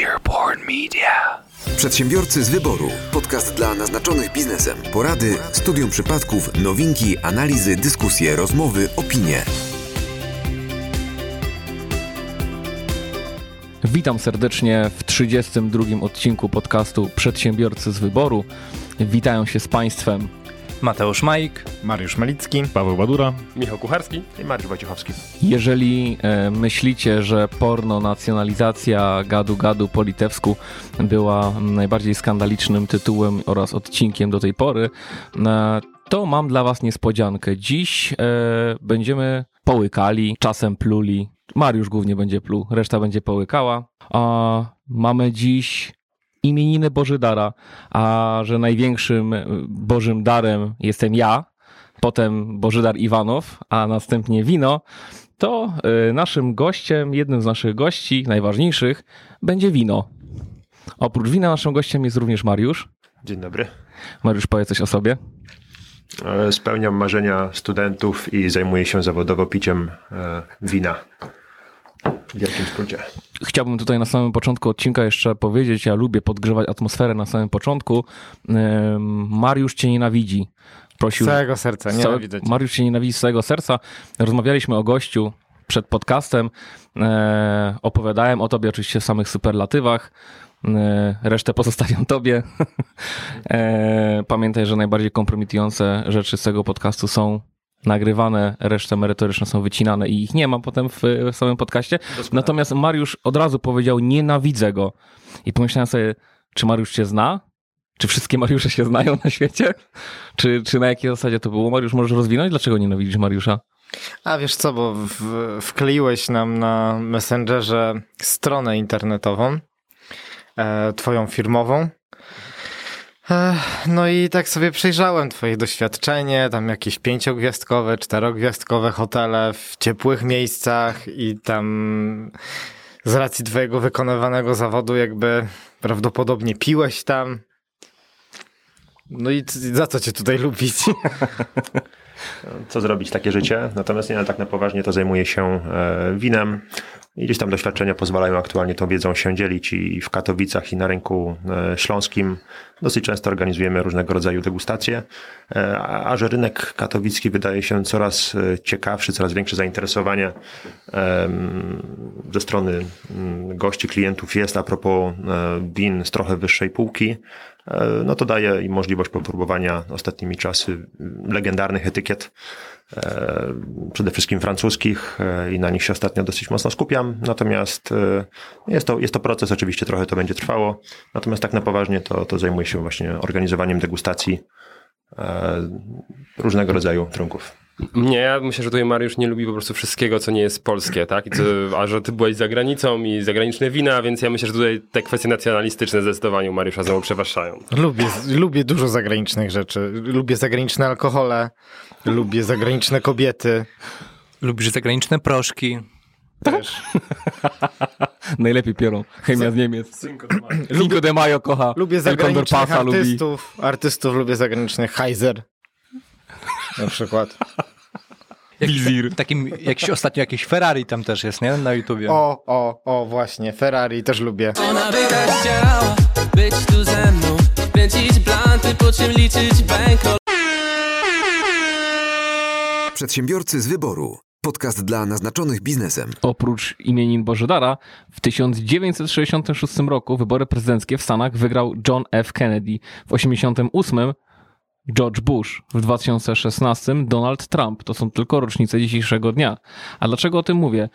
Earborn Media. Przedsiębiorcy z wyboru. Podcast dla naznaczonych biznesem. Porady, studium przypadków, nowinki, analizy, dyskusje, rozmowy, opinie. Witam serdecznie w 32 odcinku podcastu Przedsiębiorcy z wyboru. Witają się z Państwem Mateusz Majk, Mariusz Malicki. Paweł Badura. Michał Kucharski i Mariusz Wojciechowski. Jeżeli e, myślicie, że porno nacjonalizacja gadu gadu po litewsku była najbardziej skandalicznym tytułem oraz odcinkiem do tej pory, e, to mam dla was niespodziankę. Dziś e, będziemy połykali, czasem pluli. Mariusz głównie będzie pluł, reszta będzie połykała. A mamy dziś imieniny Bożydara, a że największym e, Bożym darem jestem ja, potem Bożydar Iwanow, a następnie wino, to y, naszym gościem, jednym z naszych gości, najważniejszych, będzie wino. Oprócz wina naszym gościem jest również Mariusz. Dzień dobry. Mariusz powie coś o sobie. E, Spełniam marzenia studentów i zajmuję się zawodowo piciem e, wina. W wielkim skrócie. Chciałbym tutaj na samym początku odcinka jeszcze powiedzieć, ja lubię podgrzewać atmosferę na samym początku. Mariusz cię nienawidzi. Z Prosił, całego serca, z nie całe-. Mariusz cię nienawidzi z całego serca. Rozmawialiśmy o gościu przed podcastem. E, opowiadałem o tobie oczywiście w samych superlatywach. E, resztę pozostawiam tobie. e, pamiętaj, że najbardziej kompromitujące rzeczy z tego podcastu są nagrywane, reszta merytoryczne są wycinane i ich nie ma potem w, w samym podcaście. Natomiast Mariusz od razu powiedział nienawidzę go. I pomyślałem sobie, czy Mariusz cię zna? Czy wszystkie Mariusze się znają na świecie? Czy, czy na jakiej zasadzie to było? Mariusz, możesz rozwinąć? Dlaczego nienawidzisz Mariusza? A wiesz co, bo w, wkleiłeś nam na Messengerze stronę internetową, e, twoją firmową. No i tak sobie przejrzałem twoje doświadczenie, tam jakieś pięciogwiazdkowe, czterogwiazdkowe hotele w ciepłych miejscach i tam z racji twojego wykonywanego zawodu jakby prawdopodobnie piłeś tam. No i za co cię tutaj lubić? Co zrobić takie życie? Natomiast nie, tak na poważnie to zajmuję się e, winem. I gdzieś tam doświadczenia pozwalają aktualnie tą wiedzą się dzielić i w Katowicach i na rynku e, śląskim. Dosyć często organizujemy różnego rodzaju degustacje, E, a, że rynek katowicki wydaje się coraz e, ciekawszy, coraz większe zainteresowanie ze strony mm, gości, klientów jest a propos win z trochę wyższej półki, no to daje im możliwość popróbowania ostatnimi czasy legendarnych etykiet, e, przede wszystkim francuskich e, i na nich się ostatnio dosyć mocno skupiam, natomiast e, jest to, jest to proces, oczywiście trochę to będzie trwało, natomiast tak na poważnie to, to zajmuję się właśnie organizowaniem degustacji e, różnego rodzaju trunków. Nie, ja myślę, że tutaj Mariusz nie lubi po prostu wszystkiego, co nie jest polskie, tak? I co, a że ty byłeś za granicą i zagraniczne wina, więc ja myślę, że tutaj te kwestie nacjonalistyczne zdecydowanie u Mariusza znowu przeważają. Lubię, lubię dużo zagranicznych rzeczy. Lubię zagraniczne alkohole, lubię zagraniczne kobiety. lubisz zagraniczne proszki. Też. Najlepiej pierą. Chemia z Niemiec. Cinco de Mayo kocha. Lubię zagranicznych Pasa lubi. artystów. Artystów lubię zagranicznych. Heiser. Na przykład. Jak, takim, jakiś ostatnio jakieś Ferrari tam też jest, nie? Na YouTubie. O, o, o, właśnie. Ferrari też lubię. Ona by tak chciała być tu ze mną Kręcić blanty, po czym liczyć bankroll Przedsiębiorcy z wyboru. Podcast dla naznaczonych biznesem. Oprócz imienin Bożydara, w 1966 roku wybory prezydenckie w Stanach wygrał John F. Kennedy. W 1988 George Bush. W 2016 Donald Trump. To są tylko rocznice dzisiejszego dnia. A dlaczego o tym mówię?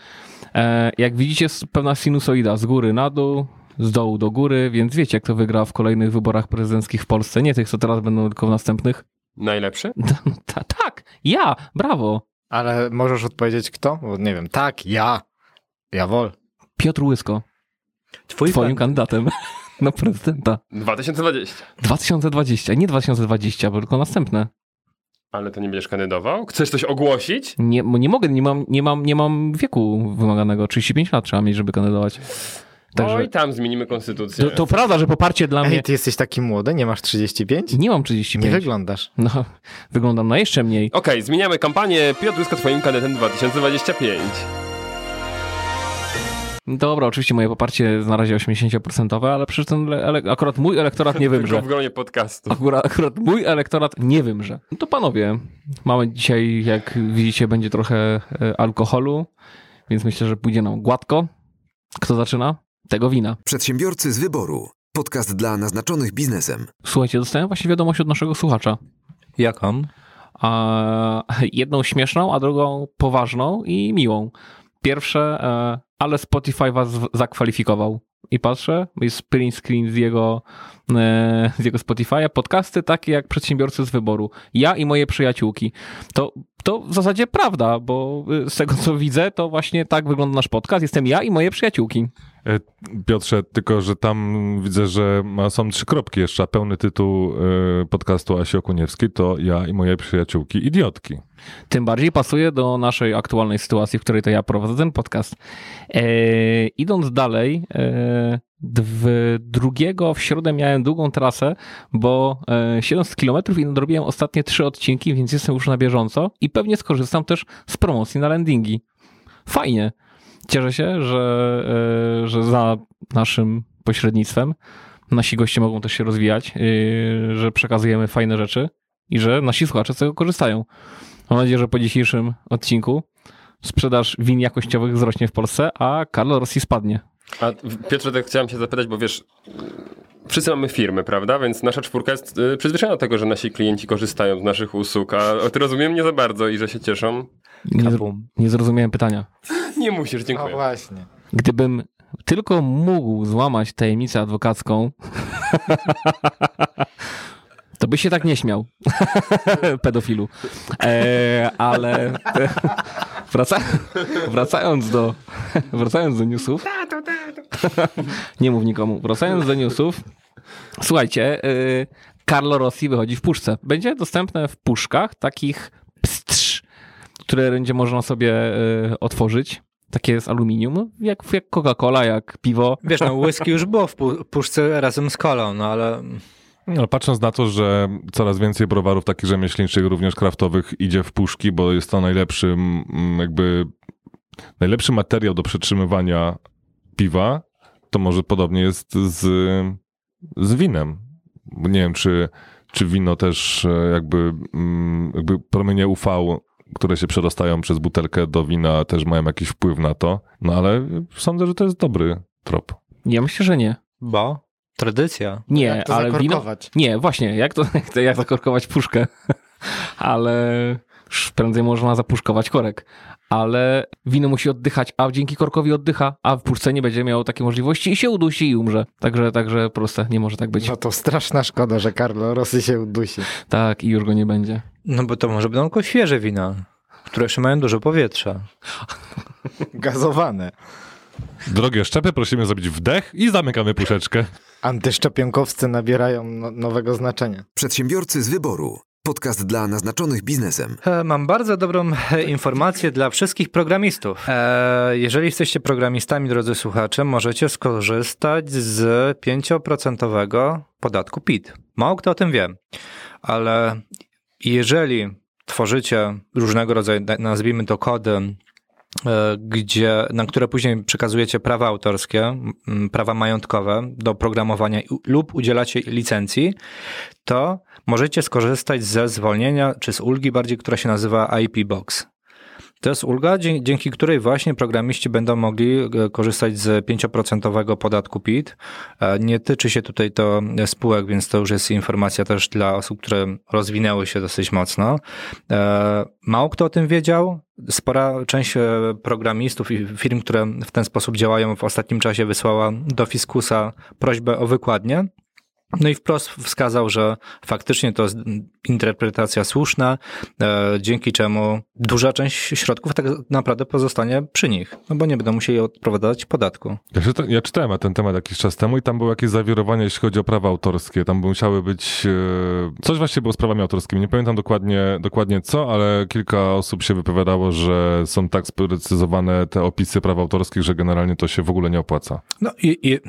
E, jak widzicie, jest pewna sinusoida z góry na dół, z dołu do góry, więc wiecie, kto wygra w kolejnych wyborach prezydenckich w Polsce. Nie tych, co teraz będą, tylko w następnych. Najlepszy? No, ta, tak, ja, brawo. Ale możesz odpowiedzieć kto? Bo nie wiem. Tak, ja. Ja wol. Piotr Łysko, Twój twoim pan- kandydatem na prezydenta. 2020. 2020, nie 2020, bo tylko następne. Ale to nie będziesz kandydował? Chcesz coś ogłosić? Nie, nie mogę, nie mam, nie, mam, nie mam wieku wymaganego. 35 lat trzeba mieć, żeby kandydować. Także Oj, tam zmienimy konstytucję. to, to prawda, że poparcie dla mnie... Ej, ty jesteś taki młody? Nie masz 35? Nie mam Nie 35. wyglądasz. No, wyglądam na jeszcze mniej. Okej, zmieniamy kampanię. Piotr Łyska twoim kandydatem 2025. Dobra, oczywiście moje poparcie jest na razie 80%, ale przecież ten ele- akurat mój elektorat nie Tylko wymrze. w gronie podcastu. Akurat, akurat mój elektorat nie wymrze. No to panowie, mamy dzisiaj, jak widzicie, będzie trochę e, alkoholu, więc myślę, że pójdzie nam gładko. Kto zaczyna? Tego wina. Przedsiębiorcy z wyboru. Podcast dla naznaczonych biznesem. Słuchajcie, dostałem właśnie wiadomość od naszego słuchacza. Jaką? A, jedną śmieszną, a drugą poważną i miłą. Pierwsze, e, ale Spotify was zakwalifikował. I patrzę, jest print screen z jego, z jego Spotify'a. Podcasty takie jak przedsiębiorcy z wyboru. Ja i moje przyjaciółki. To, to w zasadzie prawda, bo y, z tego co widzę, to właśnie tak wygląda nasz podcast. Jestem ja i moje przyjaciółki. E, Piotrze, tylko że tam widzę, że są trzy kropki jeszcze, pełny tytuł e, podcastu Asi Okuniewskiej to ja i moje przyjaciółki idiotki. Tym bardziej pasuje do naszej aktualnej sytuacji, w której to ja prowadzę ten podcast. E, idąc dalej, e, w drugiego w środę miałem długą trasę, bo e, 700 km i nadrobiłem ostatnie trzy odcinki, więc jestem już na bieżąco i pewnie skorzystam też z promocji na landingi. Fajnie. Cieszę się, że, e, że za naszym pośrednictwem nasi goście mogą też się rozwijać, e, że przekazujemy fajne rzeczy i że nasi słuchacze z tego korzystają. Mam nadzieję, że po dzisiejszym odcinku sprzedaż win jakościowych wzrośnie w Polsce, a Carlo Rossi spadnie. A Piotrze, tak chciałem się zapytać, bo wiesz, wszyscy mamy firmy, prawda? Więc nasza czwórka jest y, przyzwyczajona do tego, że nasi klienci korzystają z naszych usług, a ty rozumiem nie za bardzo i że się cieszą. Nie, nie zrozumiałem pytania. Nie musisz, No dziękuję. właśnie. Gdybym tylko mógł złamać tajemnicę adwokacką, to by się tak nie śmiał. Pedofilu. E, ale e, wraca, wracając do wracając do newsów. nie mów nikomu. Wracając do newsów. Słuchajcie, y, Carlo Rossi wychodzi w puszce. Będzie dostępne w puszkach takich pstrz, które będzie można sobie y, otworzyć. Takie z aluminium, jak, jak Coca-Cola, jak piwo. Wiesz, no whisky już było w pu- puszce razem z kolą, no ale No, Ale patrząc na to, że coraz więcej browarów takich rzemieślniczych, również kraftowych idzie w puszki, bo jest to najlepszy jakby najlepszy materiał do przetrzymywania piwa, to może podobnie jest z, z winem. Nie wiem, czy, czy wino też e, jakby, jakby promienie UV, które się przedostają przez butelkę do wina też mają jakiś wpływ na to, no ale sądzę, że to jest dobry trop. Ja myślę, że nie. bo tradycja. Nie, Jak to ale wino. zakorkować? Nie, właśnie, jak to jak, to- jak zakorkować puszkę? ale prędzej można zapuszkować korek. Ale wino musi oddychać, a dzięki korkowi oddycha, a w puszce nie będzie miało takiej możliwości i się udusi i umrze. Także, także proste, nie może tak być. No to straszna szkoda, że Carlo Rossi się udusi. Tak, i już go nie będzie. No bo to może będą tylko świeże wina, które jeszcze mają dużo powietrza. Gazowane. Drogie szczepy, prosimy zrobić wdech i zamykamy puszeczkę. Antyszczepionkowcy nabierają no, nowego znaczenia. Przedsiębiorcy z wyboru. Podcast dla naznaczonych biznesem. E, Mam bardzo dobrą e, informację dla wszystkich programistów. E, Jeżeli jesteście programistami, drodzy słuchacze, możecie skorzystać z 5% podatku PIT. Mało kto o tym wie, ale jeżeli tworzycie różnego rodzaju, nazwijmy to kody, gdzie, na które później przekazujecie prawa autorskie, prawa majątkowe do programowania lub udzielacie licencji, to możecie skorzystać ze zwolnienia, czy z ulgi bardziej, która się nazywa IP Box. To jest ulga, dzięki której właśnie programiści będą mogli e, korzystać z 5% podatku PIT. E, Nie tyczy się tutaj to spółek, więc to już jest informacja też dla osób, które rozwinęły się dosyć mocno. E, Mało kto o tym wiedział. Spora część programistów i firm, które w ten sposób działają w ostatnim czasie wysłała do Fiskusa prośbę o wykładnię. No i wprost wskazał, że faktycznie to jest interpretacja słuszna, e, dzięki czemu duża część środków tak naprawdę pozostanie przy nich, no bo nie będą musieli odprowadzać podatku. Ja, czyta, ja czytałem na ten temat jakiś czas temu i tam było jakieś zawirowanie, jeśli chodzi o prawa autorskie. Tam musiały być. E, coś właśnie było z prawami autorskimi. Nie pamiętam dokładnie, dokładnie co, ale kilka osób się wypowiadało, że są tak sprecyzowane te opisy praw autorskich, że generalnie to się w ogóle nie opłaca. No i, i,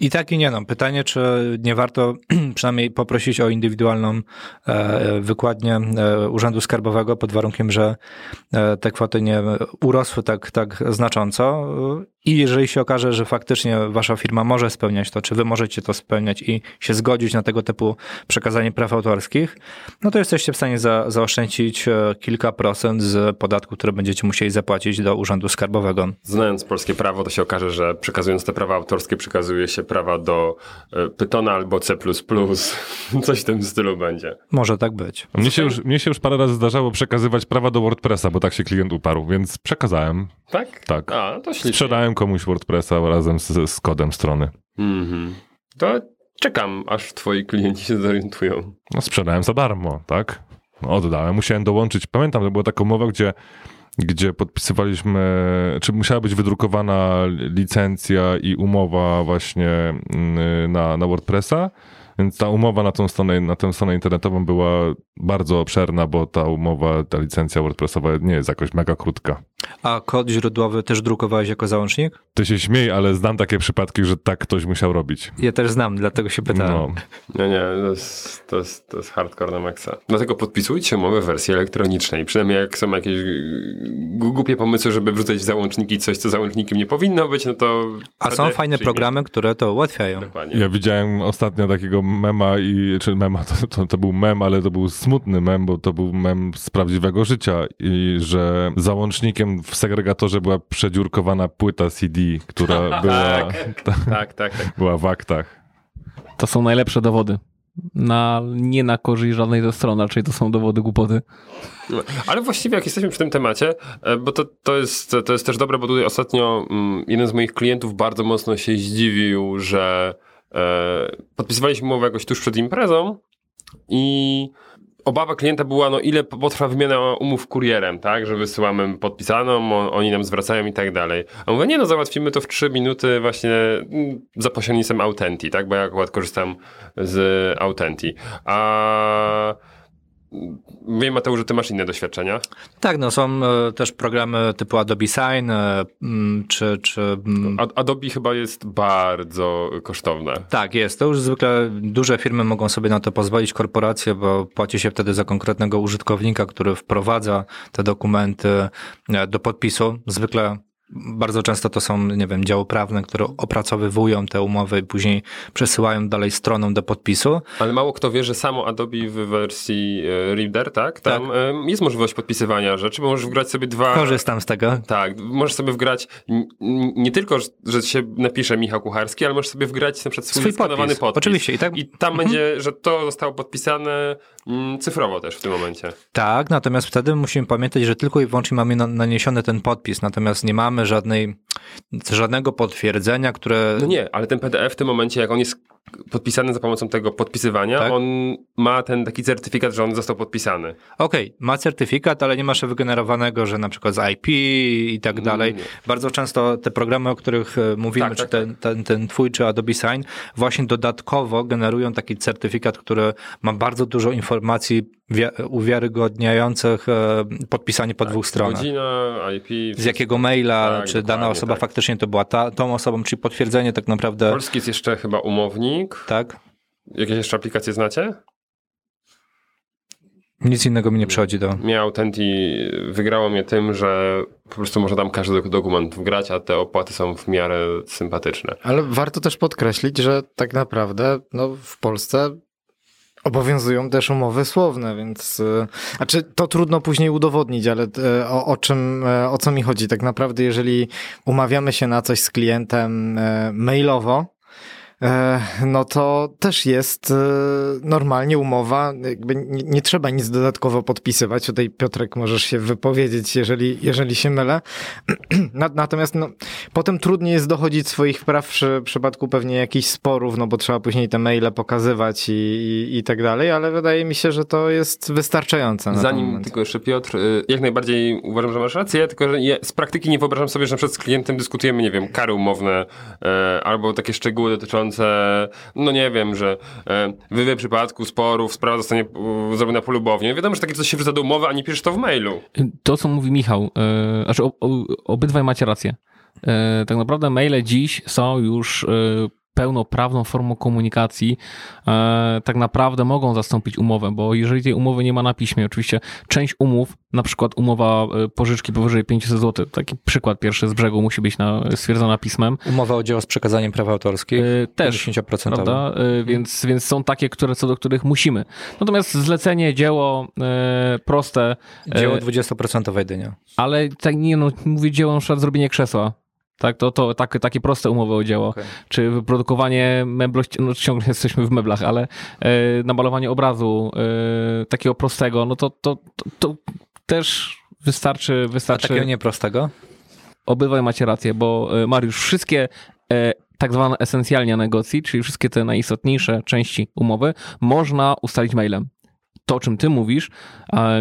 i tak i nie no. Pytanie, czy nie warto przynajmniej poprosić o indywidualną e, wykładnię e, Urzędu Skarbowego pod warunkiem, że e, te kwoty nie urosły tak, tak znacząco. I jeżeli się okaże, że faktycznie wasza firma może spełniać to, czy wy możecie to spełniać i się zgodzić na tego typu przekazanie praw autorskich, no to jesteście w stanie za, zaoszczędzić e, kilka procent z podatku, które będziecie musieli zapłacić do Urzędu Skarbowego. Znając polskie prawo, to się okaże, że przekazując te prawa autorskie, przekazuje się prawa do e, Pythona albo C++. Coś w tym stylu będzie. Może tak być. Mnie się, już, mnie się już parę razy zdarzało przekazywać prawa do WordPressa, bo tak się klient uparł, więc przekazałem. Tak? Tak. A, to ślicznie. Sprzedałem komuś WordPressa razem z, z kodem strony. Mhm. To czekam, aż twoi klienci się zorientują. No, sprzedałem za darmo, tak? No, oddałem, musiałem dołączyć. Pamiętam, to była taka umowa, gdzie, gdzie podpisywaliśmy, czy musiała być wydrukowana licencja i umowa właśnie mm, na, na WordPressa. Więc ta umowa na tą, stronę, na tę stronę internetową była bardzo obszerna, bo ta umowa, ta licencja WordPressowa nie jest jakoś mega krótka. A kod źródłowy też drukowałeś jako załącznik? Ty się śmiej, ale znam takie przypadki, że tak ktoś musiał robić. Ja też znam, dlatego się pytałem. No. Nie, nie, to jest, to jest, to jest hardcore na maksa. Dlatego podpisujcie umowę w wersji elektronicznej. Przynajmniej jak są jakieś głupie pomysły, żeby wrzucać w załączniki coś, co załącznikiem nie powinno być, no to... A są fajne programy, które to ułatwiają. Dokładnie. Ja widziałem ostatnio takiego mema, i, czy mema, to, to, to był mem, ale to był smutny mem, bo to był mem z prawdziwego życia i że załącznikiem w segregatorze była przedziurkowana płyta CD, która była, ta, Tak, tak, tak. była w aktach. To są najlepsze dowody. Na, nie na korzyść żadnej ze stron, raczej to są dowody głupoty. Ale właściwie jak jesteśmy przy tym temacie, e, bo to, to, jest, to jest też dobre, bo tutaj ostatnio mm, jeden z moich klientów bardzo mocno się zdziwił, że e, podpisywaliśmy umowę jakoś tuż przed imprezą i obawa klienta była, no ile potrwa wymiana umów kurierem, tak, że wysyłamy podpisaną, oni nam zwracają i tak dalej. A mówię, nie no, załatwimy to w 3 minuty właśnie mm, za pośrednictwem Autenti, tak, bo ja akurat korzystam z Autenti. A Wiem, Mateusz, że ty masz inne doświadczenia. Tak, no są e, też programy typu Adobe Sign, e, czy... czy Adobe chyba jest bardzo kosztowne. Tak, jest. To już zwykle duże firmy mogą sobie na to pozwolić, korporacje, bo płaci się wtedy za konkretnego użytkownika, który wprowadza te dokumenty e, do podpisu. Zwykle bardzo często to są, nie wiem, działy prawne, które opracowywują te umowy i później przesyłają dalej stroną do podpisu. Ale mało kto wie, że samo Adobe w wersji e, Reader, tak? Tam Tak. jest możliwość podpisywania rzeczy, bo możesz wgrać sobie dwa... Korzystam z tego. Tak, możesz sobie wgrać nie tylko, że się napisze Michał Kucharski, ale możesz sobie wgrać na przykład swój, Swój skanowany podpis. podpis. Oczywiście, i tak- I tam będzie, że to zostało podpisane mm, cyfrowo też w tym momencie. Tak, natomiast wtedy musimy pamiętać, że tylko i wyłącznie mamy na- naniesiony ten podpis, natomiast nie mamy żadnej, żadnego potwierdzenia, które... No nie, ale ten PDF w tym momencie, jak on jest podpisany za pomocą tego podpisywania, Tak. on ma ten taki certyfikat, że on został podpisany. Okej, ma certyfikat, ale nie ma jeszcze wygenerowanego, że na przykład z IP i tak dalej. nie. Bardzo często te programy, o których e, mówimy, Tak, czy tak, ten, ten, ten twój, czy Adobe Sign, właśnie dodatkowo generują taki certyfikat, który ma bardzo dużo informacji wi- uwiarygodniających e, podpisanie po dwóch stronach. Godzina, IP. Z jakiego maila, Tak, czy dana osoba tak. faktycznie to była ta, tą osobą, czyli potwierdzenie tak naprawdę. Polski jest jeszcze chyba umownik. Tak? Jakieś jeszcze aplikacje znacie? Nic innego mi nie przychodzi do. Mnie Autenti wygrało mnie tym, że po prostu można tam każdy dok- dokument wgrać, a te opłaty są w miarę sympatyczne. Ale warto też podkreślić, że tak naprawdę no, w Polsce obowiązują też umowy słowne, więc y, znaczy to trudno później udowodnić, ale y, o, o czym, y, o co mi chodzi? Tak naprawdę, jeżeli umawiamy się na coś z klientem mailowo, e, no to też jest e, normalnie umowa, jakby nie, nie trzeba nic dodatkowo podpisywać. Tutaj Piotrek możesz się wypowiedzieć, jeżeli, jeżeli się mylę. Na- Natomiast no, potem trudniej jest dochodzić swoich praw przy przypadku pewnie jakichś sporów, no bo trzeba później te maile pokazywać i, i, i tak dalej, ale wydaje mi się, że to jest wystarczające. Zanim tylko jeszcze Piotr, y, jak najbardziej uważam, że masz rację, tylko że z praktyki nie wyobrażam sobie, że na przykład z klientem dyskutujemy, nie wiem, kary umowne e, albo takie szczegóły dotyczące, no nie wiem, że e, w przypadku sporów sprawa zostanie zrobiona polubownie. Wiadomo, że takie coś się wrzuca do umowy, a nie piszesz to w mailu. To, co mówi Michał, e, znaczy o, o, obydwaj macie rację. E, tak naprawdę maile dziś są już pełnoprawną formą komunikacji, e, tak naprawdę mogą zastąpić umowę, bo jeżeli tej umowy nie ma na piśmie, oczywiście część umów, na przykład umowa e, pożyczki powyżej 500 zł, taki przykład pierwszy z brzegu musi być na, stwierdzona pismem, Umowa o dzieło z przekazaniem praw autorskich. e, też 50%. prawda? E, Więc, więc są takie, które, co do których musimy. Natomiast zlecenie, dzieło e, proste, e, Dzieło 20% jedynie. ale tak nie no, mówię dzieło na przykład zrobienie krzesła. Tak, to, to tak, takie proste umowy o dzieło. Okej. Czy wyprodukowanie meblości, no ciągle jesteśmy w meblach, ale e, namalowanie obrazu e, takiego prostego, no to, to, to, to też wystarczy, A wystarczy. takiego nieprostego? Obydwaj macie rację, bo e, Mariusz, wszystkie e, tak zwane esencjalnie negocji, czyli wszystkie te najistotniejsze części umowy, można ustalić mailem. To, o czym ty mówisz,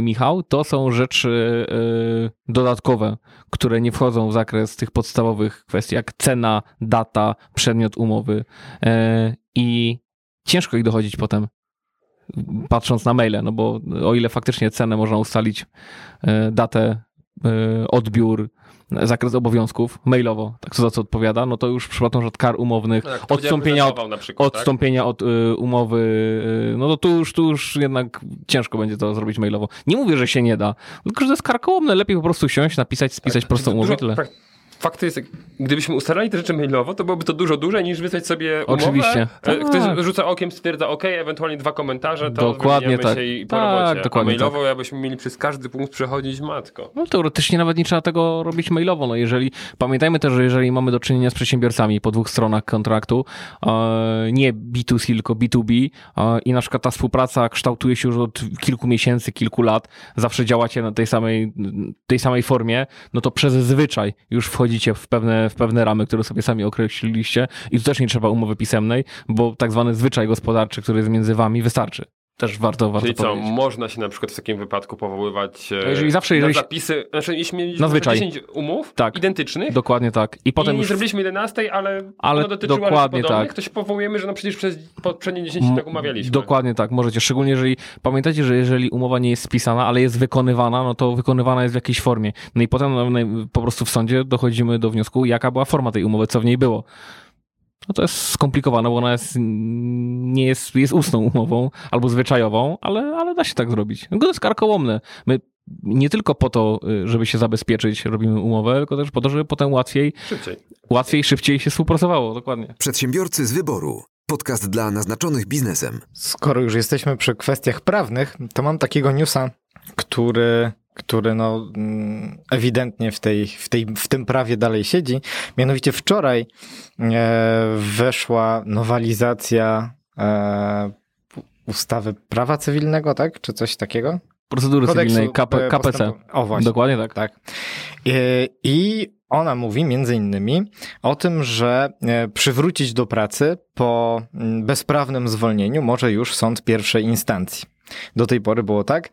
Michał, to są rzeczy e, dodatkowe, które nie wchodzą w zakres tych podstawowych kwestii, jak cena, data, przedmiot umowy e, i ciężko ich dochodzić potem, patrząc na maile, no bo o ile faktycznie cenę można ustalić, e, datę, odbiór, zakres obowiązków mailowo, tak co za co odpowiada, no to już w przypadku na przykład kar umownych, No tak, odstąpienia od, przykład, tak? odstąpienia od y, umowy, y, no to tu już, tu już jednak ciężko będzie to zrobić mailowo. Nie mówię, że się nie da, tylko że to jest lepiej po prostu siąść, napisać, spisać Tak, prostą dużo- umowę prak- Fakt jest, gdybyśmy ustalali te rzeczy mailowo, to byłoby to dużo dłużej niż wysłać sobie umowę. Oczywiście. E, Tak. Ktoś rzuca okiem, stwierdza OK, ewentualnie dwa komentarze, to Dokładnie tak. się i po Tak, robocie. dokładnie A mailowo jakbyśmy mieli przez każdy punkt przechodzić matko. No teoretycznie nawet nie trzeba tego robić mailowo. No jeżeli, pamiętajmy też, że jeżeli mamy do czynienia z przedsiębiorcami po dwóch stronach kontraktu, e, nie B2C, tylko B2B e, i na przykład ta współpraca kształtuje się już od kilku miesięcy, kilku lat, zawsze działacie na tej samej, tej samej formie, no to przez zwyczaj już wchodzicie w pewne, w pewne ramy, które sobie sami określiliście i tu też nie trzeba umowy pisemnej, bo tak zwany zwyczaj gospodarczy, który jest między wami wystarczy. Też warto, warto Czyli co, powiedzieć. można się na przykład w takim wypadku powoływać e, Jeżeli zawsze, jeżeli na zapisy, znaczy jeśli mieliśmy Na zwyczaj. 10 umów Tak. identycznych Dokładnie tak. I potem i nie już zrobiliśmy 11, ale, Ale ona dotyczyła dokładnie rzeczy podobnych, tak. to się powołujemy, że no przecież przez poprzednie 10 M- tak umawialiśmy. Dokładnie tak, możecie. Szczególnie jeżeli pamiętajcie, że jeżeli umowa nie jest spisana, ale jest wykonywana, no to wykonywana jest w jakiejś formie. No i potem no, po prostu w sądzie dochodzimy do wniosku, jaka była forma tej umowy, co w niej było. No to jest skomplikowane, bo ona jest, nie jest, jest ustną umową albo zwyczajową, ale, ale da się tak zrobić. No to jest karkołomne. My nie tylko po to, y, żeby się zabezpieczyć, robimy umowę, tylko też po to, żeby potem łatwiej, Szybciej. łatwiej, szybciej się współpracowało. Dokładnie. Przedsiębiorcy z wyboru. Podcast dla naznaczonych biznesem. Skoro już jesteśmy przy kwestiach prawnych, to mam takiego newsa, który, który no, mm, ewidentnie w, tej, w, tej, w tym prawie dalej siedzi. Mianowicie wczoraj e, weszła nowelizacja e, ustawy prawa cywilnego, tak? Czy coś takiego? Procedury cywilnej, KP, e, KPC. postępu- O właśnie. Dokładnie tak. Tak. I, ona mówi między innymi o tym, że przywrócić do pracy po mm, bezprawnym zwolnieniu może już sąd pierwszej instancji. Do tej pory było tak,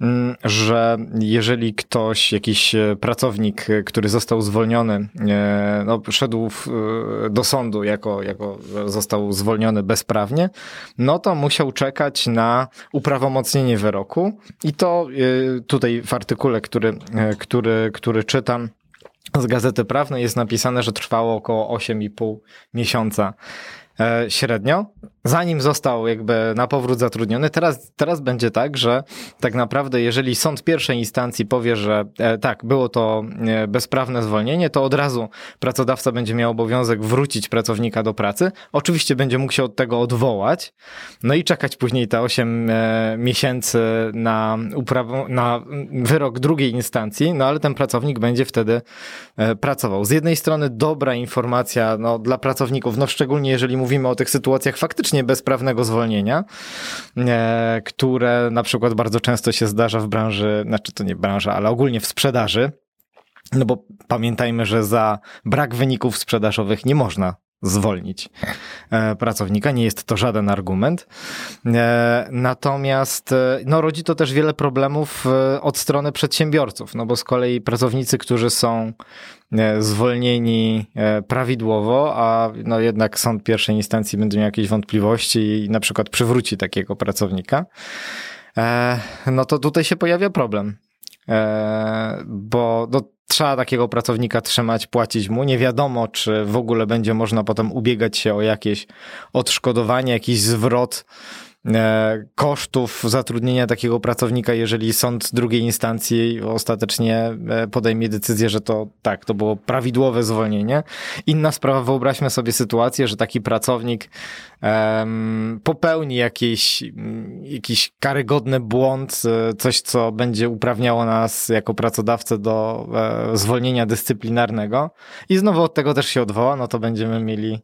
mm, że jeżeli ktoś, jakiś e, pracownik, e, który został zwolniony, e, no, szedł w, do sądu jako, jako został zwolniony bezprawnie, no to musiał czekać na uprawomocnienie wyroku. I to tutaj w artykule, który, który, który czytam, z Gazety Prawnej jest napisane, że trwało około 8,5 miesiąca średnio, zanim został jakby na powrót zatrudniony. Teraz, teraz będzie tak, że tak naprawdę jeżeli sąd pierwszej instancji powie, że e, tak, było to e, bezprawne zwolnienie, to od razu pracodawca będzie miał obowiązek wrócić pracownika do pracy. Oczywiście będzie mógł się od tego odwołać, no i czekać później te 8 e, miesięcy na, uprawo- na wyrok drugiej instancji, no ale ten pracownik będzie wtedy e, pracował. Z jednej strony dobra informacja no, dla pracowników, no szczególnie jeżeli mówimy o tych sytuacjach faktycznie bezprawnego zwolnienia, e, które na przykład bardzo często się zdarza w branży, znaczy to nie branża, ale ogólnie w sprzedaży, no bo pamiętajmy, że za brak wyników sprzedażowych nie można zwolnić e, pracownika, nie jest to żaden argument. E, Natomiast e, no, rodzi to też wiele problemów od strony przedsiębiorców, no bo z kolei pracownicy, którzy są zwolnieni prawidłowo, a no jednak sąd pierwszej instancji będzie miał jakieś wątpliwości i na przykład przywróci takiego pracownika, no to tutaj się pojawia problem. Bo no, trzeba takiego pracownika trzymać, płacić mu. Nie wiadomo, czy w ogóle będzie można potem ubiegać się o jakieś odszkodowanie, jakiś zwrot kosztów zatrudnienia takiego pracownika, jeżeli sąd drugiej instancji ostatecznie e, podejmie decyzję, że to tak, to było prawidłowe zwolnienie. Inna sprawa, wyobraźmy sobie sytuację, że taki pracownik em, popełni jakiś, mm, jakiś karygodny błąd, e, coś, co będzie uprawniało nas jako pracodawcę do e, zwolnienia dyscyplinarnego i znowu od tego też się odwoła, no to będziemy mieli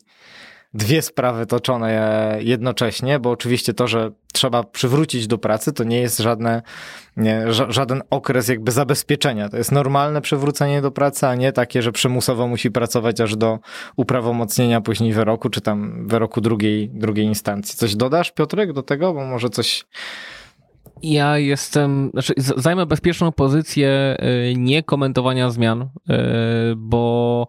dwie sprawy toczone jednocześnie, bo oczywiście to, że trzeba przywrócić do pracy, to nie jest żadne, nie, ża żaden okres jakby zabezpieczenia. To jest normalne przywrócenie do pracy, a nie takie, że przymusowo musi pracować aż do uprawomocnienia później wyroku, czy tam wyroku drugiej, drugiej instancji. Coś dodasz, Piotrek, do tego? Bo może coś... Ja jestem, znaczy zajmę bezpieczną pozycję y, nie komentowania zmian, y, bo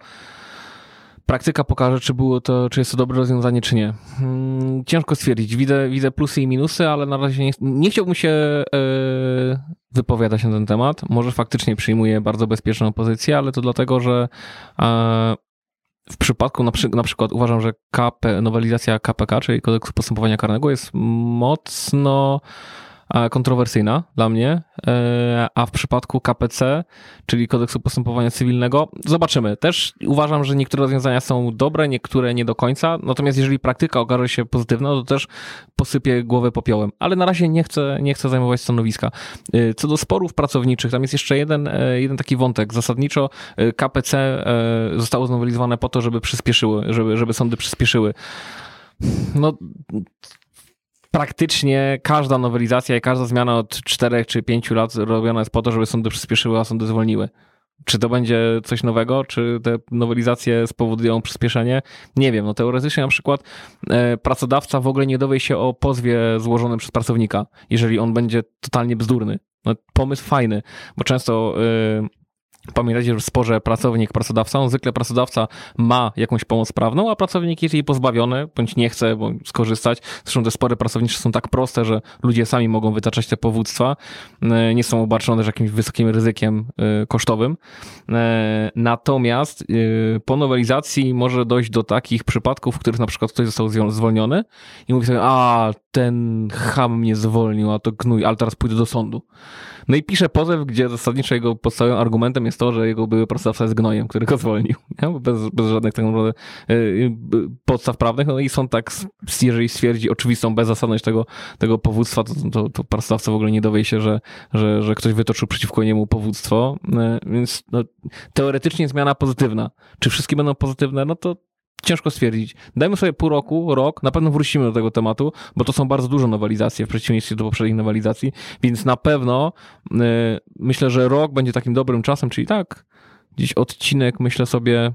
praktyka pokaże, czy było to, czy jest to dobre rozwiązanie, czy nie. Hmm, Ciężko stwierdzić. Widzę, widzę plusy i minusy, ale na razie nie, nie chciałbym się y, wypowiadać na ten temat. Może faktycznie przyjmuję bardzo bezpieczną pozycję, ale to dlatego, że e, w przypadku na, przy, na przykład uważam, że KP, nowelizacja KPK, czyli kodeksu postępowania karnego jest mocno kontrowersyjna dla mnie, e, a w przypadku KPC, czyli kodeksu postępowania cywilnego, zobaczymy. Też uważam, że niektóre rozwiązania są dobre, niektóre nie do końca, natomiast jeżeli praktyka okaże się pozytywna, to też posypię głowę popiołem. Ale na razie nie chcę, nie chcę zajmować stanowiska. E, Co do sporów pracowniczych, tam jest jeszcze jeden, e, jeden taki wątek. Zasadniczo KPC zostało znowelizowane po to, żeby przyspieszyły, żeby, żeby sądy przyspieszyły. No, praktycznie każda nowelizacja i każda zmiana od 4 czy 5 lat robiona jest po to, żeby sądy przyspieszyły, a sądy zwolniły. Czy to będzie coś nowego? Czy te nowelizacje spowodują przyspieszenie? Nie wiem. No teoretycznie na przykład e, pracodawca w ogóle nie dowie się o pozwie złożonym przez pracownika, jeżeli on będzie totalnie bzdurny. No, pomysł fajny, bo często e, Pamiętajcie, że w sporze pracownik-pracodawca, on zwykle pracodawca ma jakąś pomoc prawną, a pracownik jest jej pozbawiony, bądź nie chce skorzystać. Zresztą te spory pracownicze są tak proste, że ludzie sami mogą wytaczać te powództwa. E, Nie są obarczone jakimś wysokim ryzykiem e, kosztowym. E, Natomiast po nowelizacji może dojść do takich przypadków, w których na przykład ktoś został zwolniony i mówi sobie, a ten ham mnie zwolnił, a to gnój, ale teraz pójdę do sądu. No i pisze pozew, gdzie zasadniczo jego podstawowym argumentem jest to, że jego były pracodawca jest gnojem, który go zwolnił. Nie? Bez, bez żadnych tak naprawdę y, y, podstaw prawnych. No i sąd tak, jeżeli stwierdzi oczywistą bezzasadność tego, tego powództwa, to, to, to pracodawca w ogóle nie dowie się, że, że, że ktoś wytoczył przeciwko niemu powództwo. Y, Więc no, teoretycznie zmiana pozytywna. Czy wszystkie będą pozytywne? No to ciężko stwierdzić. Dajmy sobie pół roku, rok, na pewno wrócimy do tego tematu, bo to są bardzo duże nowelizacje w przeciwieństwie do poprzednich nowelizacji, więc na pewno y, myślę, że rok będzie takim dobrym czasem, czyli tak, gdzieś odcinek, myślę sobie,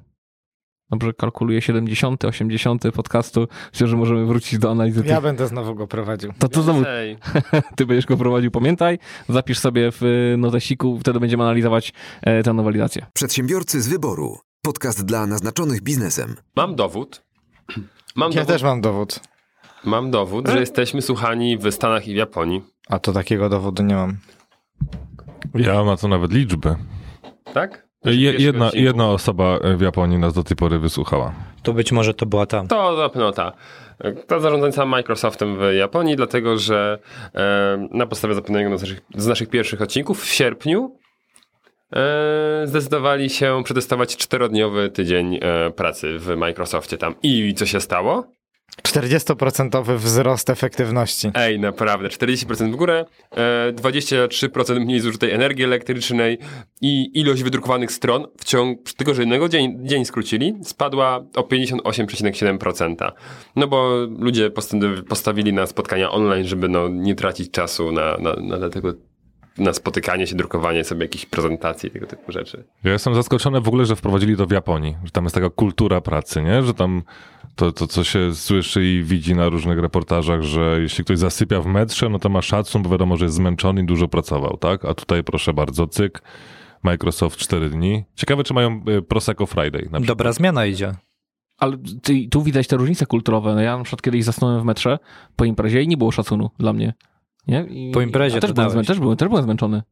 dobrze kalkuluję, 70, 80 podcastu, myślę, że możemy wrócić do analizy Ja tych... będę znowu go prowadził. To, to znowu ty będziesz go prowadził, pamiętaj, zapisz sobie w y, notesiku, wtedy będziemy analizować e, tę nowelizację. Przedsiębiorcy z wyboru. Podcast dla naznaczonych biznesem. Mam dowód. Mam Ja dowód, też mam dowód. mam dowód, że jesteśmy słuchani w Stanach i w Japonii. A to takiego dowodu nie mam. Ja mam na to nawet liczby. Tak? Je, jedna, jedna osoba w Japonii nas do tej pory wysłuchała. To być może to była ta. To na pewno ta. Ta zarządzająca Microsoftem w Japonii, dlatego że e, na podstawie zapewnienia z naszych, z naszych pierwszych odcinków w sierpniu zdecydowali się przetestować czterodniowy tydzień e, pracy w Microsoftie tam. I co się stało? 40% wzrost efektywności. Ej, naprawdę, 40% w górę, e, 23% mniej zużytej energii elektrycznej i ilość wydrukowanych stron w ciągu tego, że jednego dzień, dzień skrócili, spadła o 58,7%. No bo ludzie postawi- postawili na spotkania online, żeby no, nie tracić czasu na, na, na dlatego na spotykanie się, drukowanie sobie jakichś prezentacji, tego typu rzeczy. Ja jestem zaskoczony w ogóle, że wprowadzili to w Japonii, że tam jest taka kultura pracy, nie? Że tam to, to, co się słyszy i widzi na różnych reportażach, że jeśli ktoś zasypia w metrze, no to ma szacun, bo wiadomo, że jest zmęczony i dużo pracował, tak? A tutaj proszę bardzo, cyk, Microsoft 4 dni. Ciekawe, czy mają y, Prosecco Friday. Dobra zmiana idzie. Ale ty, tu widać te różnice kulturowe. No ja na przykład kiedyś zasnąłem w metrze po imprezie i nie było szacunu dla mnie. Nie? I, Po imprezie też byłem, zmę- też, byłem, też byłem zmęczony.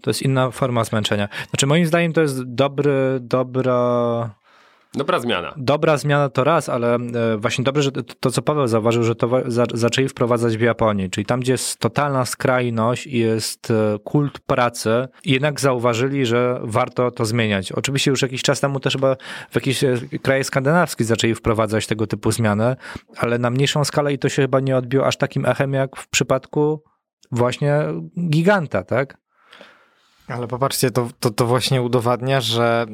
To jest inna forma zmęczenia. Znaczy moim zdaniem to jest dobry, dobra Dobra zmiana. Dobra zmiana to raz, ale e, właśnie dobrze, że to, co Paweł zauważył, że to za, zaczęli wprowadzać w Japonii, czyli tam, gdzie jest totalna skrajność i jest e, kult pracy, jednak zauważyli, że warto to zmieniać. Oczywiście już jakiś czas temu też chyba w jakichś e, krajach skandynawskich zaczęli wprowadzać tego typu zmiany, ale na mniejszą skalę i to się chyba nie odbiło aż takim echem, jak w przypadku właśnie giganta, tak? Ale popatrzcie, to, to, to właśnie udowadnia, że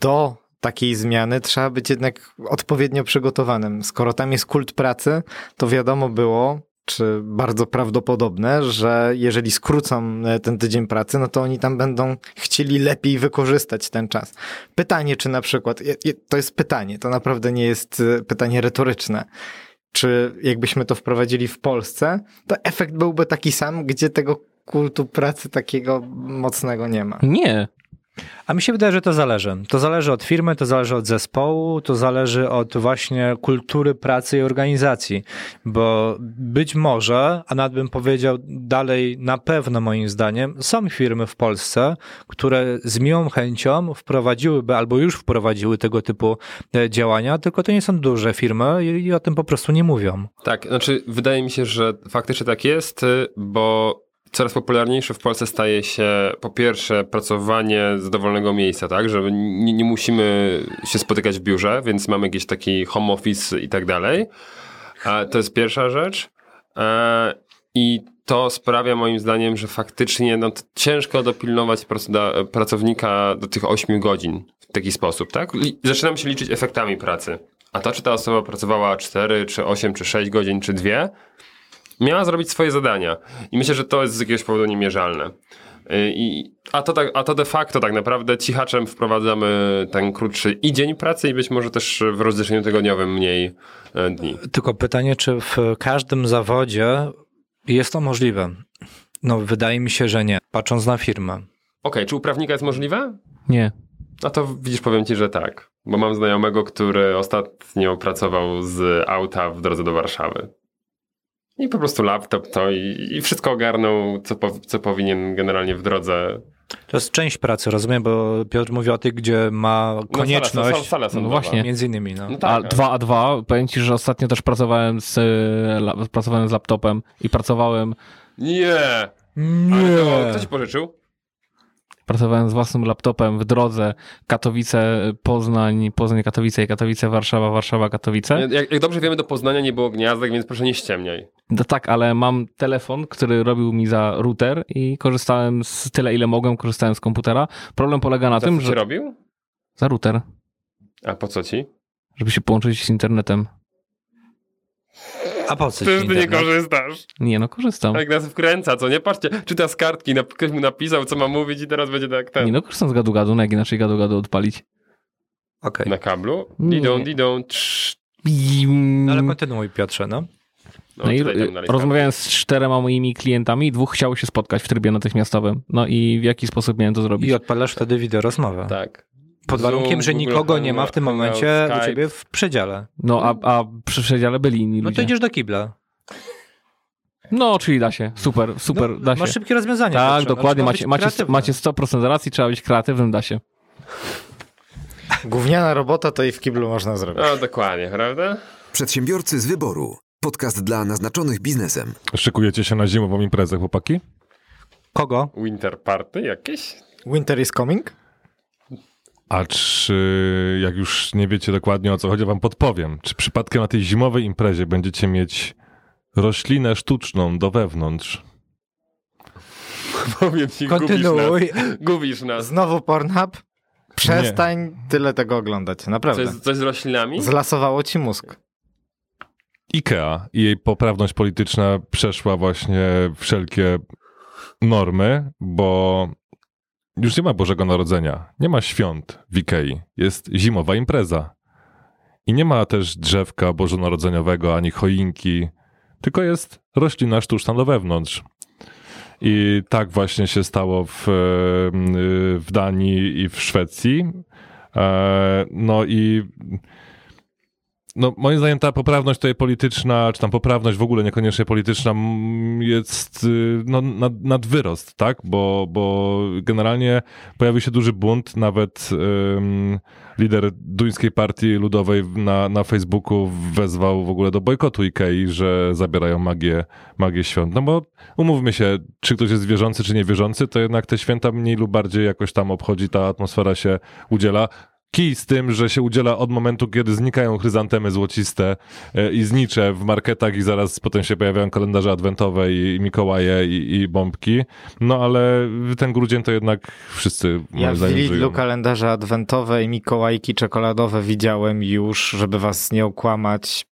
do takiej zmiany trzeba być jednak odpowiednio przygotowanym. Skoro tam jest kult pracy, to wiadomo było, czy bardzo prawdopodobne, że jeżeli skrócą e, ten tydzień pracy, no to oni tam będą chcieli lepiej wykorzystać ten czas. Pytanie, czy na przykład, to jest pytanie, to naprawdę nie jest e, pytanie retoryczne. Czy jakbyśmy to wprowadzili w Polsce, to efekt byłby taki sam, gdzie tego kultu pracy takiego mocnego nie ma. Nie, a mi się wydaje, że to zależy. To zależy od firmy, to zależy od zespołu, to zależy od właśnie kultury pracy i organizacji, bo być może, a nawet bym powiedział dalej, na pewno moim zdaniem, są firmy w Polsce, które z miłą chęcią wprowadziłyby albo już wprowadziły tego typu e, działania, tylko to nie są duże firmy i o tym po prostu nie mówią. Tak, znaczy wydaje mi się, że faktycznie tak jest, y, bo coraz popularniejsze w Polsce staje się po pierwsze pracowanie z dowolnego miejsca, tak, że nie, nie, musimy się spotykać w biurze, więc mamy jakiś taki home office i tak dalej. To jest pierwsza rzecz. E, I to sprawia moim zdaniem, że faktycznie no, ciężko dopilnować pracownika do tych 8 godzin w taki sposób, tak? Zaczynamy się liczyć efektami pracy. A to, czy ta osoba pracowała 4, czy 8, czy 6 godzin, czy 2, miała zrobić swoje zadania. I myślę, że to jest z jakiegoś powodu niemierzalne. Y, I, a, to tak, a to de facto tak naprawdę cichaczem wprowadzamy ten krótszy i dzień pracy i być może też w rozliczeniu tygodniowym mniej e, dni. Tylko pytanie, czy w każdym zawodzie jest to możliwe? No wydaje mi się, że nie, patrząc na firmę. Okej, okay, czy u prawnika jest możliwe? Nie. No to widzisz, powiem ci, że tak. Bo mam znajomego, który ostatnio pracował z auta w drodze do Warszawy. I po prostu laptop to i, i wszystko ogarnął, co, po, co powinien generalnie w drodze. To jest część pracy, rozumiem, bo Piotr mówi o tych, gdzie ma konieczność. No, sala, sala, sala no właśnie. Między innymi. No. no tak, a dwa a dwa, powiem ci, że ostatnio też pracowałem z, pracowałem z laptopem i pracowałem... Nie! Nie! Ale to, kto ci pożyczył? Pracowałem z własnym laptopem w drodze Katowice, Poznań, Poznań, Katowice i Katowice, Warszawa, Warszawa, Katowice. Jak, jak dobrze wiemy, do Poznania nie było gniazdek, więc proszę nie ściemniaj. No tak, ale mam telefon, który robił mi za router i korzystałem z tyle, ile mogłem, korzystałem z komputera. Problem polega na za tym, co że... robił? Za router. A po co ci? Żeby się połączyć z internetem. A po co Ty, ty nie korzystasz. Nie, no korzystam. Jak nas wkręca, co nie? Patrzcie, czyta z kartki, ktoś mu napisał, co ma mówić i teraz będzie tak ten. Nie, no korzystam z gadu-gadu, no jak inaczej gadu-gadu odpalić. Okej. Okay. Na kablu? Didą, didą, no, ale kontynuuj Piotrze, no. No, no i rozmawiałem z czterema moimi klientami, dwóch chciało się spotkać w trybie natychmiastowym. No i w jaki sposób miałem to zrobić? I odpalasz wtedy wideo rozmowę. Tak. Pod warunkiem, że nikogo nie ma w tym momencie u ciebie w przedziale. No, a, a przy przedziale byli inni ludzie. No to idziesz do kibla. No, czyli da się. Super, super, no, da się. Masz szybkie rozwiązanie. Tak, dokładnie. Macie, macie, macie 100% racji, trzeba być kreatywnym, da się. Gówniana robota to i w kiblu można zrobić. No, dokładnie, prawda? Przedsiębiorcy z wyboru. Podcast dla naznaczonych biznesem. Szykujecie się na zimową imprezę, chłopaki? Kogo? Winter party jakieś? Winter is coming? A czy, jak już nie wiecie dokładnie o co chodzi, wam podpowiem. Czy przypadkiem na tej zimowej imprezie będziecie mieć roślinę sztuczną do wewnątrz? Powiem ci, Kontynuuj. Gubisz nas. Gubisz nas. Znowu Pornhub? Przestań nie. tyle tego oglądać, naprawdę. Coś, coś z roślinami? Zlasowało ci mózg. IKEA i jej poprawność polityczna przeszła właśnie wszelkie normy, bo już nie ma Bożego Narodzenia, nie ma świąt w Ikei, jest zimowa impreza. I nie ma też drzewka bożonarodzeniowego ani choinki, tylko jest roślina sztuczna do wewnątrz. I tak właśnie się stało w, w Danii i w Szwecji. E, no i no, moim zdaniem ta poprawność tutaj polityczna, czy tam poprawność w ogóle niekoniecznie polityczna jest y, no, nad, nad wyrost, tak? Bo, bo generalnie pojawił się duży bunt, nawet lider duńskiej partii ludowej na, na Facebooku wezwał w ogóle do bojkotu Ikei, że zabierają magię, magię świąt. No bo umówmy się, czy ktoś jest wierzący, czy niewierzący, to jednak te święta mniej lub bardziej jakoś tam obchodzi, ta atmosfera się udziela kij z tym, że się udziela od momentu, kiedy znikają chryzantemy złociste e, i znicze w marketach i zaraz potem się pojawiają kalendarze adwentowe i, i Mikołaje i, i bombki. No ale ten grudzień to jednak wszyscy Ja w Lidlu żyją. kalendarze adwentowe i mikołajki czekoladowe widziałem już, żeby was nie okłamać,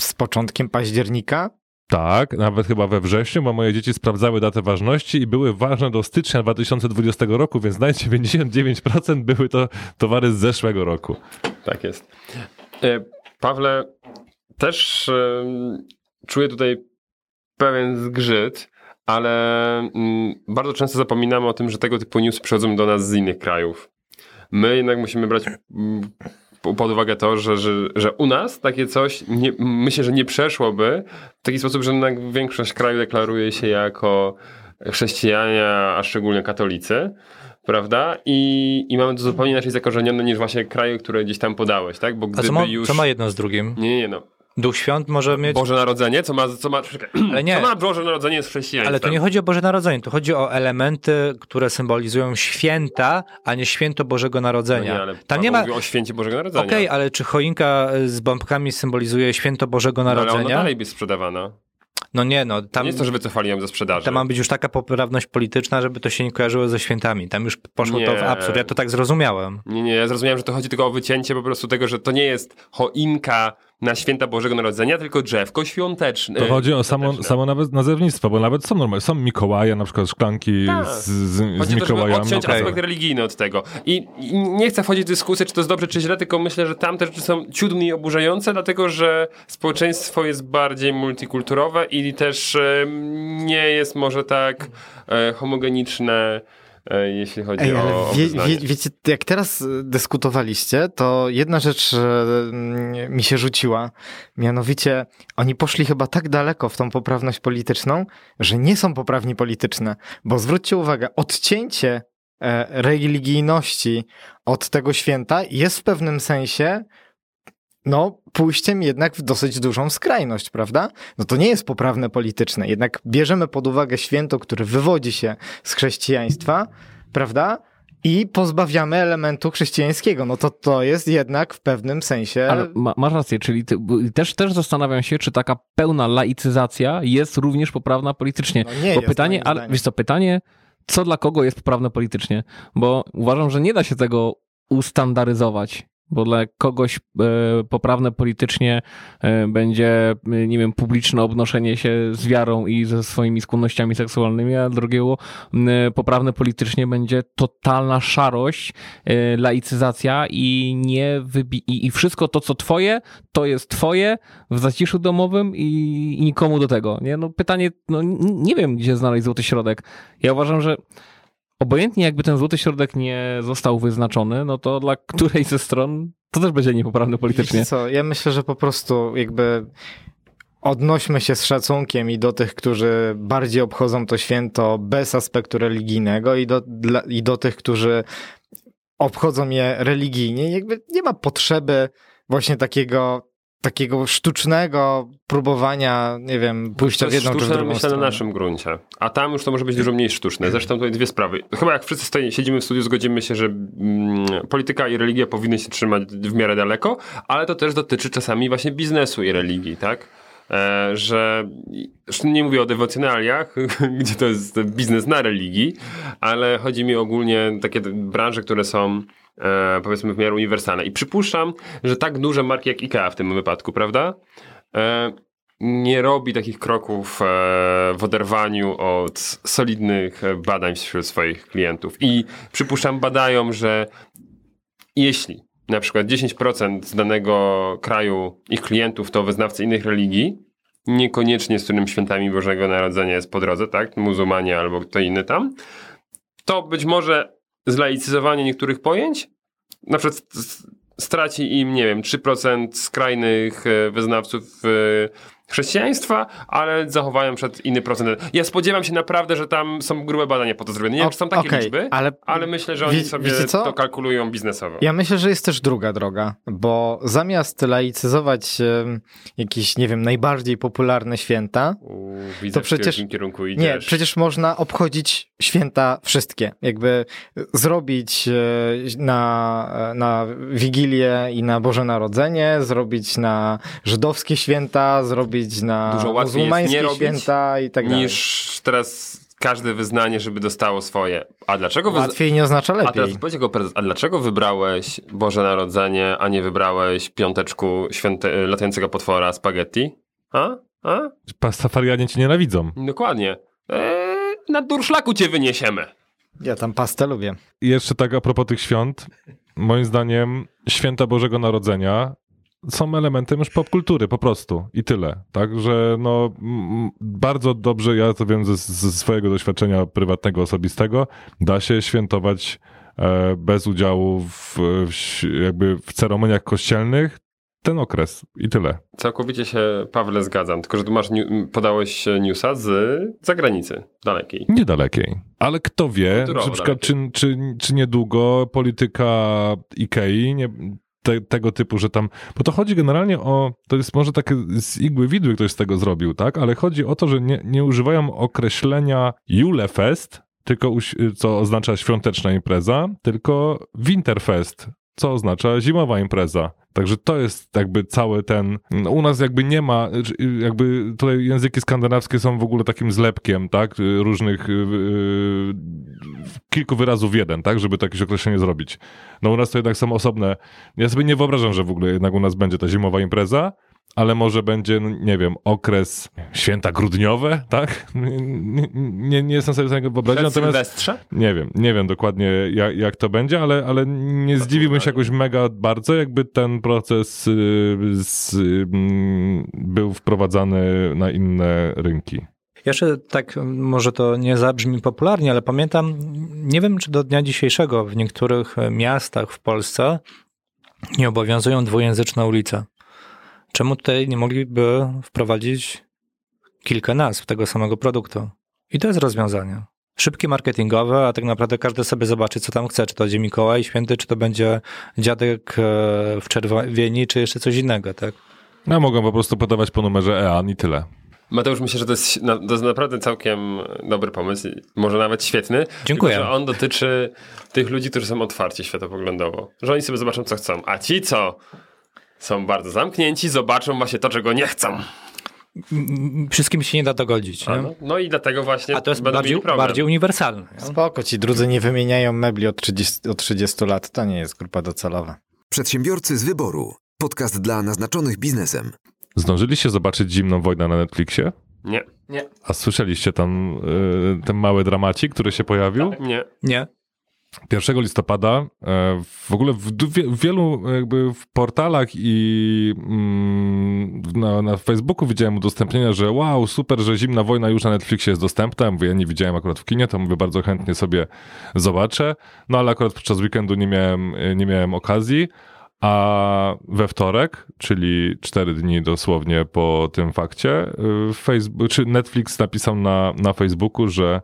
z początkiem października. Tak, nawet chyba we wrześniu, bo moje dzieci sprawdzały datę ważności i były ważne do stycznia 2020 roku, więc na 99% były to towary z zeszłego roku. Tak jest. E, Pawle, też em, czuję tutaj pewien zgrzyt, ale mm, bardzo często zapominamy o tym, że tego typu newsy przychodzą do nas z innych krajów. My jednak musimy brać mm, pod uwagę to, że, że, że u nas takie coś, nie, myślę, że nie przeszłoby w taki sposób, że jednak większość kraju deklaruje się jako chrześcijanie, a szczególnie katolicy prawda? I, I mamy to zupełnie inaczej zakorzenione niż właśnie kraje, które gdzieś tam podałeś, tak? Bo A gdyby co ma, już... co ma jedno z drugim? Nie, nie, no. Duch Świąt może mieć... Boże Narodzenie, co ma, co ma, Ale nie. co ma Boże Narodzenie z chrześcijaństwem? Ale to nie chodzi o Boże Narodzenie, to chodzi o elementy, które symbolizują święta, a nie święto Bożego No Narodzenia. nie, ale Tam nie ma... o święcie Bożego Narodzenia. Okej, ale czy choinka z bombkami symbolizuje święto Bożego No, ale ona Narodzenia? dalej by sprzedawana. No nie, no Tam... Nie jest to, że wycofali ją ze sprzedaży. tam ma być już taka poprawność polityczna, żeby to się nie kojarzyło ze świętami. Tam już poszło to w Nie. absurd. Ja to tak zrozumiałem. Nie, nie, ja zrozumiałem, że to chodzi tylko o wycięcie po prostu tego, że to nie jest choinka na święta Bożego Narodzenia, tylko drzewko świąteczne. To chodzi o samo, samo nawet nazewnictwo, bo nawet są normalne, są Mikołaje, na przykład szklanki Tak. z, z, z Chodzi żeby Mikołajami. odciąć Okej. aspekt religijny od tego. I, I nie chcę wchodzić w dyskusję, czy to jest dobrze, czy źle, tylko myślę, że tamte rzeczy są ciut mniej oburzające, dlatego że społeczeństwo jest bardziej multikulturowe i też e, nie jest może tak e, homogeniczne, jeśli chodzi Ej, o, wie, wie, wiecie, jak teraz y, dyskutowaliście, to jedna rzecz y, mm, mi się rzuciła. Mianowicie, oni poszli chyba tak daleko w tą poprawność polityczną, że nie są poprawni polityczne. Bo zwróćcie uwagę, odcięcie e, religijności od tego święta jest w pewnym sensie no, pójściem jednak w dosyć dużą skrajność, prawda? No to nie jest poprawne polityczne. Jednak bierzemy pod uwagę święto, które wywodzi się z chrześcijaństwa, prawda? I pozbawiamy elementu chrześcijańskiego. No to to jest jednak w pewnym sensie. Ale ma, masz rację, czyli ty, też, też zastanawiam się, czy taka pełna laicyzacja jest również poprawna politycznie. No nie Bo jest, pytanie, ale wiesz co, pytanie, co dla kogo jest poprawne politycznie? Bo uważam, że nie da się tego ustandaryzować. Bo dla kogoś e, poprawne politycznie e, będzie, e, nie wiem, publiczne obnoszenie się z wiarą i ze swoimi skłonnościami seksualnymi, a drugiego poprawne politycznie będzie totalna szarość, laicyzacja i nie wybi- i, i wszystko to, co twoje, to jest twoje w zaciszu domowym i, i nikomu do tego. Nie? No pytanie, no nie wiem, gdzie znaleźć złoty środek. Ja uważam, że obojętnie jakby ten złoty środek nie został wyznaczony, no to dla której ze stron to też będzie niepoprawne politycznie. Co, ja myślę, że po prostu jakby odnośmy się z szacunkiem i do tych, którzy bardziej obchodzą to święto bez aspektu religijnego i do, dla, i do tych, którzy obchodzą je religijnie. Jakby nie ma potrzeby właśnie takiego takiego sztucznego próbowania, nie wiem, pójścia To w jedną czy w sztuczne, drugą myślę, na stronę. naszym gruncie. A tam już to może być dużo mniej sztuczne. Zresztą tutaj dwie sprawy. Chyba jak wszyscy stoi, siedzimy w studiu, zgodzimy się, że mm, polityka i religia powinny się trzymać w miarę daleko, ale to też dotyczy czasami właśnie biznesu i religii, tak? E, że nie mówię o dewocjonaliach, gdzie to jest biznes na religii, ale chodzi mi ogólnie takie branże, które są e, powiedzmy w miarę uniwersalne. I przypuszczam, że tak duże marki jak IKEA w tym wypadku, prawda? E, nie robi takich kroków e, w oderwaniu od solidnych badań wśród swoich klientów. I przypuszczam, badają, że jeśli na przykład 10% z danego kraju ich klientów to wyznawcy innych religii, niekoniecznie z którym świętami Bożego Narodzenia jest po drodze, tak? Muzułmanie albo kto inny tam, to być może zlaicyzowanie niektórych pojęć, na przykład straci im, nie wiem, 3% skrajnych e, wyznawców e, chrześcijaństwa, ale zachowają przed inny procent. Ja spodziewam się naprawdę, że tam są grube badania po to zrobione. Nie wiem, czy są takie Okej, liczby, ale, ale myślę, że oni Wie- sobie to kalkulują biznesowo. Ja myślę, że jest też druga droga, bo zamiast laicyzować jakieś, nie wiem, najbardziej popularne święta, U, widzę, To w przecież- jakim kierunku nie, idziesz. przecież można obchodzić święta wszystkie. Jakby zrobić e, na, na Wigilię i na Boże Narodzenie, zrobić na żydowskie święta, zrobić na Dużo łatwiej jest nie muzułmańskie robić święta i tak dalej. niż teraz każde wyznanie, żeby dostało swoje. A dlaczego wy... Łatwiej nie oznacza A lepiej. teraz powiedz jako prezes, a dlaczego wybrałeś Boże Narodzenie, a nie wybrałeś piąteczku święte, latającego potwora spaghetti? A? A? Pastafarianie ci nienawidzą. Dokładnie. Eee, na durszlaku cię wyniesiemy. Ja tam pastę lubię. I jeszcze tak a propos tych świąt, moim zdaniem święta Bożego Narodzenia są elementem już popkultury po prostu i tyle. Także no bardzo dobrze, ja to wiem ze, ze swojego doświadczenia prywatnego, osobistego, da się świętować e, bez udziału w, w, jakby w ceremoniach kościelnych ten okres i tyle. Całkowicie się, Pawle, zgadzam. Tylko, że tu masz, podałeś newsa z zagranicy, dalekiej. Niedalekiej. Ale kto wie, Kulturowo na przykład, czy, czy, czy niedługo polityka Ikei nie, te, tego typu, że tam. Bo to chodzi generalnie o. To jest może takie z igły widły ktoś z tego zrobił, tak? Ale chodzi o to, że nie, nie używają określenia Julefest, tylko co oznacza świąteczna impreza, tylko Winterfest, co oznacza zimowa impreza. Także to jest jakby cały ten. U nas jakby nie ma, jakby tutaj języki skandynawskie są w ogóle takim zlepkiem, tak? Różnych yy, kilku wyrazów w jeden, tak? Żeby to jakieś określenie zrobić. No u nas to jednak są osobne. Ja sobie nie wyobrażam, że w ogóle jednak u nas będzie ta zimowa impreza. Ale może będzie, no, nie wiem, okres święta grudniowe, tak? Nie, nie, nie jestem sobie w stanie tego wyobrazić. Przed Natomiast Sylwestrze? nie wiem, nie wiem dokładnie jak, jak to będzie, ale, ale nie zdziwiłbym się jakoś mega bardzo, jakby ten proces y, z, mm, był wprowadzany na inne rynki. Jeszcze tak, może to nie zabrzmi popularnie, ale pamiętam, nie wiem czy do dnia dzisiejszego w niektórych miastach w Polsce nie obowiązują dwujęzyczne ulice. Czemu tutaj nie mogliby wprowadzić kilka nazw tego samego produktu? I to jest rozwiązanie. Szybkie marketingowe, a tak naprawdę każdy sobie zobaczy, co tam chce. Czy to będzie Mikołaj Święty, czy to będzie dziadek e, w czerwieni, czy jeszcze coś innego, tak? No mogą po prostu podawać po numerze EAN i tyle. Mateusz, myślę, że to jest, na- to jest naprawdę całkiem dobry pomysł, może nawet świetny. Dziękuję. Tylko, że on dotyczy tych ludzi, którzy są otwarci światopoglądowo. Że oni sobie zobaczą, co chcą. A ci, co są bardzo zamknięci, zobaczą właśnie to, czego nie chcą. Wszystkim się nie da dogodzić. Nie? no, no i dlatego właśnie A to jest będą bardziej, bardziej uniwersalne. nie? Spoko, ci drudzy nie wymieniają mebli od 30, od 30 lat. To nie jest grupa docelowa. Przedsiębiorcy z wyboru. Podcast dla naznaczonych biznesem. Zdążyliście zobaczyć Zimną Wojnę na Netflixie? Nie, A słyszeliście tam y, ten mały dramacik, który się pojawił? nie. Nie. 1 listopada e, w ogóle w, wielu jakby w portalach i mm, na, na Facebooku widziałem udostępnienia, że wow, super, że Zimna Wojna już na Netflixie jest dostępna. Mówię, ja nie widziałem akurat w kinie, to mówię, bardzo chętnie sobie zobaczę. No ale akurat podczas weekendu nie miałem, e, nie miałem okazji. A we wtorek, czyli cztery dni dosłownie po tym fakcie, y, Facebook, czy Netflix napisał na, na Facebooku, że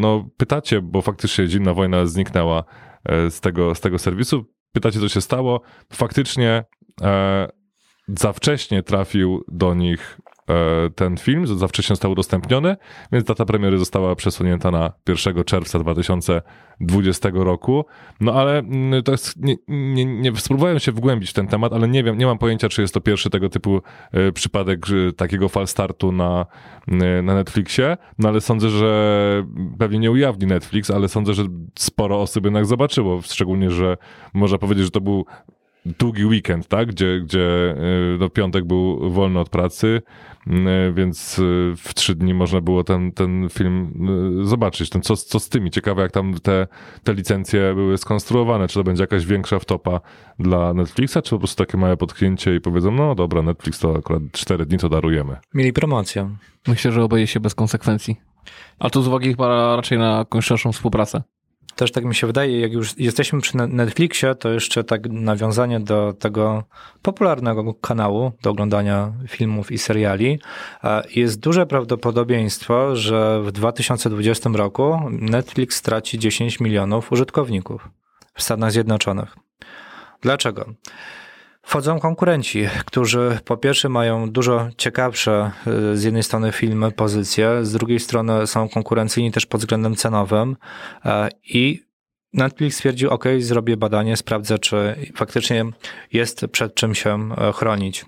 no pytacie, bo faktycznie zimna wojna zniknęła e, z tego, z tego serwisu. Pytacie, co się stało. Faktycznie e, za wcześnie trafił do nich ten film, za wcześnie został udostępniony, więc data premiery została przesunięta na 1 czerwca 2020 roku. No ale mm, to jest, nie, nie, nie spróbowałem się wgłębić w ten temat, ale nie wiem, nie mam pojęcia, czy jest to pierwszy tego typu e, przypadek takiego falstartu na, e, na Netflixie, no ale sądzę, że pewnie nie ujawni Netflix, ale sądzę, że sporo osób jednak zobaczyło, szczególnie, że można powiedzieć, że to był długi weekend, tak? Gdzie, gdzie no, piątek był wolny od pracy, więc y, w trzy dni można było ten, ten film y, zobaczyć. Ten, co, co z tymi? Ciekawe, jak tam te, te licencje były skonstruowane. Czy to będzie jakaś większa wtopa dla Netflixa, czy po prostu takie małe potknięcie i powiedzą, no dobra, Netflix to akurat cztery dni to darujemy. Mieli promocję. Myślę, że obejdzie się bez konsekwencji. A to z uwagi chyba raczej na jakąś szerszą współpracę. Też tak mi się wydaje, jak już jesteśmy przy Netflixie, to jeszcze tak nawiązanie do tego popularnego kanału do oglądania filmów i seriali. Jest duże prawdopodobieństwo, że w 2020 roku Netflix straci 10 milionów użytkowników w Stanach Zjednoczonych. Dlaczego? Wchodzą konkurenci, którzy po pierwsze mają dużo ciekawsze y, z jednej strony filmy, pozycje, z drugiej strony są konkurencyjni też pod względem cenowym e, i Netflix stwierdził, ok, zrobię badanie, sprawdzę, czy faktycznie jest przed czym się e, chronić.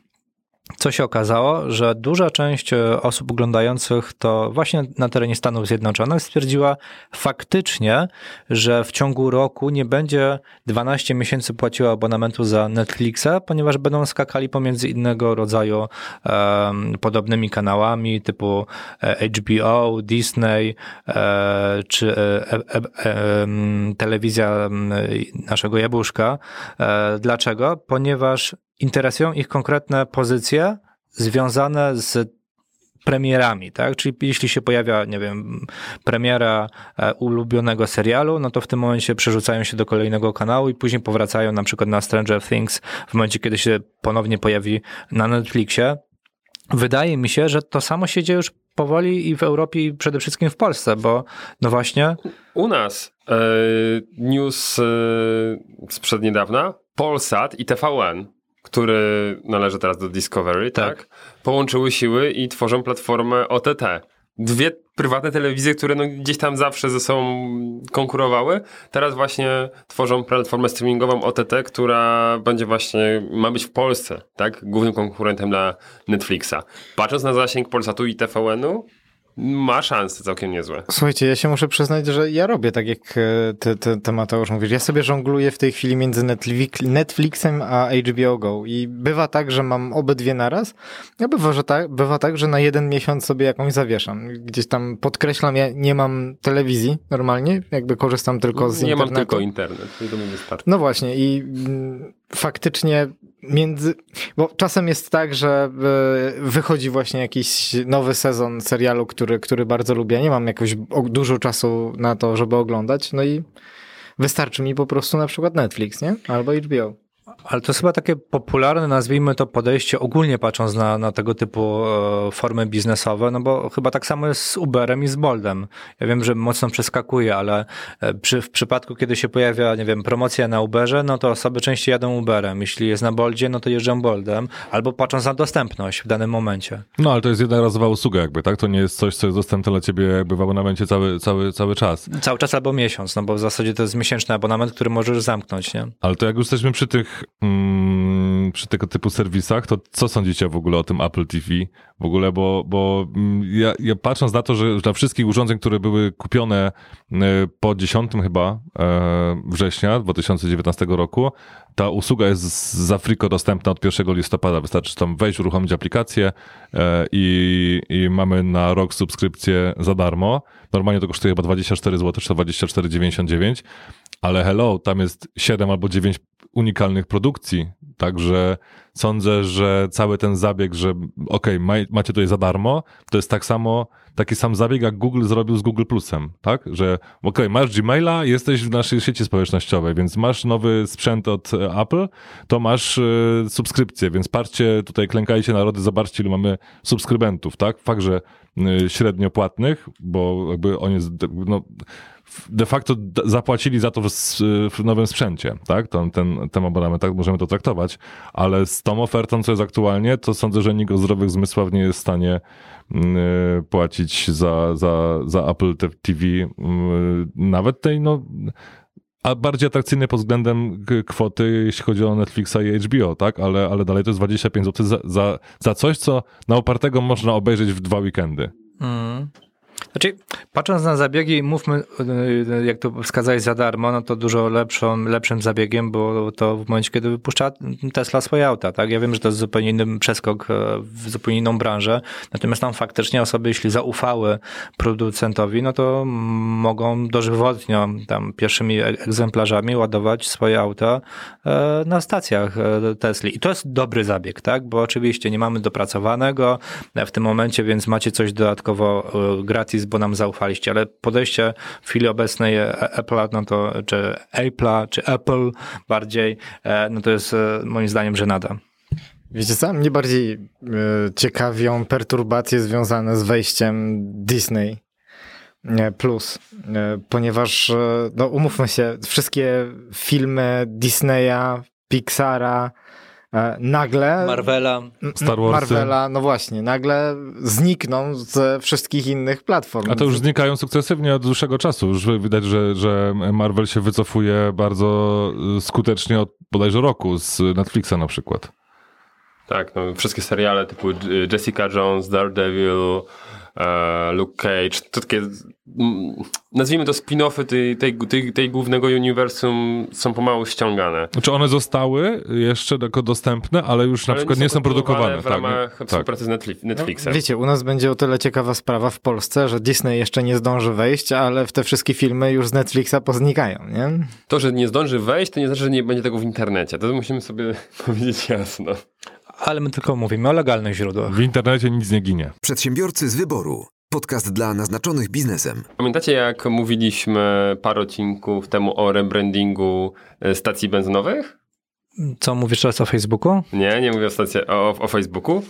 Co się okazało, że duża część e, osób oglądających to właśnie na terenie Stanów Zjednoczonych stwierdziła faktycznie, że w ciągu roku nie będzie 12 miesięcy płaciła abonamentu za Netflixa, ponieważ będą skakali pomiędzy innego rodzaju podobnymi kanałami typu e, HBO, Disney e, czy e, e, e telewizja naszego jabłuszka. Dlaczego? Ponieważ interesują ich konkretne pozycje związane z premierami, tak? Czyli jeśli się pojawia, nie wiem, premiera e, ulubionego serialu, no to w tym momencie przerzucają się do kolejnego kanału i później powracają na przykład na Stranger Things w momencie, kiedy się ponownie pojawi na Netflixie. Wydaje mi się, że to samo się dzieje już powoli i w Europie i przede wszystkim w Polsce, bo no właśnie... U nas e, news e, sprzed niedawna, Polsat i TVN który należy teraz do Discovery, tak. tak? Połączyły siły i tworzą platformę OTT. Dwie prywatne telewizje, które no gdzieś tam zawsze ze sobą konkurowały, teraz właśnie tworzą platformę streamingową OTT, która będzie właśnie, ma być w Polsce, tak? Głównym konkurentem dla Netflixa. Patrząc na zasięg Polsatu i TVN-u, ma szanse całkiem niezłe. Słuchajcie, ja się muszę przyznać, że ja robię tak jak ty, ty, ty Mateusz mówisz. Ja sobie żongluję w tej chwili między Netflixem a HBO Go i bywa tak, że mam obydwie naraz, a bywa, że tak, bywa tak, że na jeden miesiąc sobie jakąś zawieszam. Gdzieś tam podkreślam, ja nie mam telewizji normalnie, jakby korzystam tylko z nie internetu. Nie mam tylko internet, to mi wystarczy. No właśnie i mm, faktycznie między, bo czasem jest tak, że e, wychodzi właśnie jakiś nowy sezon serialu, który, który bardzo lubię. Nie mam jakoś dużo czasu na to, żeby oglądać. No i wystarczy mi po prostu na przykład Netflix, nie? Albo HBO. Ale to jest chyba takie popularne, nazwijmy to podejście ogólnie patrząc na, na tego typu e, formy biznesowe, no bo chyba tak samo jest z Uberem i z Boldem. Ja wiem, że mocno przeskakuje, ale e, przy, w przypadku, kiedy się pojawia, nie wiem, promocja na Uberze, no to osoby częściej jadą Uberem. Jeśli jest na Boldzie, no to jeżdżą Boldem, albo patrząc na dostępność w danym momencie. No, ale to jest jednorazowa usługa jakby, tak? To nie jest coś, co jest dostępne dla ciebie jakby w abonamencie cały, cały, cały czas. Cały czas albo miesiąc, no bo w zasadzie to jest miesięczny abonament, który możesz zamknąć, nie? Ale to jak już jesteśmy przy tych przy tego typu serwisach, to co sądzicie w ogóle o tym Apple TV? W ogóle, bo, bo mm, ja, ja patrząc na to, że dla wszystkich urządzeń, które były kupione e, po 10 chyba e, września 2019 roku, ta usługa jest za friko dostępna od 1 listopada. Wystarczy tam wejść, uruchomić aplikację e, i, i mamy na rok subskrypcję za darmo. Normalnie to kosztuje chyba 24 zł, czy 24,99 ale hello, tam jest 7 albo 9 unikalnych produkcji, także sądzę, że cały ten zabieg, że okej, okay, macie tutaj za darmo, to jest tak samo, taki sam zabieg, jak Google zrobił z Google Plusem, tak? Że okej, okay, masz Gmaila, jesteś w naszej sieci społecznościowej, więc masz nowy sprzęt od Apple, to masz y, subskrypcję, więc patrzcie, tutaj klękajcie narody, zobaczcie, ile mamy subskrybentów, tak? Fakt, że y, średnio płatnych, bo jakby on jest, no, de facto zapłacili za to w, w nowym sprzęcie, tak? Ten, ten, ten abonament, tak możemy to traktować, ale z tą ofertą, co jest aktualnie, to sądzę, że nikt o zdrowych zmysłach nie jest w stanie mm, y, płacić za, za, za Apple TV, y, nawet tej, no, a bardziej atrakcyjny pod względem kwoty, jeśli chodzi o Netflixa i HBO, tak? Ale, ale dalej to jest 25 zł za, za, za coś, co na opartego można obejrzeć w dwa weekendy. Mm. Znaczy, patrząc na zabiegi, mówmy, e, jak to wskazałeś za darmo, no to dużo lepszą, lepszym zabiegiem było to w momencie, kiedy wypuszcza Tesla swoje auta, tak? Ja wiem, że to jest zupełnie inny przeskok e, w zupełnie inną branżę, natomiast tam faktycznie osoby, jeśli zaufały producentowi, no to mogą dożywotnio tam pierwszymi e, egzemplarzami ładować swoje auta na stacjach Tesli. I to jest dobry zabieg, tak? Bo oczywiście nie mamy dopracowanego w tym momencie, więc macie coś dodatkowo gratis Bo nam zaufaliście, ale podejście w chwili obecnej e, Apple'a, no to, czy Apple'a, czy Apple bardziej, e, no to jest e, moim zdaniem żenada. Wiecie co, mnie bardziej ciekawią perturbacje związane z wejściem Disney Plus, ponieważ, no umówmy się, wszystkie filmy Disneya, Pixara, nagle... Marvela. Star Warsy. Marvela, no właśnie, nagle znikną ze wszystkich innych platform. A to już znikają sukcesywnie od dłuższego czasu. Już widać, że, że Marvel się wycofuje bardzo y, skutecznie od bodajże roku z Netflixa na przykład. Tak, no, wszystkie seriale typu Jessica Jones, Daredevil, e, Luke Cage, to takie, mm, nazwijmy to spin-offy tej, tej, tej, tej głównego uniwersum są pomału ściągane. Znaczy one zostały jeszcze jako dostępne, ale już na Ale przykład nie są produkowane. w tak, ramach tak. współpracy z Netflix, No, Netflixem. wiecie, u nas będzie o tyle ciekawa sprawa w Polsce, że Disney jeszcze nie zdąży wejść, ale w te wszystkie filmy już z Netflixa poznikają, nie? To, że nie zdąży wejść, to nie znaczy, że nie będzie tego w internecie. To musimy sobie powiedzieć jasno. Ale my tylko mówimy o legalnych źródłach. W internecie nic nie ginie. Przedsiębiorcy z wyboru. Podcast dla naznaczonych biznesem. Pamiętacie, jak mówiliśmy parę odcinków temu o rebrandingu e, stacji benzynowych? Co mówisz teraz o Facebooku? Nie, nie mówię o, stacji, o, o Facebooku.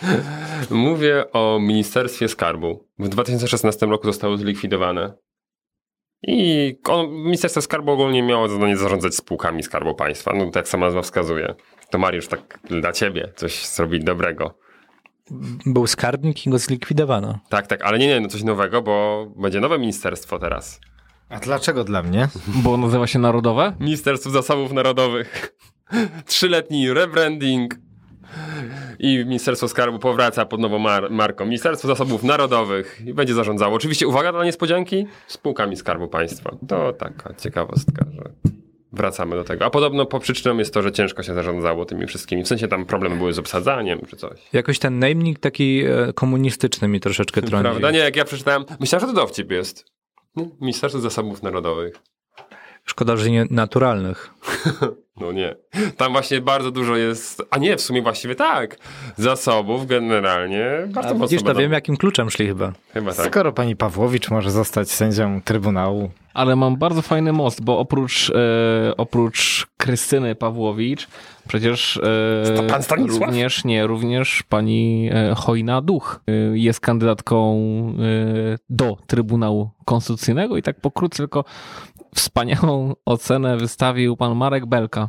mówię o Ministerstwie Skarbu. W 2016 roku zostało zlikwidowane. I on, Ministerstwo Skarbu ogólnie miało zadanie zarządzać spółkami Skarbu Państwa. No tak sama nazwa wskazuje. To Mariusz, tak dla ciebie coś zrobić dobrego. Był skarbnik i go zlikwidowano. Tak, tak, ale nie, nie, no coś nowego, bo będzie nowe ministerstwo teraz. A dlaczego dla mnie? Bo nazywa się Narodowe? Ministerstwo Zasobów Narodowych. Trzyletni rebranding. I Ministerstwo Skarbu powraca pod nową mar- marką. Ministerstwo Zasobów Narodowych i będzie zarządzało. Oczywiście, uwaga dla niespodzianki, spółkami Skarbu Państwa. To taka ciekawostka, że wracamy do tego. A podobno po przyczyną jest to, że ciężko się zarządzało tymi wszystkimi. W sensie tam problemy były z obsadzaniem czy coś. Jakoś ten naming taki e, komunistyczny mi troszeczkę trąci. Prawda? Nie, jak ja przeczytałem, myślałem, że to dowcip jest. Ministerstwo Zasobów Narodowych. Szkoda, że nie naturalnych. No nie. Tam właśnie bardzo dużo jest. A nie, w sumie właściwie tak. Zasobów generalnie bardzo A mocno. widzisz, to będą- wiem jakim kluczem szli chyba. Chyba tak. Skoro pani Pawłowicz może zostać sędzią Trybunału, Ale mam bardzo fajny most, bo oprócz, e, oprócz Krystyny Pawłowicz, przecież e, To pan Stanisław? również, nie, również pani e, Hojna Duch e, jest kandydatką e, do Trybunału Konstytucyjnego i tak pokrótce tylko wspaniałą ocenę wystawił pan Marek Belka.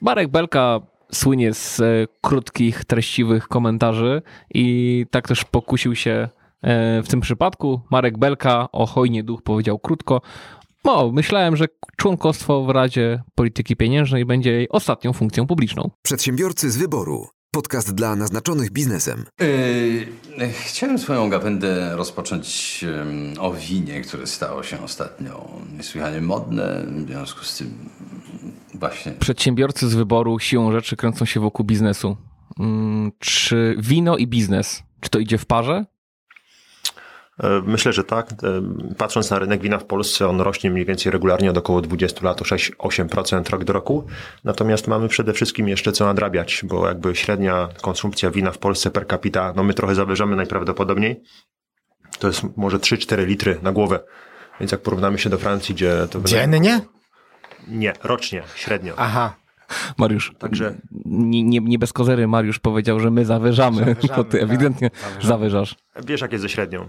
Marek Belka słynie z e, krótkich, treściwych komentarzy i tak też pokusił się e, w tym przypadku. Marek Belka o hojnie duch powiedział krótko. No, myślałem, że członkostwo w Radzie Polityki Pieniężnej będzie jej ostatnią funkcją publiczną. Przedsiębiorcy z wyboru. Podcast dla naznaczonych biznesem. Yy, chciałem swoją gawędę rozpocząć ym, o winie, które stało się ostatnio niesłychanie modne. W związku z tym właśnie Przedsiębiorcy z wyboru siłą rzeczy kręcą się wokół biznesu. Mm, Czy wino i biznes, czy to idzie w parze? E, Myślę, że tak. E, Patrząc na rynek wina w Polsce, on rośnie mniej więcej regularnie od około 20 lat, o 6-8% rok do roku. Natomiast mamy przede wszystkim jeszcze co nadrabiać, bo jakby średnia konsumpcja wina w Polsce per capita, no my trochę zawyżamy najprawdopodobniej. To jest może 3-4 litry na głowę. Więc jak porównamy się do Francji, gdzie to... dziennie? Nie, rocznie, średnio. Aha, Mariusz, Także nie, nie, nie bez kozery Mariusz powiedział, że my zawyżamy, Zawyżamy, bo ty tak, ewidentnie zawyżasz. wiesz, jak jest ze średnią,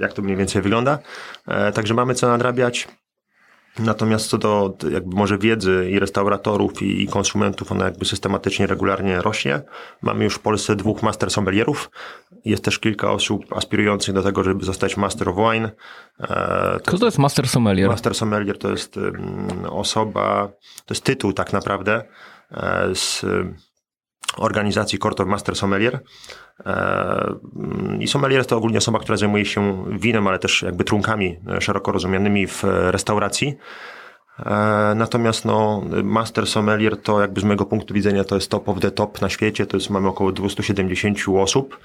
jak to mniej więcej wygląda. E, Także mamy co nadrabiać. Natomiast co do jakby może wiedzy i restauratorów i, i konsumentów, ona jakby systematycznie, regularnie rośnie. Mamy już w Polsce dwóch master sommelierów. Jest też kilka osób aspirujących do tego, żeby zostać master of wine. E, Kto to jest master sommelier? Master sommelier to jest osoba, to jest tytuł tak naprawdę e, z organizacji Court of Master Sommelier. E, I sommelier to ogólnie osoba, która zajmuje się winem, ale też jakby trunkami e, szeroko rozumianymi w restauracji. E, Natomiast no, Master Sommelier to jakby z mojego punktu widzenia to jest top of the top na świecie. To jest mamy około 270 osób,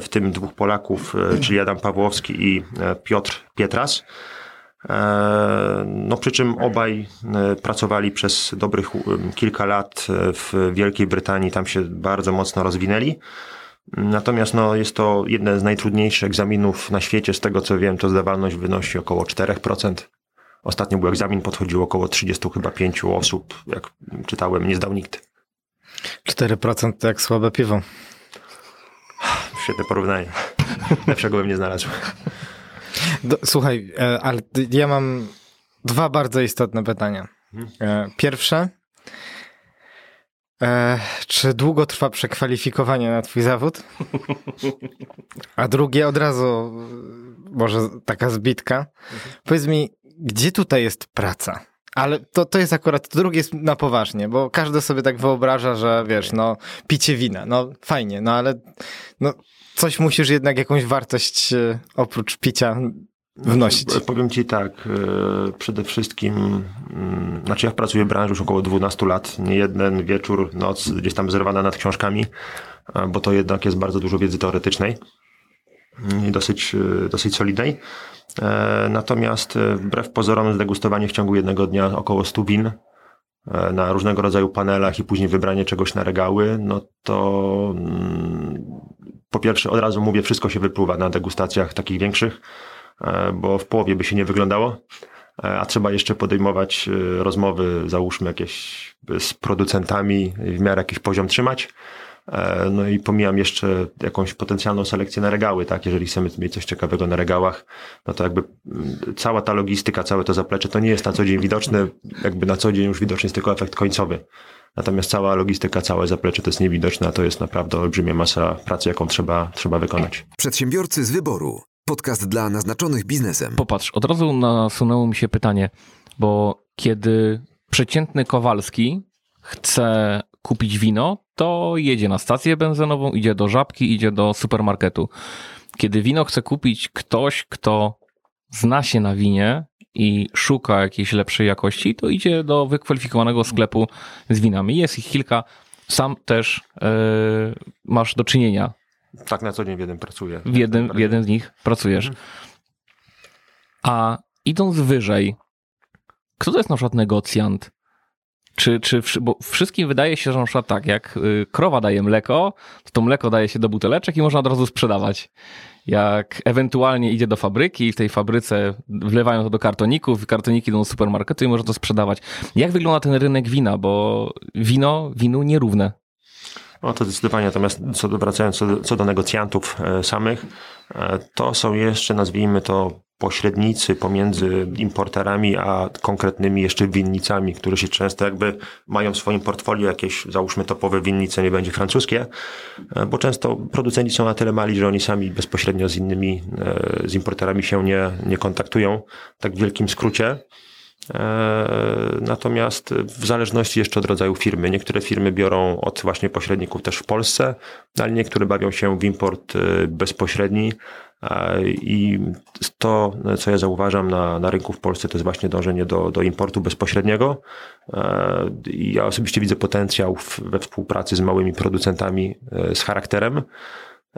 w tym dwóch Polaków, czyli Adam Pawłowski i Piotr Pietras. No przy czym obaj pracowali przez dobrych kilka lat w Wielkiej Brytanii, tam się bardzo mocno rozwinęli. Natomiast no, jest to jeden z najtrudniejszych egzaminów na świecie. Z tego co wiem, to zdawalność wynosi około 4%. Ostatnio był egzamin, podchodziło około 30 chyba 5 osób. Jak czytałem, nie zdał nikt. 4% to jak słabe piwo. Świetne porównanie. Lepszego bym nie znalazł. Do, słuchaj, e, ale ja mam dwa bardzo istotne pytania. E, Pierwsze. E, czy długo trwa przekwalifikowanie na twój zawód? A drugie od razu, e, może taka zbitka. Powiedz mi, gdzie tutaj jest praca? Ale to, to jest akurat, to drugie jest na poważnie, bo każdy sobie tak wyobraża, że wiesz, no picie wina, no fajnie, no ale no, coś musisz jednak jakąś wartość e, oprócz picia wnosić. E, Powiem ci tak, e, przede wszystkim, mm, znaczy ja pracuję w branży już około 12 lat, nie jeden wieczór, noc gdzieś tam zerwana nad książkami, bo to jednak jest bardzo dużo wiedzy teoretycznej mm, i dosyć, e, dosyć solidnej. Natomiast wbrew pozorom zdegustowanie w ciągu jednego dnia około 100 win na różnego rodzaju panelach i później wybranie czegoś na regały, no to mm, po pierwsze od razu mówię, wszystko się wypluwa na degustacjach takich większych, bo w połowie by się nie wyglądało, e, a trzeba jeszcze podejmować e, rozmowy, załóżmy jakieś z producentami, w miarę jakiś poziom trzymać. E, No i pomijam jeszcze jakąś potencjalną selekcję na regały, tak? Jeżeli chcemy mieć coś ciekawego na regałach, no to jakby mm, cała ta logistyka, całe to zaplecze, to nie jest na co dzień widoczne, jakby na co dzień już widoczny jest tylko efekt końcowy. Natomiast cała logistyka, całe zaplecze to jest niewidoczne, a to jest naprawdę olbrzymia masa pracy, jaką trzeba, trzeba wykonać. Przedsiębiorcy z wyboru. Podcast dla naznaczonych biznesem. Popatrz, od razu nasunęło mi się pytanie, bo kiedy przeciętny Kowalski chce kupić wino, to jedzie na stację benzynową, idzie do żabki, idzie do supermarketu. Kiedy wino chce kupić ktoś, kto zna się na winie i szuka jakiejś lepszej jakości, to idzie do wykwalifikowanego sklepu z winami. Jest ich kilka. Sam też e, masz do czynienia Tak na co dzień w jednym pracuję. w jednym, w jednym z nich pracujesz. A idąc wyżej, kto to jest na przykład negocjant? Czy, czy, bo wszystkim wydaje się, że na przykład tak, jak y, krowa daje mleko, to to mleko daje się do buteleczek i można od razu sprzedawać. Jak ewentualnie idzie do fabryki i w tej fabryce wlewają to do kartoników, kartoniki idą do supermarketu i można to sprzedawać. Jak wygląda ten rynek wina? Bo wino winu nierówne. No to zdecydowanie, natomiast co do, wracając co do, co do negocjantów e, samych, e, to są jeszcze, nazwijmy to, pośrednicy pomiędzy importerami a konkretnymi jeszcze winnicami, które się często jakby mają w swoim portfolio jakieś, załóżmy topowe winnice, nie będzie francuskie, e, bo często producenci są na tyle mali, że oni sami bezpośrednio z innymi, z importerami się nie, nie kontaktują, tak w wielkim skrócie. E, Natomiast w zależności jeszcze od rodzaju firmy. Niektóre firmy biorą od właśnie pośredników też w Polsce, ale niektóre bawią się w import e, bezpośredni. E, I to, co ja zauważam na, na rynku w Polsce, to jest właśnie dążenie do, do importu bezpośredniego. Ja osobiście widzę potencjał w, we współpracy z małymi producentami z charakterem.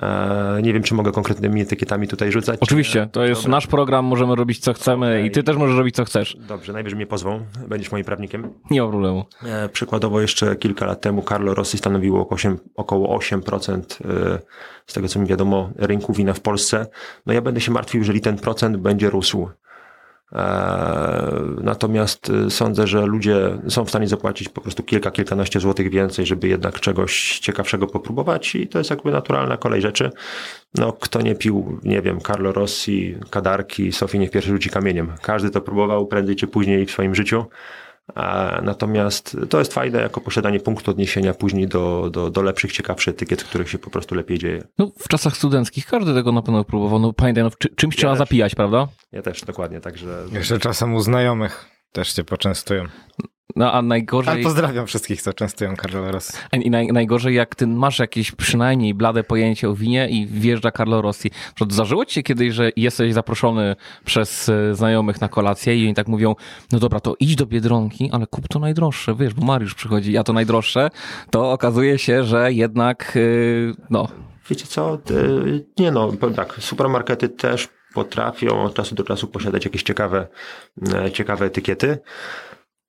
E, Nie wiem, czy mogę konkretnymi etykietami tutaj rzucać. czy Oczywiście, nie. to jest Dobra. nasz program, możemy robić co chcemy i Okej. ty też możesz robić co chcesz. Dobrze, najwyżej mnie pozwą, będziesz moim prawnikiem. Nie ma problemu. E, Przykładowo jeszcze kilka lat temu Carlo Rossi stanowiło około 8%, około 8% e, z tego co mi wiadomo rynku wina w Polsce. No ja będę się martwił, jeżeli ten procent będzie rósł. E, Natomiast e, sądzę, że ludzie są w stanie zapłacić po prostu kilka, kilkanaście złotych więcej, żeby jednak czegoś ciekawszego popróbować i to jest jakby naturalna kolej rzeczy. No, kto nie pił, nie wiem, Carlo Rossi, Kadarki, Sofii niech pierwszy rzuci kamieniem. Każdy to próbował prędzej czy później w swoim życiu. Natomiast to jest fajne jako posiadanie punktu odniesienia później do, do, do lepszych, ciekawszych etykiet, których się po prostu lepiej dzieje. No, w czasach studenckich każdy tego na pewno próbował. No pamiętaj, no, czy, czymś trzeba też. zapijać, prawda? Ja też dokładnie, także Jeszcze czasem u znajomych też cię poczęstują. No a Ale najgorzej, pozdrawiam wszystkich, co częstują Carlo Rossi. i naj, najgorzej jak ty masz jakieś przynajmniej blade pojęcie o winie i wjeżdża Carlo Rossi. Zdarzyło ci się kiedyś, że jesteś zaproszony przez e, znajomych na kolację i oni tak mówią, no dobra, to idź do Biedronki, ale kup to najdroższe, wiesz, bo Mariusz przychodzi, ja to najdroższe, to okazuje się, że jednak, e, no, Wiecie co? Y, Nie no, powiem tak, supermarkety też potrafią od czasu do czasu posiadać jakieś ciekawe, e, ciekawe etykiety.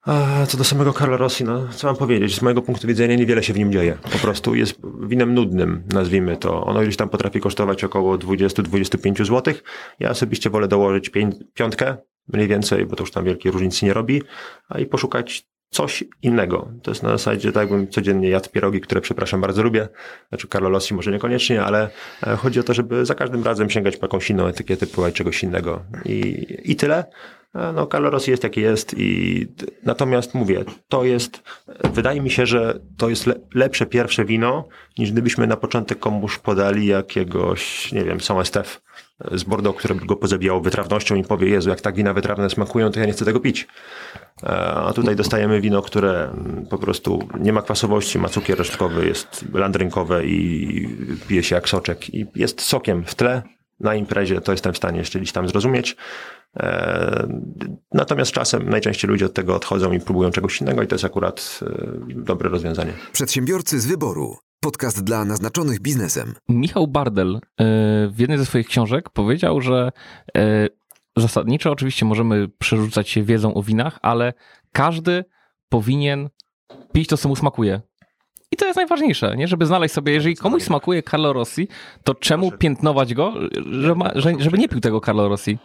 A co do samego Carlo Rossi, no co mam powiedzieć? Z mojego punktu widzenia niewiele się w nim dzieje. Po prostu jest winem nudnym, nazwijmy to. Ono gdzieś tam potrafi kosztować około 20-25 zł. Ja osobiście wolę dołożyć piątkę, mniej więcej, bo to już tam wielkiej różnicy nie robi, a i poszukać coś innego. To jest na zasadzie tak, jakbym codziennie jadł pierogi, które przepraszam bardzo lubię. Znaczy Carlo Rossi może niekoniecznie, ale e, chodzi o to, żeby za każdym razem sięgać po jakąś inną etykietę, próbować czegoś innego. I, i tyle. E, No, Carlo Rossi jest jaki jest i natomiast mówię, to jest, wydaje mi się, że to jest le, lepsze pierwsze wino, niż gdybyśmy na początek komuś podali jakiegoś, nie wiem, Saint Estef z Bordeaux, które go pozabijało wytrawnością i powie, Jezu, jak tak wina wytrawne smakują, to ja nie chcę tego pić. E, A tutaj dostajemy wino, które mm, po prostu nie ma kwasowości, ma cukier resztkowy, jest landrynkowe i pije się jak soczek i jest sokiem w tle. Na imprezie to jestem w stanie jeszcze gdzieś tam zrozumieć. E, Natomiast czasem najczęściej ludzie od tego odchodzą i próbują czegoś innego i to jest akurat e, dobre rozwiązanie. Przedsiębiorcy z wyboru. Podcast dla naznaczonych biznesem. Michał Bardel e, w jednej ze swoich książek powiedział, że e, zasadniczo oczywiście możemy przerzucać się wiedzą o winach, ale każdy powinien pić to, co mu smakuje. I to jest najważniejsze, nie? Żeby znaleźć sobie, jeżeli komuś smakuje Carlo Rossi, to czemu piętnować go, żeby nie pił tego Carlo Rossi?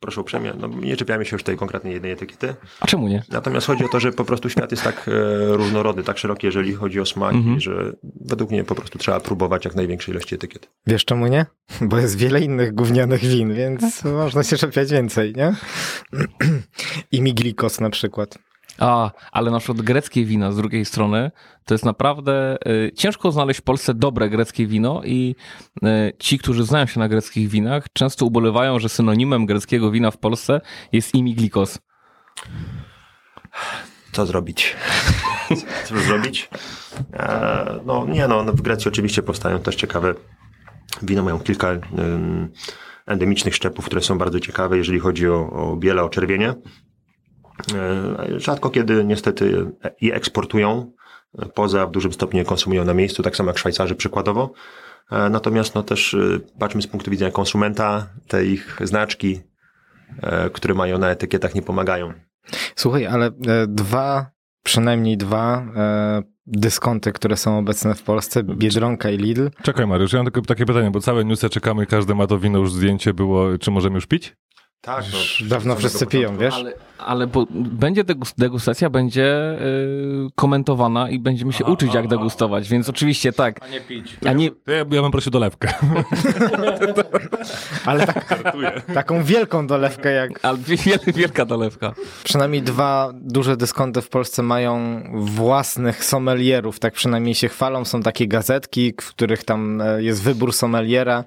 Proszę uprzejmie, no nie czepiamy się już tej konkretnej jednej etykiety. A czemu nie? Natomiast chodzi o to, że po prostu świat jest tak e, różnorodny, tak szeroki, jeżeli chodzi o smaki, Mhm. że według mnie po prostu trzeba próbować jak największej ilości etykiet. Wiesz czemu nie? Bo jest wiele innych gównianych win, więc można się czepiać więcej, nie? I miglikos na przykład. A, ale na przykład greckie wina z drugiej strony, to jest naprawdę y, ciężko znaleźć w Polsce dobre greckie wino i y, ci, którzy znają się na greckich winach, często ubolewają, że synonimem greckiego wina w Polsce jest imiglikos. Co zrobić? Co zrobić? E, no nie no, w Grecji oczywiście powstają też ciekawe wina, mają kilka ym, endemicznych szczepów, które są bardzo ciekawe, jeżeli chodzi o, o biele, o czerwienie. E, Rzadko kiedy niestety je eksportują, e, poza w dużym stopniu je konsumują na miejscu, tak samo jak Szwajcarzy przykładowo. E, Natomiast no też patrzmy z punktu widzenia konsumenta, te ich znaczki, które mają na etykietach nie pomagają. Słuchaj, ale dwa, przynajmniej dwa dyskonty, które są obecne w Polsce, Biedronka i Lidl. Czekaj Mariusz, ja mam tylko takie pytanie, bo całe newsy czekamy i każdy ma to wino już zdjęcie było, czy możemy już pić? Tak, no, Dawno wszyscy piją, początku. wiesz? Ale, ale bo będzie degus- degustacja, będzie y, komentowana i będziemy się uczyć, jak degustować, więc oczywiście tak. A nie pić. A nie, To ja, ja bym prosił dolewkę. Ale tak, taką wielką dolewkę jak ale wiel- wielka dolewka. Przynajmniej dwa duże dyskonty w Polsce mają własnych sommelierów, tak przynajmniej się chwalą. Są takie gazetki, w których tam e, jest wybór sommeliera.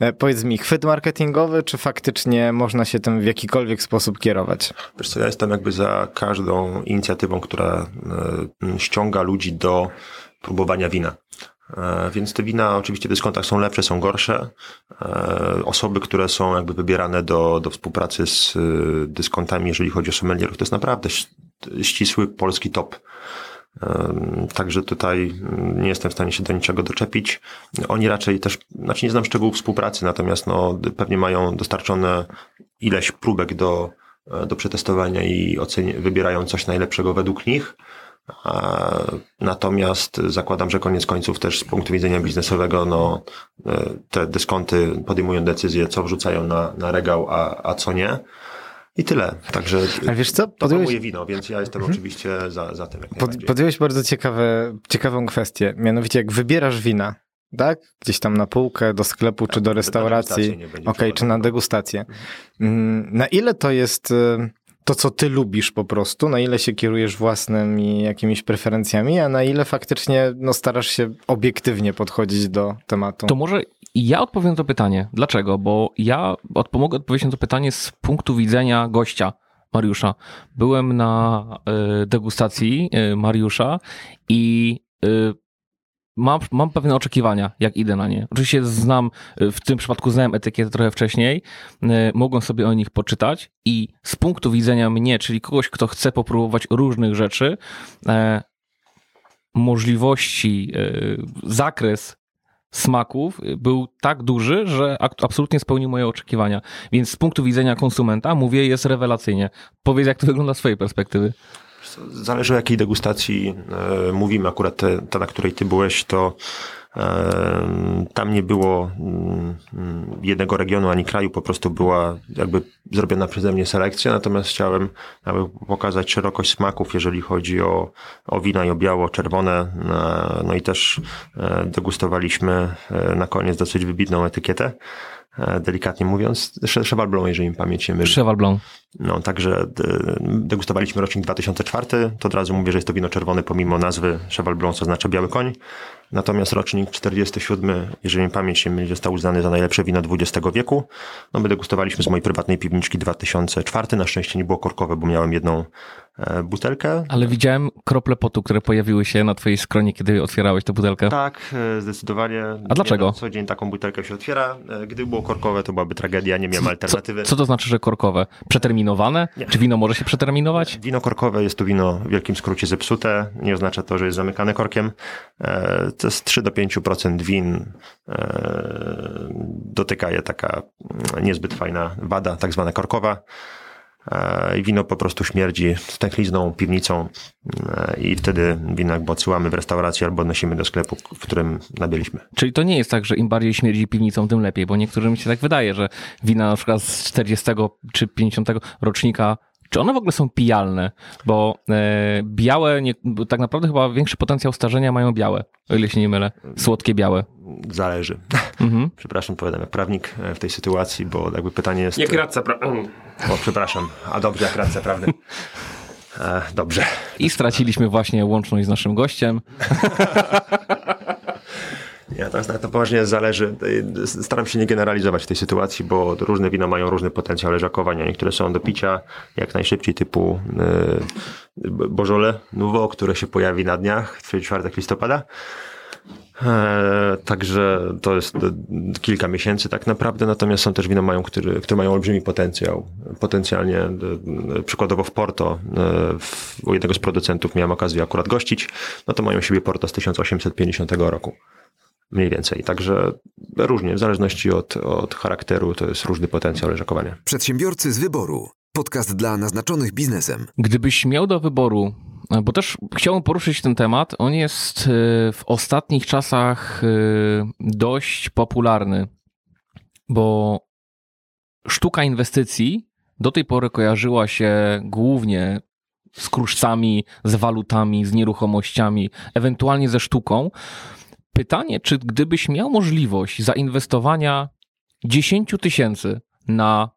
E, Powiedz mi, chwyt marketingowy, czy faktycznie można się tym w jakikolwiek sposób kierować? Wiesz co, ja jestem jakby za każdą inicjatywą, która e, ściąga ludzi do próbowania wina. E, Więc te wina oczywiście w dyskontach są lepsze, są gorsze. E, Osoby, które są jakby wybierane do, do współpracy z dyskontami, jeżeli chodzi o sommelierów, to jest naprawdę ścisły polski top. Także tutaj nie jestem w stanie się do niczego doczepić. Oni raczej też, znaczy nie znam szczegółów współpracy, natomiast no, pewnie mają dostarczone ileś próbek do, e, do przetestowania i oceni- wybierają coś najlepszego według nich. A, Natomiast zakładam, że koniec końców też z punktu widzenia biznesowego, no, e, te dyskonty podejmują decyzję, co wrzucają na, na regał, a, a co nie. I tyle. Także A wiesz co? to Podjąłeś, promuje wino, więc ja jestem oczywiście za, za tym pod, podjąłeś bardzo ciekawe, ciekawą kwestię. Mianowicie, jak wybierasz wina, tak? Gdzieś tam na półkę, do sklepu czy do restauracji. Okej, będzie czy na degustację. Mm, Na ile to jest y, to, co ty lubisz po prostu, na ile się kierujesz własnymi jakimiś preferencjami, a na ile faktycznie no, starasz się obiektywnie podchodzić do tematu? To może ja odpowiem na to pytanie. Dlaczego? Bo ja pomogę odpowiedzieć na to pytanie z punktu widzenia gościa. Mariusza. Byłem na y, degustacji y, Mariusza i y, mam, mam pewne oczekiwania, jak idę na nie. Oczywiście znam, y, w tym przypadku znałem etykietę trochę wcześniej, y, mogłem sobie o nich poczytać i z punktu widzenia mnie, czyli kogoś, kto chce popróbować różnych rzeczy, e, możliwości, e, zakres smaków był tak duży, że absolutnie spełnił moje oczekiwania. Więc z punktu widzenia konsumenta, mówię, jest rewelacyjnie. Powiedz, jak to wygląda z twojej perspektywy. Zależy o jakiej degustacji e, mówimy. Akurat te, ta, na której ty byłeś, to e, tam nie było mm, mm, jednego regionu ani kraju, po prostu była jakby zrobiona przeze mnie selekcja, natomiast chciałem aby pokazać szerokość smaków, jeżeli chodzi o, o wina i o biało, czerwone, e, no i też e, degustowaliśmy e, na koniec dosyć wybitną etykietę delikatnie mówiąc, Cheval Blanc, jeżeli mi pamięć nie myli. Cheval Blanc. No, także de- degustowaliśmy rocznik 2004, to od razu mówię, że jest to wino czerwone pomimo nazwy Cheval Blanc, co oznacza biały koń. Natomiast rocznik 47, jeżeli mi pamięć nie myli, został uznany za najlepsze wino XX wieku. No, my degustowaliśmy z mojej prywatnej piwniczki 2004, na szczęście nie było korkowe, bo miałem jedną e, butelkę. Ale widziałem krople potu, które pojawiły się na twojej skronie, kiedy otwierałeś tę butelkę. Tak, e, zdecydowanie. A dlaczego? Nie co dzień taką butelkę się otwiera. E, Gdyby było korkowe, to byłaby tragedia, nie miałem alternatywy. Co to znaczy, że korkowe? Przeterminowane? Czy wino może się przeterminować? Wino korkowe jest to wino w wielkim skrócie zepsute. Nie oznacza to, że jest zamykane korkiem. E, To jest 3 do 5% win. E, Dotyka je taka mm, niezbyt fajna wada, tak zwana korkowa. E, I wino po prostu śmierdzi stęchlizną, piwnicą e, i wtedy wino jakby odsyłamy w restauracji albo odnosimy do sklepu, w którym nabyliśmy. Czyli to nie jest tak, że im bardziej śmierdzi piwnicą, tym lepiej, bo niektórym się tak wydaje, że wina na przykład z 40 czy 50 rocznika, czy one w ogóle są pijalne? Bo e, białe, nie, bo tak naprawdę chyba większy potencjał starzenia mają białe, o ile się nie mylę. Słodkie białe. Zależy. Mhm. Przepraszam, powiadam jak prawnik e, w tej sytuacji, bo jakby pytanie jest... Jak radca, pra- O, przepraszam. A dobrze, jak rację, prawda? E, dobrze. I straciliśmy właśnie łączność z naszym gościem. Ja teraz na poważnie zależy. Staram się nie generalizować w tej sytuacji, bo różne wina mają różny potencjał leżakowania. Niektóre są do picia jak najszybciej, typu e, Bożole Nouveau, które się pojawi na dniach, 3-4 listopada. E, Także to jest e, kilka miesięcy tak naprawdę, natomiast są też wina, mają, które, które mają olbrzymi potencjał. Potencjalnie, przykładowo w Porto, u jednego z producentów miałem okazję akurat gościć, no to mają siebie Porto z 1850 roku. Mniej więcej. Także różnie, w zależności od, od charakteru, to jest różny potencjał leżakowania. Przedsiębiorcy z wyboru. Podcast dla naznaczonych biznesem. Gdybyś miał do wyboru, bo też chciałbym poruszyć ten temat, on jest y, w ostatnich czasach y, dość popularny, bo sztuka inwestycji do tej pory kojarzyła się głównie z kruszcami, z walutami, z nieruchomościami, ewentualnie ze sztuką. Pytanie, czy gdybyś miał możliwość zainwestowania 10 tysięcy na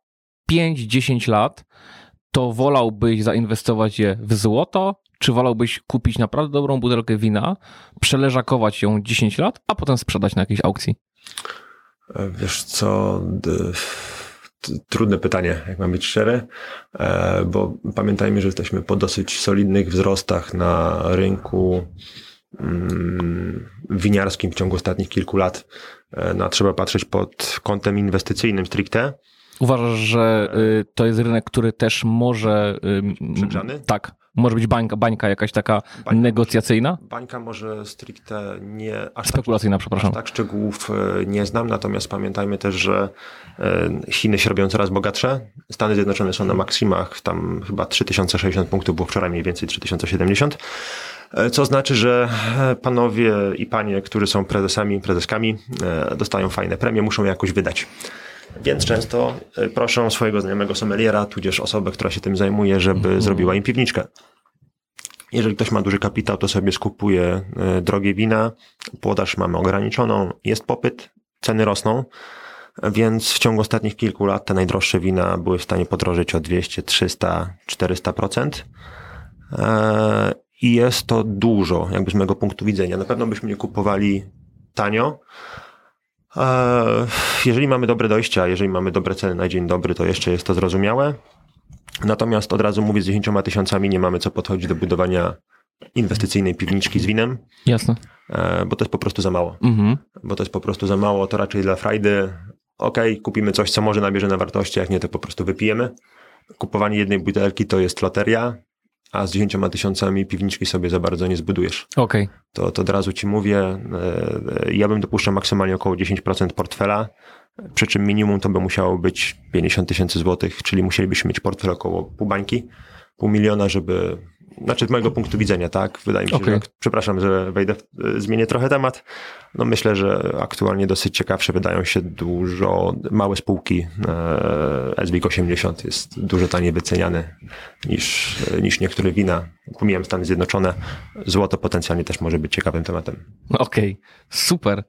5-10 lat, to wolałbyś zainwestować je w złoto, czy wolałbyś kupić naprawdę dobrą butelkę wina, przeleżakować ją 10 lat, a potem sprzedać na jakiejś aukcji? E, Wiesz co, trudne pytanie, jak mam być szczery, e, bo pamiętajmy, że jesteśmy po dosyć solidnych wzrostach na rynku winiarskim w ciągu ostatnich kilku lat. E, No, trzeba patrzeć pod kątem inwestycyjnym stricte. Uważasz, że y, to jest rynek, który też może. y, Przegrzany? Tak. Może być bańka, bańka jakaś taka Bańka negocjacyjna? Bańka może stricte nie aż tak Spekulacyjna, przepraszam. Aż tak szczegółów e, nie znam, natomiast pamiętajmy też, że e, Chiny się robią coraz bogatsze. Stany Zjednoczone są na maksimach, tam chyba 3060 punktów było wczoraj, mniej więcej 3070. E, Co znaczy, że e, panowie i panie, którzy są prezesami, prezeskami, e, dostają fajne premie, muszą je jakoś wydać. Więc często proszą swojego znajomego sommeliera, tudzież osobę, która się tym zajmuje, żeby zrobiła im piwniczkę. Jeżeli ktoś ma duży kapitał, to sobie skupuje drogie wina, podaż mamy ograniczoną, jest popyt, ceny rosną, więc w ciągu ostatnich kilku lat te najdroższe wina były w stanie podrożyć o 200, 300, 400%. I jest to dużo, jakby z mojego punktu widzenia. Na pewno byśmy nie kupowali tanio. E, Jeżeli mamy dobre dojścia, jeżeli mamy dobre ceny na dzień dobry, to jeszcze jest to zrozumiałe. Natomiast od razu mówię, z 10 tysiącami nie mamy co podchodzić do budowania inwestycyjnej piwniczki z winem, Jasne. e, bo to jest po prostu za mało. Mhm. Bo to jest po prostu za mało, to raczej dla frajdy. Okej, kupimy coś, co może nabierze na wartości, jak nie, to po prostu wypijemy. Kupowanie jednej butelki to jest loteria, a z 10 tysiącami piwniczki sobie za bardzo nie zbudujesz. Okej. To, to od razu ci mówię, e, e, ja bym dopuszczał maksymalnie około 10% portfela, przy czym minimum to by musiało być 50 tysięcy złotych, czyli musielibyśmy mieć portfel około pół bańki, pół miliona, żeby znaczy z mojego punktu widzenia, tak? Wydaje mi się, Okej. że, przepraszam, że wejdę, w- zmienię trochę temat. No myślę, że aktualnie dosyć ciekawsze wydają się dużo małe spółki. E, SWIG 80 jest dużo taniej wyceniany niż, niż niektóre wina. Pomijam Stany Zjednoczone. Złoto potencjalnie też może być ciekawym tematem. Okej, super.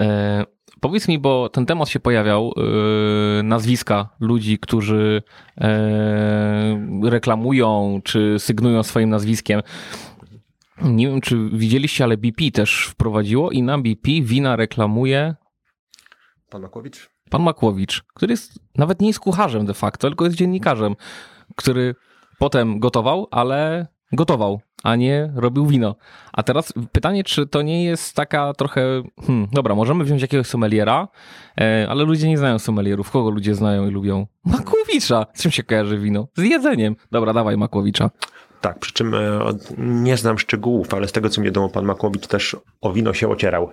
E, powiedz mi, bo ten temat się pojawiał, e, nazwiska ludzi, którzy e, reklamują czy sygnują swoim nazwiskiem. Nie wiem, czy widzieliście, ale BP też wprowadziło i na BP wina reklamuje Pan Makłowicz? pan Makłowicz, który jest, nawet nie jest kucharzem de facto, tylko jest dziennikarzem, który potem gotował, ale gotował, a nie robił wino. A teraz pytanie, czy to nie jest taka trochę, hmm, dobra, możemy wziąć jakiegoś sommeliera, e, ale ludzie nie znają sommelierów. Kogo ludzie znają i lubią? Makłowicza! Z czym się kojarzy wino? Z jedzeniem. Dobra, dawaj Makłowicza. Tak, przy czym e, nie znam szczegółów, ale z tego co mi wiadomo, pan Makłowicz też o wino się ocierał.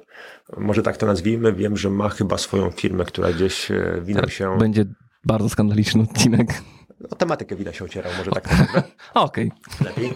Może tak to nazwijmy. Wiem, że ma chyba swoją firmę, która gdzieś e, winem się... Będzie bardzo skandaliczny odcinek. O tematykę wina się ocierał, może tak. Okej. lepiej.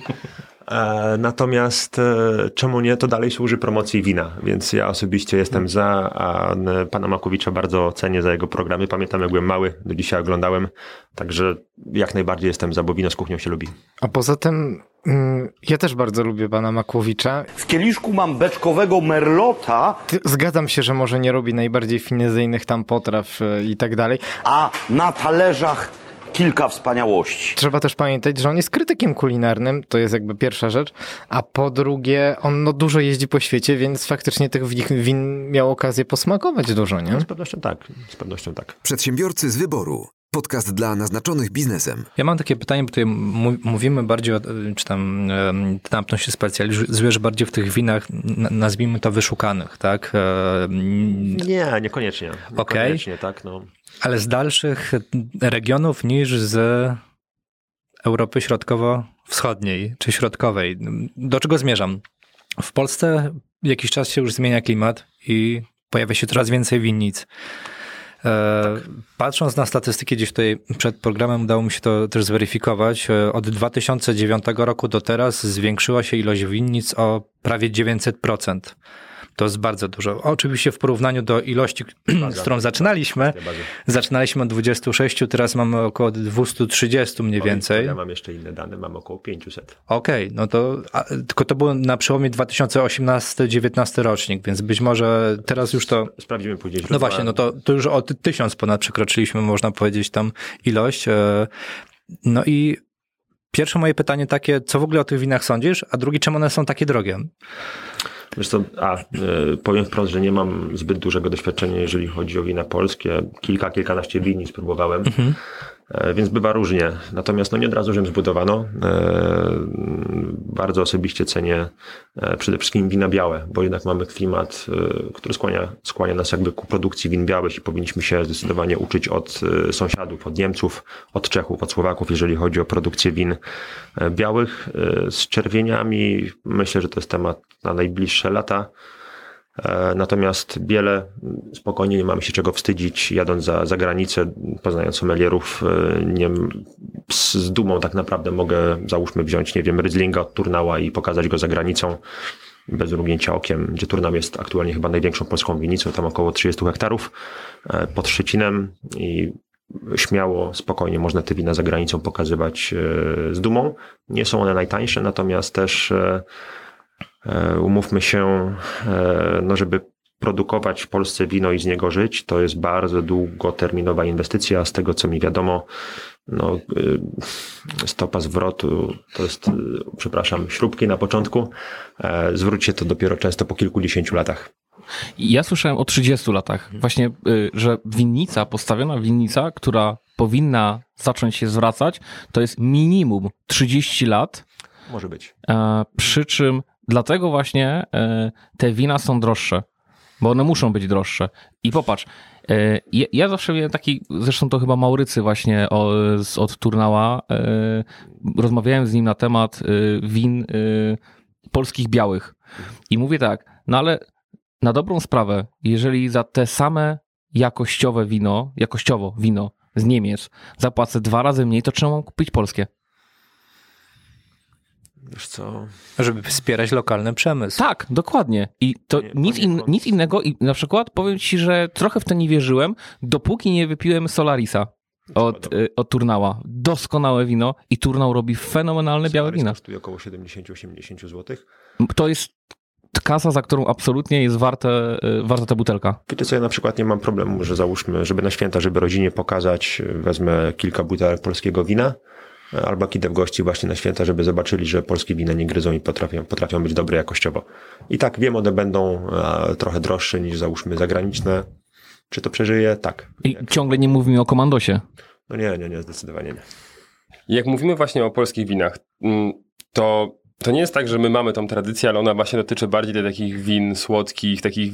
E, natomiast e, czemu nie, to dalej służy promocji wina, więc ja osobiście jestem za, a pana Makowicza bardzo cenię za jego programy. Pamiętam jak byłem mały, do dzisiaj oglądałem, także jak najbardziej jestem za, bo wino z kuchnią się lubi. A poza tym mm, ja też bardzo lubię pana Makłowicza. W kieliszku mam beczkowego merlota, Zgadzam się, że może nie robi najbardziej finezyjnych tam potraw e, i tak dalej. a na talerzach kilka wspaniałości. Trzeba też pamiętać, że on jest krytykiem kulinarnym, to jest jakby pierwsza rzecz, a po drugie on no, dużo jeździ po świecie, więc faktycznie tych win, win miał okazję posmakować dużo, nie? Z pewnością tak, z pewnością tak. Przedsiębiorcy z wyboru. Podcast dla naznaczonych biznesem. Ja mam takie pytanie, bo tutaj mówimy bardziej, o, czy tam na pewno się specjalizujesz bardziej w tych winach, nazwijmy to wyszukanych, tak? Em, Nie, niekoniecznie. Niekoniecznie, tak, no. Ale z dalszych regionów niż z Europy Środkowo-Wschodniej czy Środkowej. Do czego zmierzam? W Polsce jakiś czas się już zmienia klimat i pojawia się coraz więcej winnic. E, Patrząc na statystyki, gdzieś tutaj przed programem udało mi się to też zweryfikować. E, Od 2009 roku do teraz zwiększyła się ilość winnic o prawie 900%. To jest bardzo dużo. Oczywiście w porównaniu do ilości, z którą zaczynaliśmy, zaczynaliśmy od 26, teraz mamy około 230 mniej więcej. Ja mam jeszcze inne dane, mam około 500. Okej, no to a, tylko to było na przełomie 2018-19 rocznik, więc być może teraz już to. Sprawdzimy później. No właśnie, no to, to już o ty- tysiąc ponad przekroczyliśmy, można powiedzieć, tam ilość. e, No i pierwsze moje pytanie takie, co w ogóle o tych winach sądzisz, a drugie, czemu one są takie drogie? Co, a, y, powiem wprost, że nie mam zbyt dużego doświadczenia, jeżeli chodzi o wina polskie. Kilka, kilkanaście wini spróbowałem, e, więc bywa różnie. Natomiast no nie od razu Rzym zbudowano. E, bardzo osobiście cenię e, przede wszystkim wina białe, bo jednak mamy klimat, e, który skłania, skłania nas jakby ku produkcji win białych i powinniśmy się zdecydowanie uczyć od e, sąsiadów, od Niemców, od Czechów, od Słowaków, jeżeli chodzi o produkcję win e, białych. E, Z czerwieniami myślę, że to jest temat na najbliższe lata. E, Natomiast biele m, spokojnie nie mamy się czego wstydzić, jadąc za, za granicę, poznając sommelierów, e, nie, z, z dumą tak naprawdę mogę, załóżmy, wziąć, nie wiem, Ryzlinga od Turnała i pokazać go za granicą bez mrugnięcia okiem, gdzie Turnam jest aktualnie chyba największą polską winnicą, tam około 30 hektarów e, pod Szczecinem i śmiało, spokojnie można te wina za granicą pokazywać z dumą. Nie są one najtańsze, natomiast też umówmy się, e, no żeby produkować w Polsce wino i z niego żyć, to jest bardzo długoterminowa inwestycja. Z tego co mi wiadomo, no, y, stopa zwrotu to jest, przepraszam, śrubki na początku. E, Zwróci się to dopiero często po kilkudziesięciu latach. Ja słyszałem o 30 latach. Właśnie, że winnica, postawiona winnica, która powinna zacząć się zwracać, to jest minimum 30 lat. Może być. E, przy czym dlatego właśnie e, te wina są droższe, bo one muszą być droższe. I popatrz, e, ja, zawsze miałem taki, zresztą to chyba Maurycy właśnie o, z, od Turnała, e, rozmawiałem z nim na temat win polskich białych. I mówię tak, no ale na dobrą sprawę, jeżeli za te same jakościowe wino, jakościowo wino z Niemiec zapłacę dwa razy mniej, to czemu mam kupić polskie? Wiesz co? Żeby wspierać lokalny przemysł. Tak, dokładnie. I to Nie, nic, in, nic innego. I na przykład powiem ci, że trochę w to nie wierzyłem, dopóki nie wypiłem Solarisa od, y, od Turnała. Doskonałe wino i Turnał robi fenomenalne białe wina. kosztuje około 70-80 zł. To jest kasa, za którą absolutnie jest warte, y, warta ta butelka. Wiecie co, ja na przykład nie mam problemu, że załóżmy, żeby na święta, żeby rodzinie pokazać, wezmę kilka butelek polskiego wina, albo jak idę w gości właśnie na święta, żeby zobaczyli, że polskie wina nie gryzą i potrafią, potrafią być dobre jakościowo. I tak wiem, one będą e, trochę droższe niż załóżmy zagraniczne. Czy to przeżyje? Tak. I ciągle nie mówimy o komandosie. No nie, nie, nie, zdecydowanie nie. Jak mówimy właśnie o polskich winach, mm, to, to nie jest tak, że my mamy tą tradycję, ale ona właśnie dotyczy bardziej do takich win słodkich, takich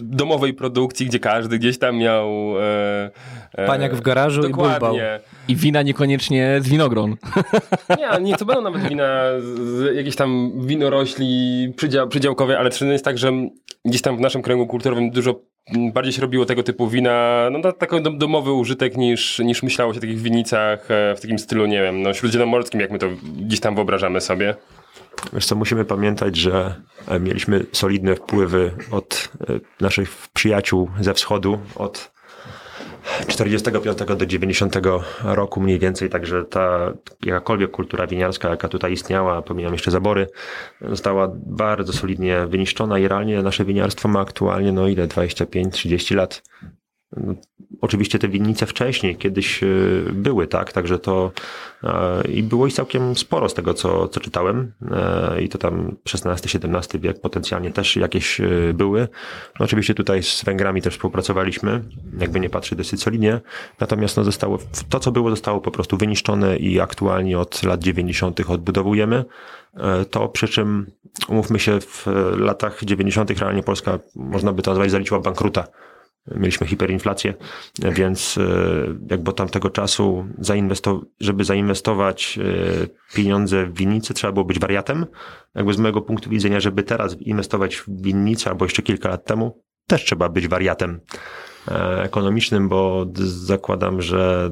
domowej produkcji, gdzie każdy gdzieś tam miał... E, e, Paniak w garażu i bulbał. Dokładnie. I wina niekoniecznie z winogron. Nie, nie to będą nawet wina, z, jakieś tam winorośli przydział, przydziałkowe, ale to jest tak, że gdzieś tam w naszym kręgu kulturowym dużo bardziej się robiło tego typu wina, no na taki dom- domowy użytek niż, niż myślało się o takich winicach e, w takim stylu, nie wiem, no śródziemnomorskim, jak my to gdzieś tam wyobrażamy sobie. Wiesz co, musimy pamiętać, że e, mieliśmy solidne wpływy od e, naszych przyjaciół ze wschodu, od 45 do 90 roku mniej więcej, także ta jakakolwiek kultura winiarska, jaka tutaj istniała, pomijam jeszcze zabory, została bardzo solidnie wyniszczona i realnie nasze winiarstwo ma aktualnie, no ile, 25-30 lat. No, Oczywiście te winnice wcześniej kiedyś e, były, tak, także to e, i było ich całkiem sporo z tego, co, co czytałem e, i to tam XVI-XVII wiek potencjalnie też jakieś były. No, oczywiście tutaj z Węgrami też współpracowaliśmy, jakby nie patrzeć dosyć solidnie, natomiast no, zostało, to co było zostało po prostu wyniszczone i aktualnie od lat 90. odbudowujemy. To przy czym, umówmy się, w latach 90. realnie Polska, można by to nazwać, zaliczyła bankruta. Mieliśmy hiperinflację, więc e, jakby od tamtego czasu, zainwesto- żeby zainwestować e, pieniądze w winnicy, trzeba było być wariatem. Jakby z mojego punktu widzenia, żeby teraz inwestować w winnicę, albo jeszcze kilka lat temu, też trzeba być wariatem e, ekonomicznym, bo zakładam, że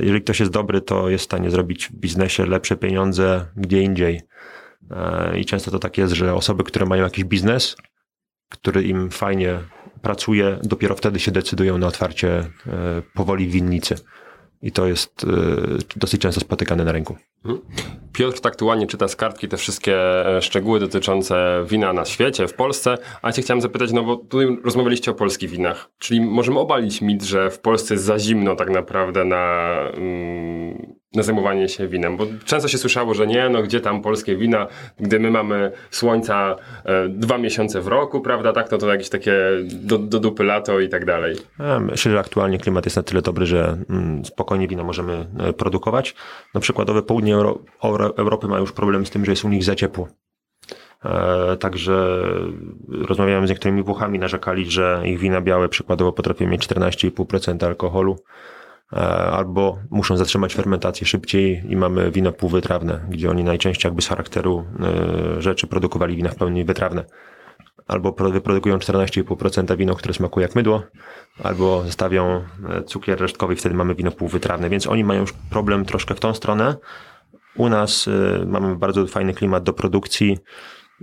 jeżeli ktoś jest dobry, to jest w stanie zrobić w biznesie lepsze pieniądze gdzie indziej. I często to tak jest, że osoby, które mają jakiś biznes, który im fajnie pracuje, dopiero wtedy się decydują na otwarcie e, powoli winnicy. I to jest e, dosyć często spotykane na rynku. Piotr tak tu ładnie czyta z kartki te wszystkie e, szczegóły dotyczące wina na świecie, w Polsce, a cię chciałem zapytać, no bo tutaj rozmawialiście o polskich winach, czyli możemy obalić mit, że w Polsce jest za zimno tak naprawdę na, mm, na zajmowanie się winem, bo często się słyszało, że nie, no gdzie tam polskie wina, gdy my mamy słońca e, dwa miesiące w roku, prawda, tak, no to jakieś takie do, do dupy lato i tak dalej. Ja Myślę, że aktualnie klimat jest na tyle dobry, że mm, spokojnie wina możemy e, produkować. Na przykładowe południe Euro- Euro- Europy ma już problem z tym, że jest u nich za ciepło. E, Także rozmawiałem z niektórymi Włochami, narzekali, że ich wina białe przykładowo potrafią mieć 14,5% alkoholu, e, albo muszą zatrzymać fermentację szybciej i mamy wino półwytrawne, gdzie oni najczęściej jakby z charakteru e, rzeczy produkowali wina w pełni wytrawne. Albo pro- wyprodukują 14,5% wino, które smakuje jak mydło, albo zostawią e, cukier resztkowy i wtedy mamy wino półwytrawne, więc oni mają już problem troszkę w tą stronę. U nas mamy bardzo fajny klimat do produkcji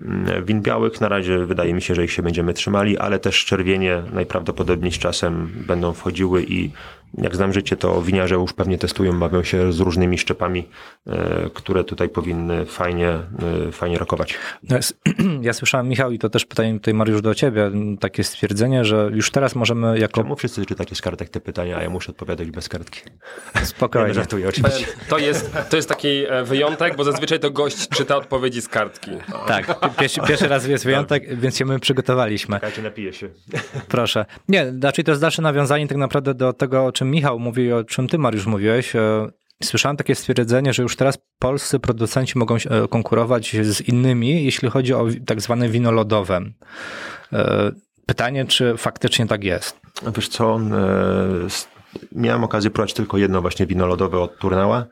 mm, win białych. Na razie wydaje mi się, że ich się będziemy trzymali, ale też czerwienie najprawdopodobniej z czasem będą wchodziły i jak znam życie, to winiarze już pewnie testują, bawią się z różnymi szczepami, y, które tutaj powinny fajnie, y, fajnie rokować. No, Ja słyszałem, Michał, i to też pytanie tutaj, Mariusz, do ciebie, takie stwierdzenie, że już teraz możemy jako... Czemu wszyscy czytacie z kartek te pytania, a ja muszę odpowiadać bez kartki? Nie, Spokojnie. no, żartuję oczywiście. To jest, to jest taki e, wyjątek, bo zazwyczaj to gość czyta odpowiedzi z kartki. Tak, pierwszy, pierwszy raz jest wyjątek, więc się my przygotowaliśmy. Czekajcie, napiję się. Proszę. Nie, znaczy to jest dalsze nawiązanie tak naprawdę do tego, o czym Michał mówi, o czym ty, Mariusz, mówiłeś. E, Słyszałem takie stwierdzenie, że już teraz polscy producenci mogą e, konkurować z innymi, jeśli chodzi o tak zwane wino lodowe. E, Pytanie, czy faktycznie tak jest? Wiesz co, miałem okazję próbować tylko jedno właśnie wino lodowe od Turnała.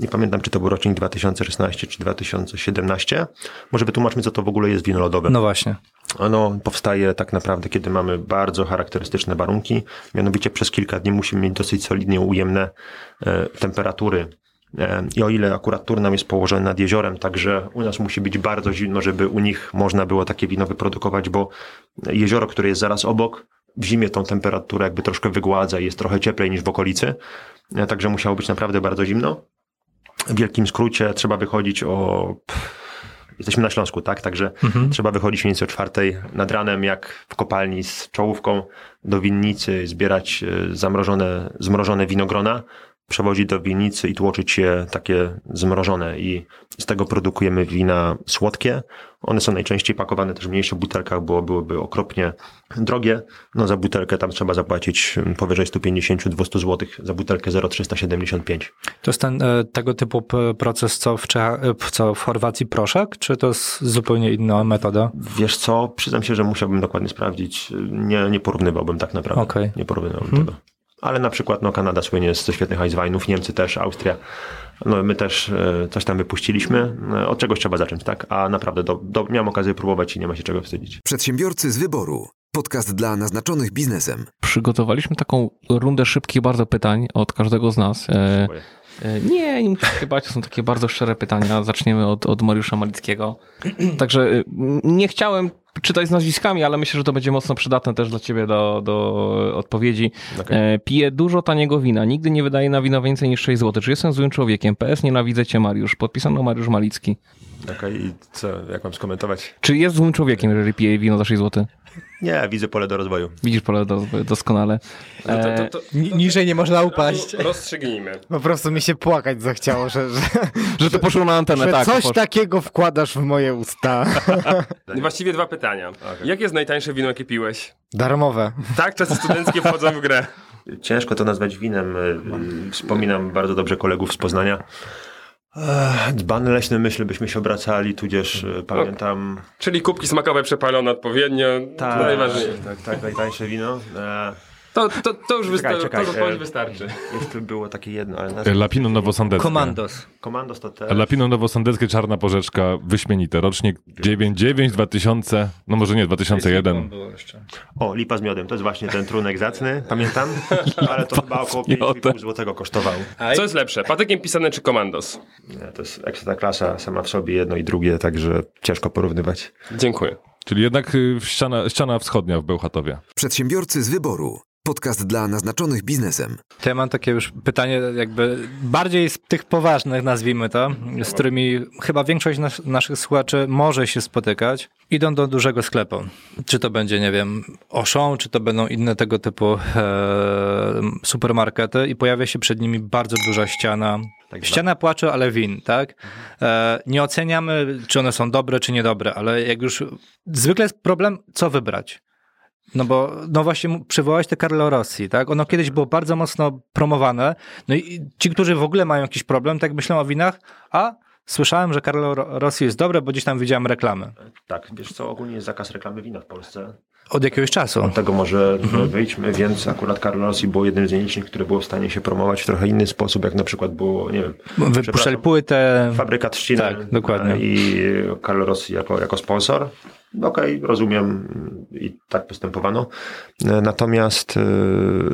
Nie pamiętam, czy to był rocznik 2016 czy 2017. Może wytłumaczmy, co to w ogóle jest wino lodowe. No właśnie. Ono powstaje tak naprawdę, kiedy mamy bardzo charakterystyczne warunki. Mianowicie przez kilka dni musimy mieć dosyć solidnie ujemne e, temperatury E, I o ile akurat Turnam jest położony nad jeziorem, także u nas musi być bardzo zimno, żeby u nich można było takie wino wyprodukować, bo jezioro, które jest zaraz obok, w zimie tą temperaturę jakby troszkę wygładza i jest trochę cieplej niż w okolicy. E, Także musiało być naprawdę bardzo zimno. W wielkim skrócie trzeba wychodzić o. Jesteśmy na Śląsku, tak? Także trzeba wychodzić mniej więcej o czwartej nad ranem, jak w kopalni z czołówką do winnicy, zbierać e, zamrożone, zmrożone winogrona, przewozić do winnicy i tłoczyć je takie zmrożone i z tego produkujemy wina słodkie. One są najczęściej pakowane też w mniejszych butelkach, bo byłyby okropnie drogie. No za butelkę tam trzeba zapłacić powyżej 150-200 zł, za butelkę 0,375. To jest ten e, tego typu proces, co w, Czechach, e, co w Chorwacji proszek, czy to jest zupełnie inna metoda? Wiesz co, przyznam się, że musiałbym dokładnie sprawdzić. Nie, nie porównywałbym tak naprawdę. Okej. Nie porównywałbym tego. Ale na przykład no, Kanada słynie ze świetnych Eisweinów, Niemcy też, Austria. No, my też e, coś tam wypuściliśmy. E, Od czegoś trzeba zacząć, tak? A naprawdę do, do, miałem okazję próbować i nie ma się czego wstydzić. Przedsiębiorcy z wyboru. Podcast dla naznaczonych biznesem. Przygotowaliśmy taką rundę szybkich bardzo pytań od każdego z nas. E, e, nie, nie musisz się bać, to są takie bardzo szczere pytania. Zaczniemy od, od Mariusza Malickiego. Także nie chciałem czytać z nazwiskami, ale myślę, że to będzie mocno przydatne też dla ciebie do, do odpowiedzi. Okej. E, piję dużo taniego wina. Nigdy nie wydaję na wino więcej niż 6 zł. Czy jestem złym człowiekiem? PS nienawidzę cię, Mariusz. Podpisano Mariusz Malicki. Okej, i co, jak mam skomentować? Czy jest złym człowiekiem, jeżeli pije wino za 6 zł? Nie, widzę pole do rozwoju. Widzisz pole do, doskonale. No to, E, to, to, Ni- niżej nie można upaść. rozstrzygnijmy. Po prostu mi się płakać zachciało, że, że, że to poszło na antenę, że tak. coś poszło. takiego wkładasz w moje usta. Właściwie dwa pytania. Jakie jest najtańsze wino, jakie piłeś? Darmowe. Tak, czasy studenckie wchodzą w grę. Ciężko to nazwać winem. Y, y, Wspominam bardzo dobrze kolegów z Poznania. Dzbany leśne myślę, byśmy się obracali, tudzież y, pamiętam... Czyli kubki smakowe przepalone odpowiednio. Tak, najważniejsze. tak, tak, najtańsze wino. E, To, to, to już Czekaj, wystar- czekaj, to odpowiedź e, wystarczy. Jeszcze było takie jedno, ale E, nazwę... Lapino Nowosandeckie. Komandos. Komandos to też. E, Lapino Nowosandeckie, czarna porzeczka, wyśmienite. Rocznik 99, 2000, no może nie, 2001. O, lipa z miodem, to jest właśnie ten trunek zacny, pamiętam, ale to chyba około miodem. 5,5 zł kosztował. Co jest lepsze, patykiem pisane czy komandos? Nie, To jest ekstra klasa sama w sobie, jedno i drugie, także ciężko porównywać. Dziękuję. Czyli jednak y, ściana, ściana wschodnia w Bełchatowie. Przedsiębiorcy z wyboru. Podcast dla naznaczonych biznesem. To ja mam takie już pytanie jakby bardziej z tych poważnych, nazwijmy to, z którymi chyba większość nas, naszych słuchaczy może się spotykać. Idą do dużego sklepu. Czy to będzie, nie wiem, Auchan, czy to będą inne tego typu e, supermarkety i pojawia się przed nimi bardzo duża ściana. Tak Ściana płaczy, ale win, tak? E, nie oceniamy, czy one są dobre, czy niedobre, ale jak już zwykle jest problem, co wybrać. No bo, no właśnie przywołałeś te Carlo Rossi, tak? Ono kiedyś było bardzo mocno promowane. No i ci, którzy w ogóle mają jakiś problem, tak myślą o winach, a słyszałem, że Carlo Ro- Rossi jest dobre, bo gdzieś tam widziałem reklamy. Tak, wiesz co, ogólnie jest zakaz reklamy wina w Polsce. Od jakiegoś czasu. Od tego może wyjdźmy, więc akurat Carlo Rossi było jednym z nielicznych, które było w stanie się promować w trochę inny sposób, jak na przykład było, nie wiem, Wypuszczali płytę. Fabryka Trzciny Tak, dokładnie. i Carlo Rossi jako, jako sponsor. Okej, rozumiem i tak postępowano. Natomiast e,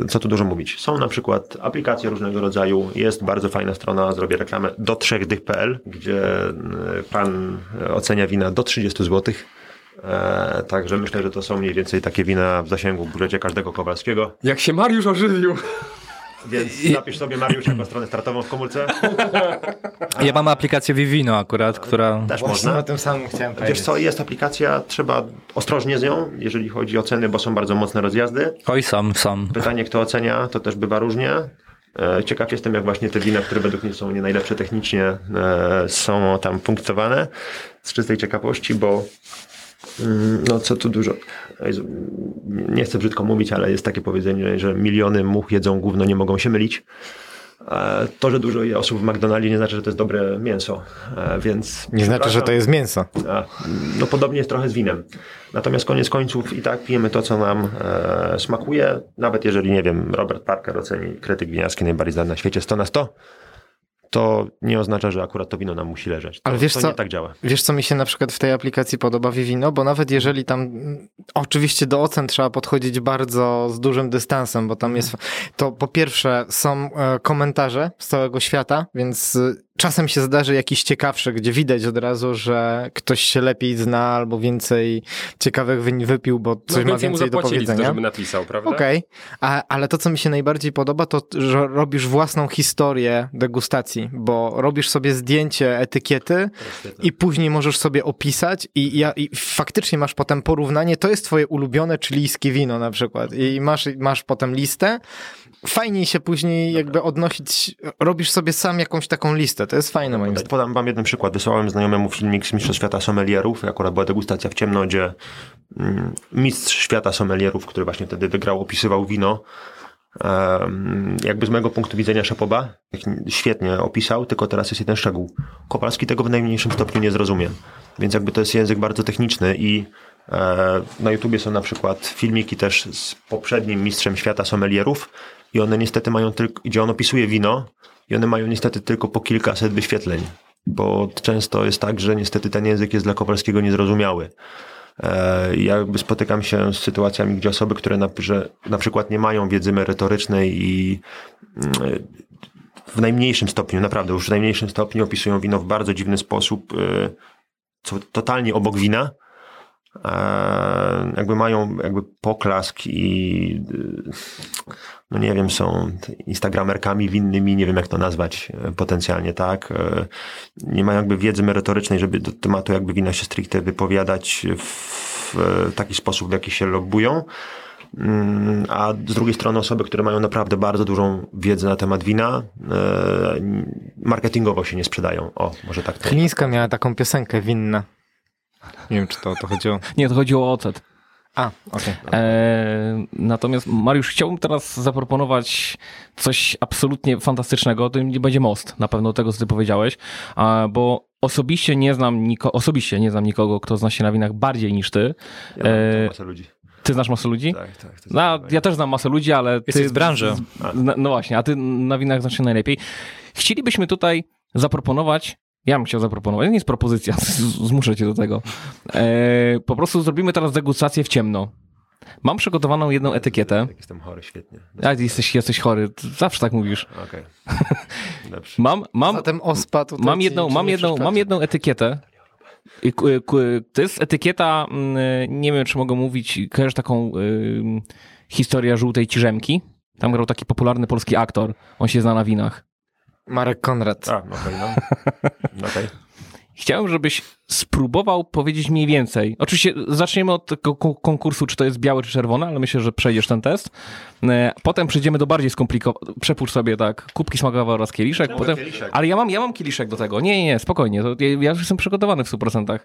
co tu dużo mówić? Są na przykład aplikacje różnego rodzaju. Jest bardzo fajna strona, zrobię reklamę, do 3 dych.pl, gdzie e, pan ocenia wina do 30 zł. E, Także myślę, że to są mniej więcej takie wina w zasięgu w budżecie każdego Kowalskiego. Jak się Mariusz ożywił. Więc napisz sobie Mariusz jako stronę startową w komórce. Ja mam aplikację Vivino akurat, która... Też Właśnie można. o tym samym chciałem Wiesz powiedzieć. co, jest aplikacja, trzeba ostrożnie z nią, jeżeli chodzi o ceny, bo są bardzo mocne rozjazdy. Oj, sam, sam. Pytanie, kto ocenia, to też bywa różnie. E, Ciekaw jestem, jak właśnie te wina, które według mnie są nie najlepsze technicznie, e, są tam punktowane z czystej ciekawości, bo no co tu dużo. Nie chcę brzydko mówić, ale jest takie powiedzenie, że miliony much jedzą gówno, nie mogą się mylić. E, To, że dużo osób w McDonaldzie nie znaczy, że to jest dobre mięso, E, więc... Nie znaczy, że to jest mięso. No podobnie jest trochę z winem. Natomiast koniec końców i tak pijemy to, co nam e, smakuje. Nawet jeżeli, nie wiem, Robert Parker oceni krytyk winiarski najbardziej znany na świecie 100 na 100, to nie oznacza, że akurat to wino nam musi leżeć. To, Ale wiesz co? tak działa. Wiesz, co mi się na przykład w tej aplikacji podoba Vivino? Bo nawet jeżeli tam, oczywiście do ocen trzeba podchodzić bardzo z dużym dystansem, bo tam jest, to po pierwsze są e, komentarze z całego świata, więc czasem się zdarzy jakiś ciekawszy, gdzie widać od razu, że ktoś się lepiej zna albo więcej ciekawych win wypił, bo coś no, ma więcej do za to, powiedzenia. żeby napisał, prawda? Okej, A- ale to, co mi się najbardziej podoba, to, że robisz własną historię degustacji, bo robisz sobie zdjęcie etykiety i później możesz sobie opisać i, ja, i faktycznie masz potem porównanie, to jest twoje ulubione chilijskie wino na przykład i masz, masz potem listę. Fajniej się później jakby odnosić, robisz sobie sam jakąś taką listę, to jest fajne moim zdaniem. Podam wam jeden przykład. Wysłałem znajomemu filmik z Mistrzostw Świata Sommelierów. Akurat była degustacja w ciemno, gdzie mm, mistrz świata sommelierów, który właśnie wtedy wygrał, opisywał wino. Jakby z mojego punktu widzenia Szapoba świetnie opisał, tylko teraz jest jeden szczegół. Kowalski tego w najmniejszym stopniu nie zrozumie. Więc jakby to jest język bardzo techniczny i e, na YouTubie są na przykład filmiki też z poprzednim mistrzem świata sommelierów i one niestety mają tylko, gdzie on opisuje wino i one mają niestety tylko po kilkaset wyświetleń, bo często jest tak, że niestety ten język jest dla Kowalskiego niezrozumiały. E, Ja jakby spotykam się z sytuacjami, gdzie osoby, które na, że na przykład nie mają wiedzy merytorycznej i mm, w najmniejszym stopniu, naprawdę już w najmniejszym stopniu opisują wino w bardzo dziwny sposób, e, co totalnie obok wina, e, jakby mają jakby poklask i e, no nie wiem, są instagramerkami winnymi, nie wiem jak to nazwać e, potencjalnie, tak? E, Nie mają jakby wiedzy merytorycznej, żeby do tematu jakby wina się stricte wypowiadać w e, taki sposób, w jaki się lobbują. Mm, A z drugiej strony osoby, które mają naprawdę bardzo dużą wiedzę na temat wina, marketingowo się nie sprzedają. O, może tak. Klińska miała taką piosenkę winna. Nie wiem, czy to o to chodziło. Nie, to chodziło o ocet. A, okej. E, natomiast Mariusz, chciałbym teraz zaproponować coś absolutnie fantastycznego. To nie będzie most, na pewno tego, co ty powiedziałeś, a, bo osobiście nie znam niko, osobiście nie znam nikogo, kto zna się na winach bardziej niż ty. Ja E, masę ludzi. Ty znasz masę ludzi? Tak, tak. No, ja też znam masę ludzi, ale ty... Jesteś z branży. No właśnie, a ty na winach znasz się najlepiej. Chcielibyśmy tutaj zaproponować, ja bym chciał zaproponować, nie jest propozycja, zmuszę cię do tego. E, po prostu zrobimy teraz degustację w ciemno. Mam przygotowaną jedną etykietę. Jestem chory, świetnie. A, jesteś, jesteś chory, zawsze tak mówisz. Okej. Dobrze. Mam, mam, Zatem ospa tutaj mam jedną, mam jedną, mam jedną etykietę. To jest etykieta, mm, nie wiem czy mogę mówić, kojarzysz taką historię żółtej ciżemki? Tam grał taki popularny polski aktor. On się zna na winach. Marek Konrad. A, okej, no. Okej. Chciałem, żebyś spróbował powiedzieć mniej więcej. Oczywiście zaczniemy od tego konkursu, czy to jest białe, czy czerwone, ale myślę, że przejdziesz ten test. E, Potem przejdziemy do bardziej skomplikowanego. Przepuszcz sobie tak kubki smakowe oraz kieliszek. Potem... kieliszek. Ale ja mam, ja mam kieliszek do tego. Nie, nie, nie, spokojnie. To ja, ja już jestem przygotowany w 100%.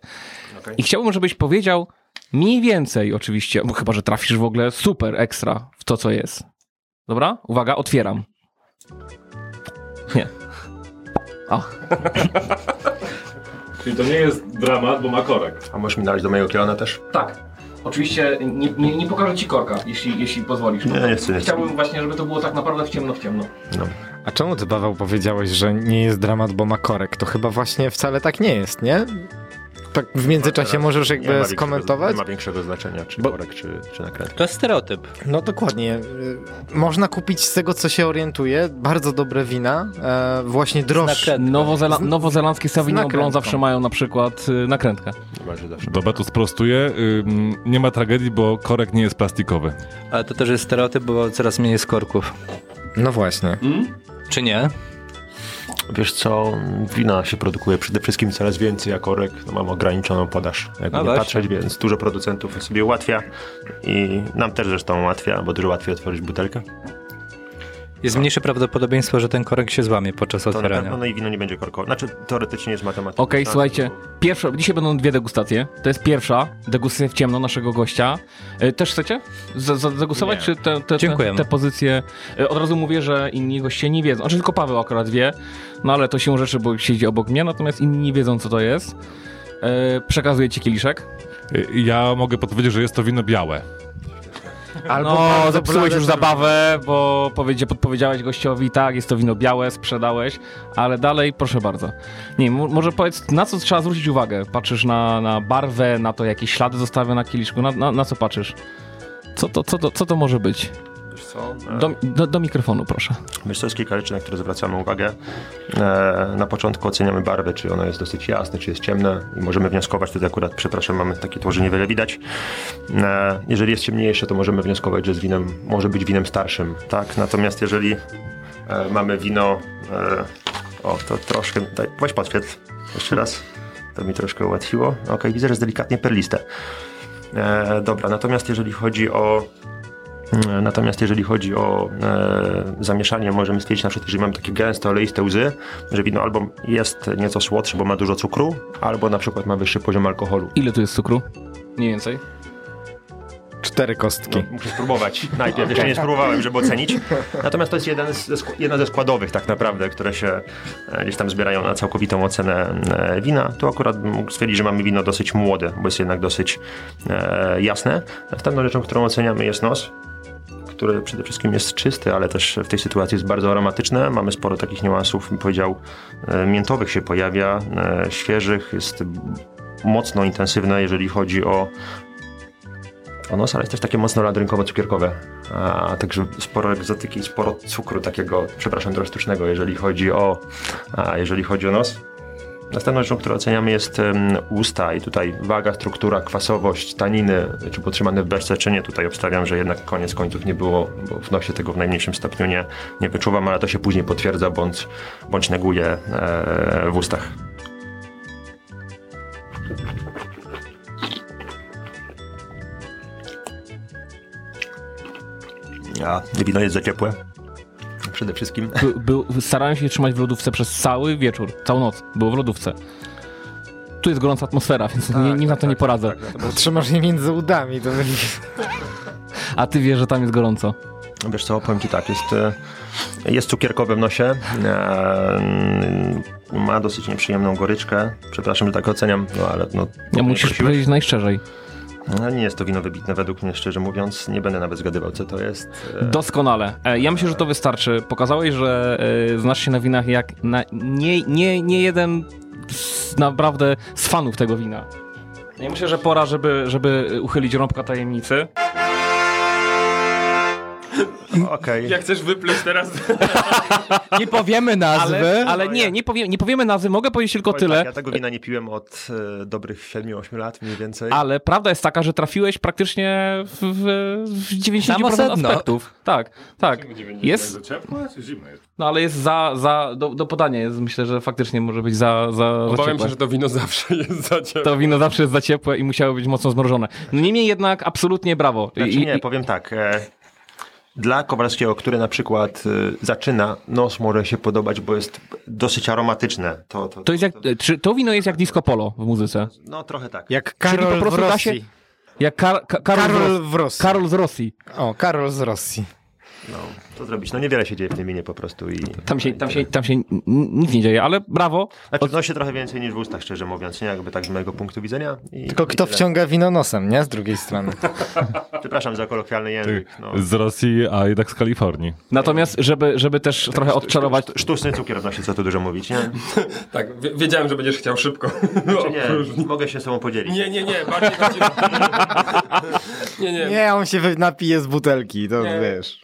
Okej. I chciałbym, żebyś powiedział mniej więcej oczywiście, bo chyba, że trafisz w ogóle super ekstra w to, co jest. Dobra? Uwaga, otwieram. Nie. O, Czyli to nie jest dramat, bo ma korek. A możesz mi nalać do mojego kielona też? Tak. Oczywiście nie, nie, nie pokażę ci korka, jeśli, jeśli pozwolisz. Nie, nie chcę, nie. Chciałbym właśnie, żeby to było tak naprawdę w ciemno, w ciemno. No. A czemu ty, Paweł, powiedziałeś, że nie jest dramat, bo ma korek? To chyba właśnie wcale tak nie jest, nie? Tak w międzyczasie możesz jakby skomentować? Nie ma większego znaczenia, czy Bo- korek, czy, czy nakrętka. To jest stereotyp. No dokładnie. Y, Można kupić z tego, co się orientuje, bardzo dobre wina, e, właśnie droższe. Nowozela nowozelandzkie Sauvignon. Blanc zawsze mają na przykład y, nakrętkę. Dobra, to sprostuję. Ym, Nie ma tragedii, bo korek nie jest plastikowy. Ale to też jest stereotyp, bo coraz mniej jest korków. No właśnie. Czy nie? Wiesz co, wina się produkuje przede wszystkim coraz więcej, a korek no, mam ograniczoną podaż. Jakby No nie właśnie. patrzeć, więc dużo producentów sobie ułatwia i nam też zresztą ułatwia, bo dużo łatwiej otworzyć butelkę. Jest mniejsze prawdopodobieństwo, że ten korek się złamie podczas To na otwierania. pewno no i wino nie będzie korkowe. Znaczy teoretycznie jest matematyka. Okej, słuchajcie, pierwsza, dzisiaj będą dwie degustacje. To jest pierwsza degustacja w ciemno naszego gościa. Y, Też chcecie zadegustować, czy te, te, te, te pozycje? Y, Od razu mówię, że inni goście nie wiedzą. Znaczy tylko Paweł akurat wie, no ale to się rzeczy, bo siedzi obok mnie, natomiast inni nie wiedzą, co to jest. Y, Przekazuję ci kieliszek. Ja mogę podpowiedzieć, że jest to wino białe. Albo No, zepsułeś już zabawę, bo powiedzie, podpowiedziałeś gościowi, tak, jest to wino białe, sprzedałeś, ale dalej, proszę bardzo. Nie, mo- może powiedz, na co trzeba zwrócić uwagę? Patrzysz na, na barwę, na to, jakie ślady zostawia na kieliszku, na, na, na co patrzysz? Co to, co, to, co to może być? Co? E, Do, do, do mikrofonu, proszę. Wiesz, to jest kilka rzeczy, na które zwracamy uwagę. E, Na początku oceniamy barwę, czy ono jest dosyć jasne, czy jest ciemne i możemy wnioskować, tutaj akurat, przepraszam, mamy takie tło, że niewiele widać. E, Jeżeli jest ciemniejsze, to możemy wnioskować, że z winem może być winem starszym, tak? Natomiast jeżeli e, mamy wino, e, o, to troszkę, daj, weź podświetl jeszcze raz, to mi troszkę ułatwiło. Ok, widzę, że jest delikatnie perliste. E, dobra, natomiast jeżeli chodzi o Natomiast jeżeli chodzi o e, zamieszanie, możemy stwierdzić na przykład, jeżeli mamy takie gęste, oleiste łzy, że wino albo jest nieco słodsze, bo ma dużo cukru, albo na przykład ma wyższy poziom alkoholu. Ile tu jest cukru? Mniej więcej. Cztery kostki. No, muszę spróbować najpierw, jeszcze nie spróbowałem, żeby ocenić. Natomiast to jest jeden z, jedna ze składowych tak naprawdę, które się e, gdzieś tam zbierają na całkowitą ocenę e, wina. Tu akurat mógł stwierdzić, że mamy wino dosyć młode, bo jest jednak dosyć e, jasne. Następną rzeczą, którą oceniamy jest nos który przede wszystkim jest czysty, ale też w tej sytuacji jest bardzo aromatyczny. Mamy sporo takich niuansów, bym powiedział, e, miętowych się pojawia, e, świeżych, jest mocno intensywne, jeżeli chodzi o, o nos, ale jest też takie mocno ladrynkowo-cukierkowe. A także sporo egzotyki, sporo cukru takiego, przepraszam, trochę sztucznego, jeżeli chodzi o, a, jeżeli chodzi o nos. Następną rzeczą, którą oceniamy jest usta i tutaj waga, struktura, kwasowość, taniny, czy potrzymane w beczce, czy nie. Tutaj obstawiam, że jednak koniec końców nie było, bo w nosie tego w najmniejszym stopniu nie, nie wyczuwam, ale to się później potwierdza bądź, bądź neguje e, w ustach. A wino jest za ciepłe. Przede wszystkim. By, był, starałem się trzymać w lodówce przez cały wieczór, całą noc. Było w lodówce. Tu jest gorąca atmosfera, więc nie, nic na to nie poradzę. Trzymasz je między udami, to. A ty wiesz, że tam jest gorąco. Wiesz co, powiem ci tak, jest, e, jest cukierkowe w nosie, e, ma dosyć nieprzyjemną goryczkę, przepraszam, że tak oceniam, no ale no... Ja musisz prosiłeś. powiedzieć najszczerzej. No, nie jest to wino wybitne według mnie, szczerze mówiąc, nie będę nawet zgadywał, co to jest. E, Doskonale. E, Ja myślę, że to wystarczy. Pokazałeś, że e, znasz się na winach jak na nie, nie, nie jeden z, naprawdę z fanów tego wina. Ja myślę, że pora, żeby, żeby uchylić rąbka tajemnicy. Okej. Jak chcesz wypluć teraz? Nie powiemy nazwy. Ale, ale nie, nie, powie, nie powiemy nazwy, mogę powiedzieć tylko Powiem tyle. Tak, ja tego wina nie piłem od e, dobrych 7-8 lat mniej więcej. Ale prawda jest taka, że trafiłeś praktycznie w, w, w 90% sedno. aspektów. Tak, tak. Jest, Zimno jest. no ale jest za, za do, do podania jest, myślę, że faktycznie może być za, za, za Obawiam ciepłe. się, że to wino zawsze jest za ciepłe. To wino zawsze jest za ciepłe i musiało być mocno zmrożone. No niemniej jednak absolutnie brawo. Znaczy I, nie, i, powiem tak. E, dla Kowalskiego, który na przykład e, zaczyna, nos może się podobać, bo jest dosyć aromatyczne. To, to, to, jest jak, czy to wino jest jak disco polo w muzyce? No trochę tak. Jak Czyli Karol po prostu w da Rosji. się- Jak Kar, Ka, Karol, Karol w Rosji. Karol z Rosji. O, Karol z Rosji. No, co zrobić? No niewiele się dzieje w tym winie po prostu. I, Tam się, tam, się, tam się nic nie dzieje, ale brawo. Znaczy, w nosie trochę więcej niż w ustach, szczerze mówiąc, nie? Jakby tak z mojego punktu widzenia. I, Tylko i kto tyle. wciąga wino nosem, nie? Z drugiej strony. Przepraszam za kolokwialny język. No. Z Rosji, a jednak z Kalifornii. Natomiast, żeby, żeby też trochę odczarować... Sztuczny cukier w nosie, co tu dużo mówić, nie? Tak, wie- wiedziałem, że będziesz chciał szybko. Czy nie? Mogę się z tobą podzielić. Nie, nie, nie, bardziej chodzi... Nie, nie, Nie, on się napije z butelki, to Nie. wiesz.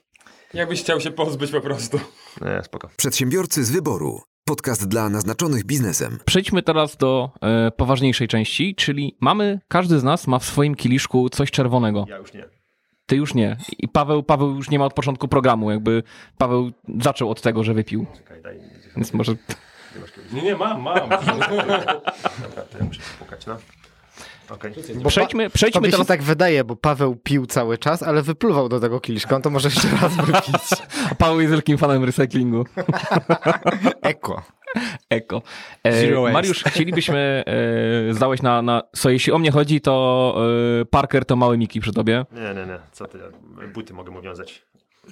Jakbyś chciał się pozbyć po prostu. Nie, spoko. Przedsiębiorcy z wyboru. Podcast dla naznaczonych biznesem. Przejdźmy teraz do e, poważniejszej części, czyli mamy, każdy z nas ma w swoim kieliszku coś czerwonego. Ja już nie. Ty już nie. I Paweł, Paweł już nie ma od początku programu, jakby Paweł zaczął od tego, że wypił. Czekaj, daj. Więc może... Nie, nie, mam, mam. Dobra, to ja muszę spukać, no. Okej. Przejdźmy, przejdźmy Tobie się teraz... tak wydaje, bo Paweł pił cały czas, ale wypluwał do tego kieliszka, on to może jeszcze raz wypić. Paweł jest wielkim fanem recyklingu. Eko. Eko. E. Mariusz, chcielibyśmy, e, zdałeś na, na... Co, jeśli o mnie chodzi, to e, Parker to mały Miki przy tobie. Nie, nie, nie. Co ty? Buty mogę mu wiązać.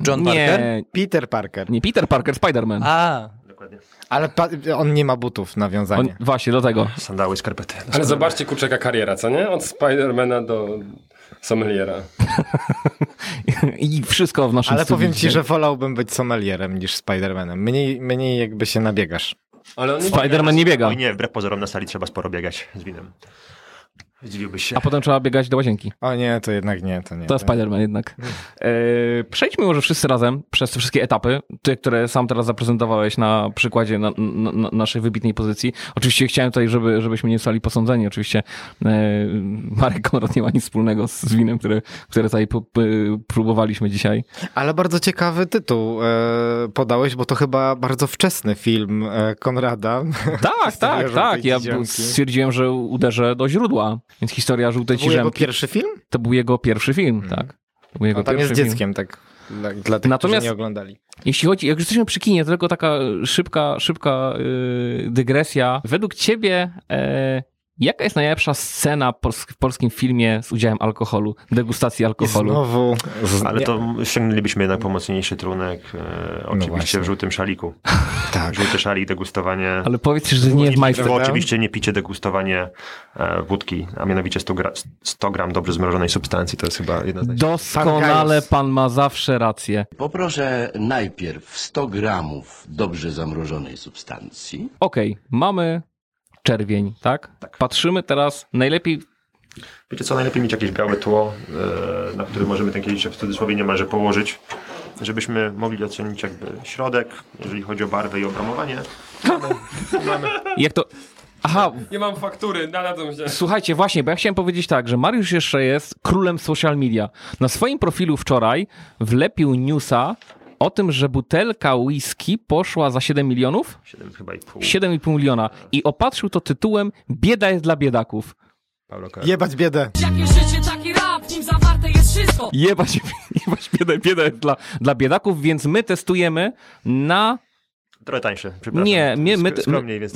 John Parker? Nie, Peter Parker. nie Peter Parker, Spider-Man. A, Dokładnie. Ale pa- on nie ma butów na On, właśnie, do tego. Sandały, skarpety. Ale zobaczcie, kurczaka kariera, co nie? Od Spidermana do sommeliera. I wszystko w naszym Ale powiem ci, że wolałbym być sommelierem niż Spidermanem. Mniej, mniej jakby się nabiegasz. Ale on nie Spider-Man nie biega. Oj nie, wbrew pozorom na sali trzeba sporo biegać z winem. Zdziwiłbyś się. A potem trzeba biegać do łazienki. O nie, to jednak nie, to nie. To Spider-Man jednak. E, przejdźmy może wszyscy razem przez te wszystkie etapy, te, które sam teraz zaprezentowałeś na przykładzie na, na, na naszej wybitnej pozycji. Oczywiście chciałem tutaj, żeby, żebyśmy nie zostali posądzeni. Oczywiście e, Marek Konrad nie ma nic wspólnego z winem, które, które tutaj próbowaliśmy dzisiaj. Ale bardzo ciekawy tytuł e, podałeś, bo to chyba bardzo wczesny film Konrada. Tak, tak, tak. Ja stwierdziłem, że uderzę do źródła. Więc historia żółtej To był jego ciżemki. pierwszy film? To był jego pierwszy film, tak. To był jego On tam pierwszy jest film. dzieckiem, tak. Dla, dla tych, Natomiast- którzy nie oglądali. Jeśli chodzi, jak jesteśmy przy kinie, to tylko taka szybka, szybka yy, dygresja. Według ciebie, e, jaka jest najlepsza scena w polskim filmie z udziałem alkoholu, degustacji I alkoholu? znowu... Z... Ale to sięgnęliśmy jednak po mocniejszy trunek, e, oczywiście właśnie. w żółtym szaliku. Tak. Żółty szalik, degustowanie. Ale powiedz, że nie jest majster. Oczywiście nie picie, degustowanie e, wódki, a mianowicie 100, gra, 100 gram dobrze zmrożonej substancji. To jest chyba jedna z. Doskonale pan ma zawsze rację. Poproszę najpierw 100 gramów dobrze zamrożonej substancji. Okej, mamy czerwień, tak? Patrzymy teraz, najlepiej Wiecie co, najlepiej mieć jakieś białe tło, e, na którym możemy ten kieliszek w cudzysłowie niemalże położyć, żebyśmy mogli ocenić jakby środek, jeżeli chodzi o barwę i obramowanie. Mamy, mamy Jak to... Aha, Nie mam faktury, nadadzą się. Słuchajcie, właśnie, bo ja chciałem powiedzieć tak, że Mariusz jeszcze jest królem social media. Na swoim profilu wczoraj wlepił newsa o tym, że butelka whisky poszła za 7 milionów? 7 chyba i pół. 7,5 miliona. I opatrzył to tytułem Bieda jest dla biedaków. Paulo Coelho. Jebać biedę. Jakie życie, taki rap, w nim zawarte jest wszystko Jebać, jebać bieda, bieda jest dla, dla biedaków, więc my testujemy na... Trochę tańsze, przepraszam. Nie, my, my,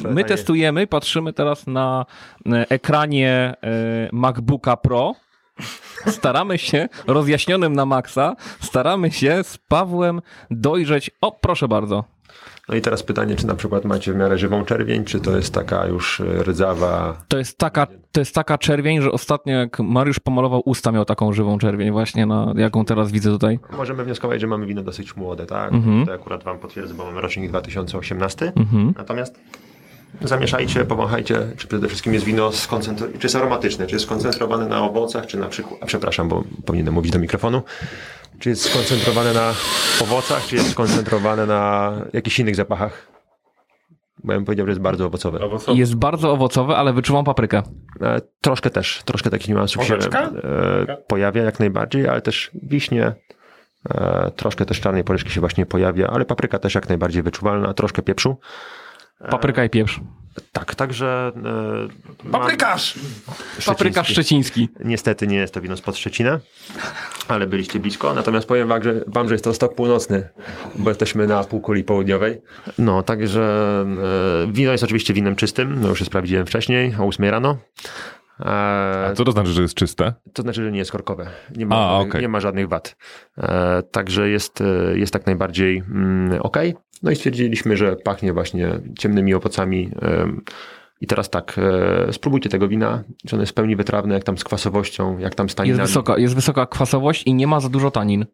my testujemy, patrzymy teraz na e, ekranie e, MacBooka Pro. Staramy się, rozjaśnionym na maksa, staramy się z Pawłem dojrzeć. O, proszę bardzo. No i teraz pytanie, czy na przykład macie w miarę żywą czerwień, czy to jest taka już e, rdzawa... To jest taka, to jest taka czerwień, że ostatnio jak Mariusz pomalował usta, miał taką żywą czerwień właśnie, na, jaką teraz widzę tutaj. Możemy wnioskować, że mamy wino dosyć młode, tak? Mhm. To akurat wam potwierdzę, bo mamy rocznik 2018. Mhm. Natomiast zamieszajcie, powąchajcie, czy przede wszystkim jest wino skoncentrowane, czy jest aromatyczne, czy jest skoncentrowane na owocach, czy na przykład, a przepraszam, bo powinienem mówić do mikrofonu, czy jest skoncentrowane na owocach, czy jest skoncentrowane na jakichś innych zapachach. Bo ja bym powiedział, że jest bardzo owocowe. Jest bardzo owocowe, ale wyczuwam paprykę. E, troszkę też, troszkę takich niuansów się e, pojawia jak najbardziej, ale też wiśnie, e, troszkę też czarnej poryszki się właśnie pojawia, ale papryka też jak najbardziej wyczuwalna, troszkę pieprzu. Papryka i pieprz. Tak, także... E, Paprykarz! Papryka szczeciński. Niestety nie jest to wino spod Szczecina, ale byliście blisko. Natomiast powiem wam, że, wam, że jest to stok północny, bo jesteśmy na półkuli południowej. No, także e, wino jest oczywiście winem czystym, no już je sprawdziłem wcześniej, o 8 rano. E, A co to znaczy, że jest czyste? To znaczy, że nie jest korkowe. Nie ma, A, żadnych, okej. nie ma żadnych wad. E, także jest, jest tak najbardziej mm, ok. No i stwierdziliśmy, że pachnie właśnie ciemnymi owocami. I teraz tak, e, spróbujcie tego wina, czy ono jest w pełni wytrawne, jak tam z kwasowością, jak tam z Jest taninami. wysoka, jest wysoka kwasowość i nie ma za dużo tanin.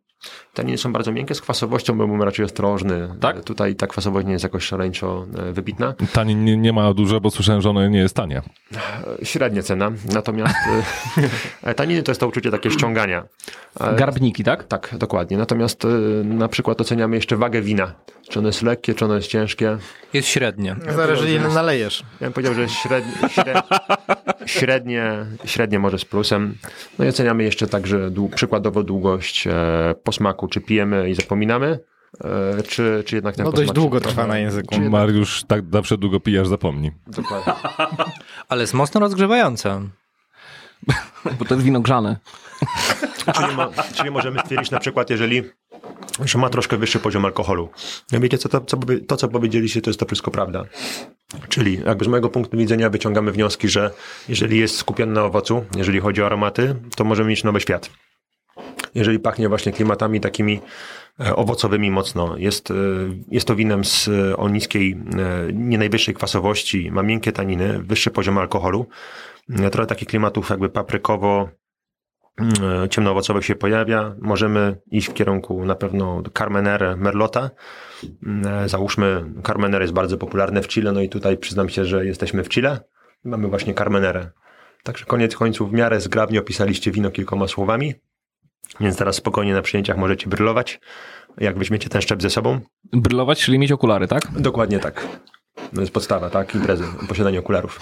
Taniny są bardzo miękkie, z kwasowością byłbym raczej ostrożny. Tak? E, Tutaj ta kwasowość nie jest jakoś szaleńczo e, wybitna. Tanin nie, nie ma dużo, bo słyszałem, że ono nie jest tanie. E, Średnia cena, natomiast taniny to jest to uczucie takie ściągania. Garbniki, tak? Tak, dokładnie. Natomiast na przykład oceniamy jeszcze wagę wina. Czy ono jest lekkie, czy ono jest ciężkie. Jest średnie. Zależy ile nalejesz. Ja bym powiedział, że jest średnie, średnie, średnie, średnie może z plusem. No i oceniamy jeszcze także dłu- przykładowo długość posmaku, czy pijemy i zapominamy, e, czy, czy jednak ten No dość długo trwa na języku. Czy Mariusz tak zawsze długo pije, aż zapomni. dokładnie. Ale jest mocno rozgrzewające. Bo to jest wino grzane. Czyli, mo, czyli możemy stwierdzić na przykład, jeżeli że ma troszkę wyższy poziom alkoholu. No wiecie, co to, co, to, co powiedzieliście, to jest to wszystko prawda. Czyli jakby z mojego punktu widzenia wyciągamy wnioski, że jeżeli jest skupiony na owocu, jeżeli chodzi o aromaty, to możemy mieć nowy świat. Jeżeli pachnie właśnie klimatami takimi e, owocowymi mocno, jest, e, jest to winem z, e, o niskiej, nie najwyższej kwasowości, ma miękkie taniny, wyższy poziom alkoholu, trochę takich klimatów jakby paprykowo, e, ciemnoowocowych się pojawia. Możemy iść w kierunku na pewno Carmenere Merlota. E, Załóżmy, Carmenere jest bardzo popularne w Chile, no i tutaj przyznam się, że jesteśmy w Chile mamy właśnie Carmenere. Także koniec końców w miarę zgrabnie opisaliście wino kilkoma słowami, więc teraz spokojnie na przyjęciach możecie brylować, jak weźmiecie ten szczep ze sobą. Brylować, czyli mieć okulary, tak? Dokładnie tak. To jest podstawa, tak? Imprezy, posiadanie okularów.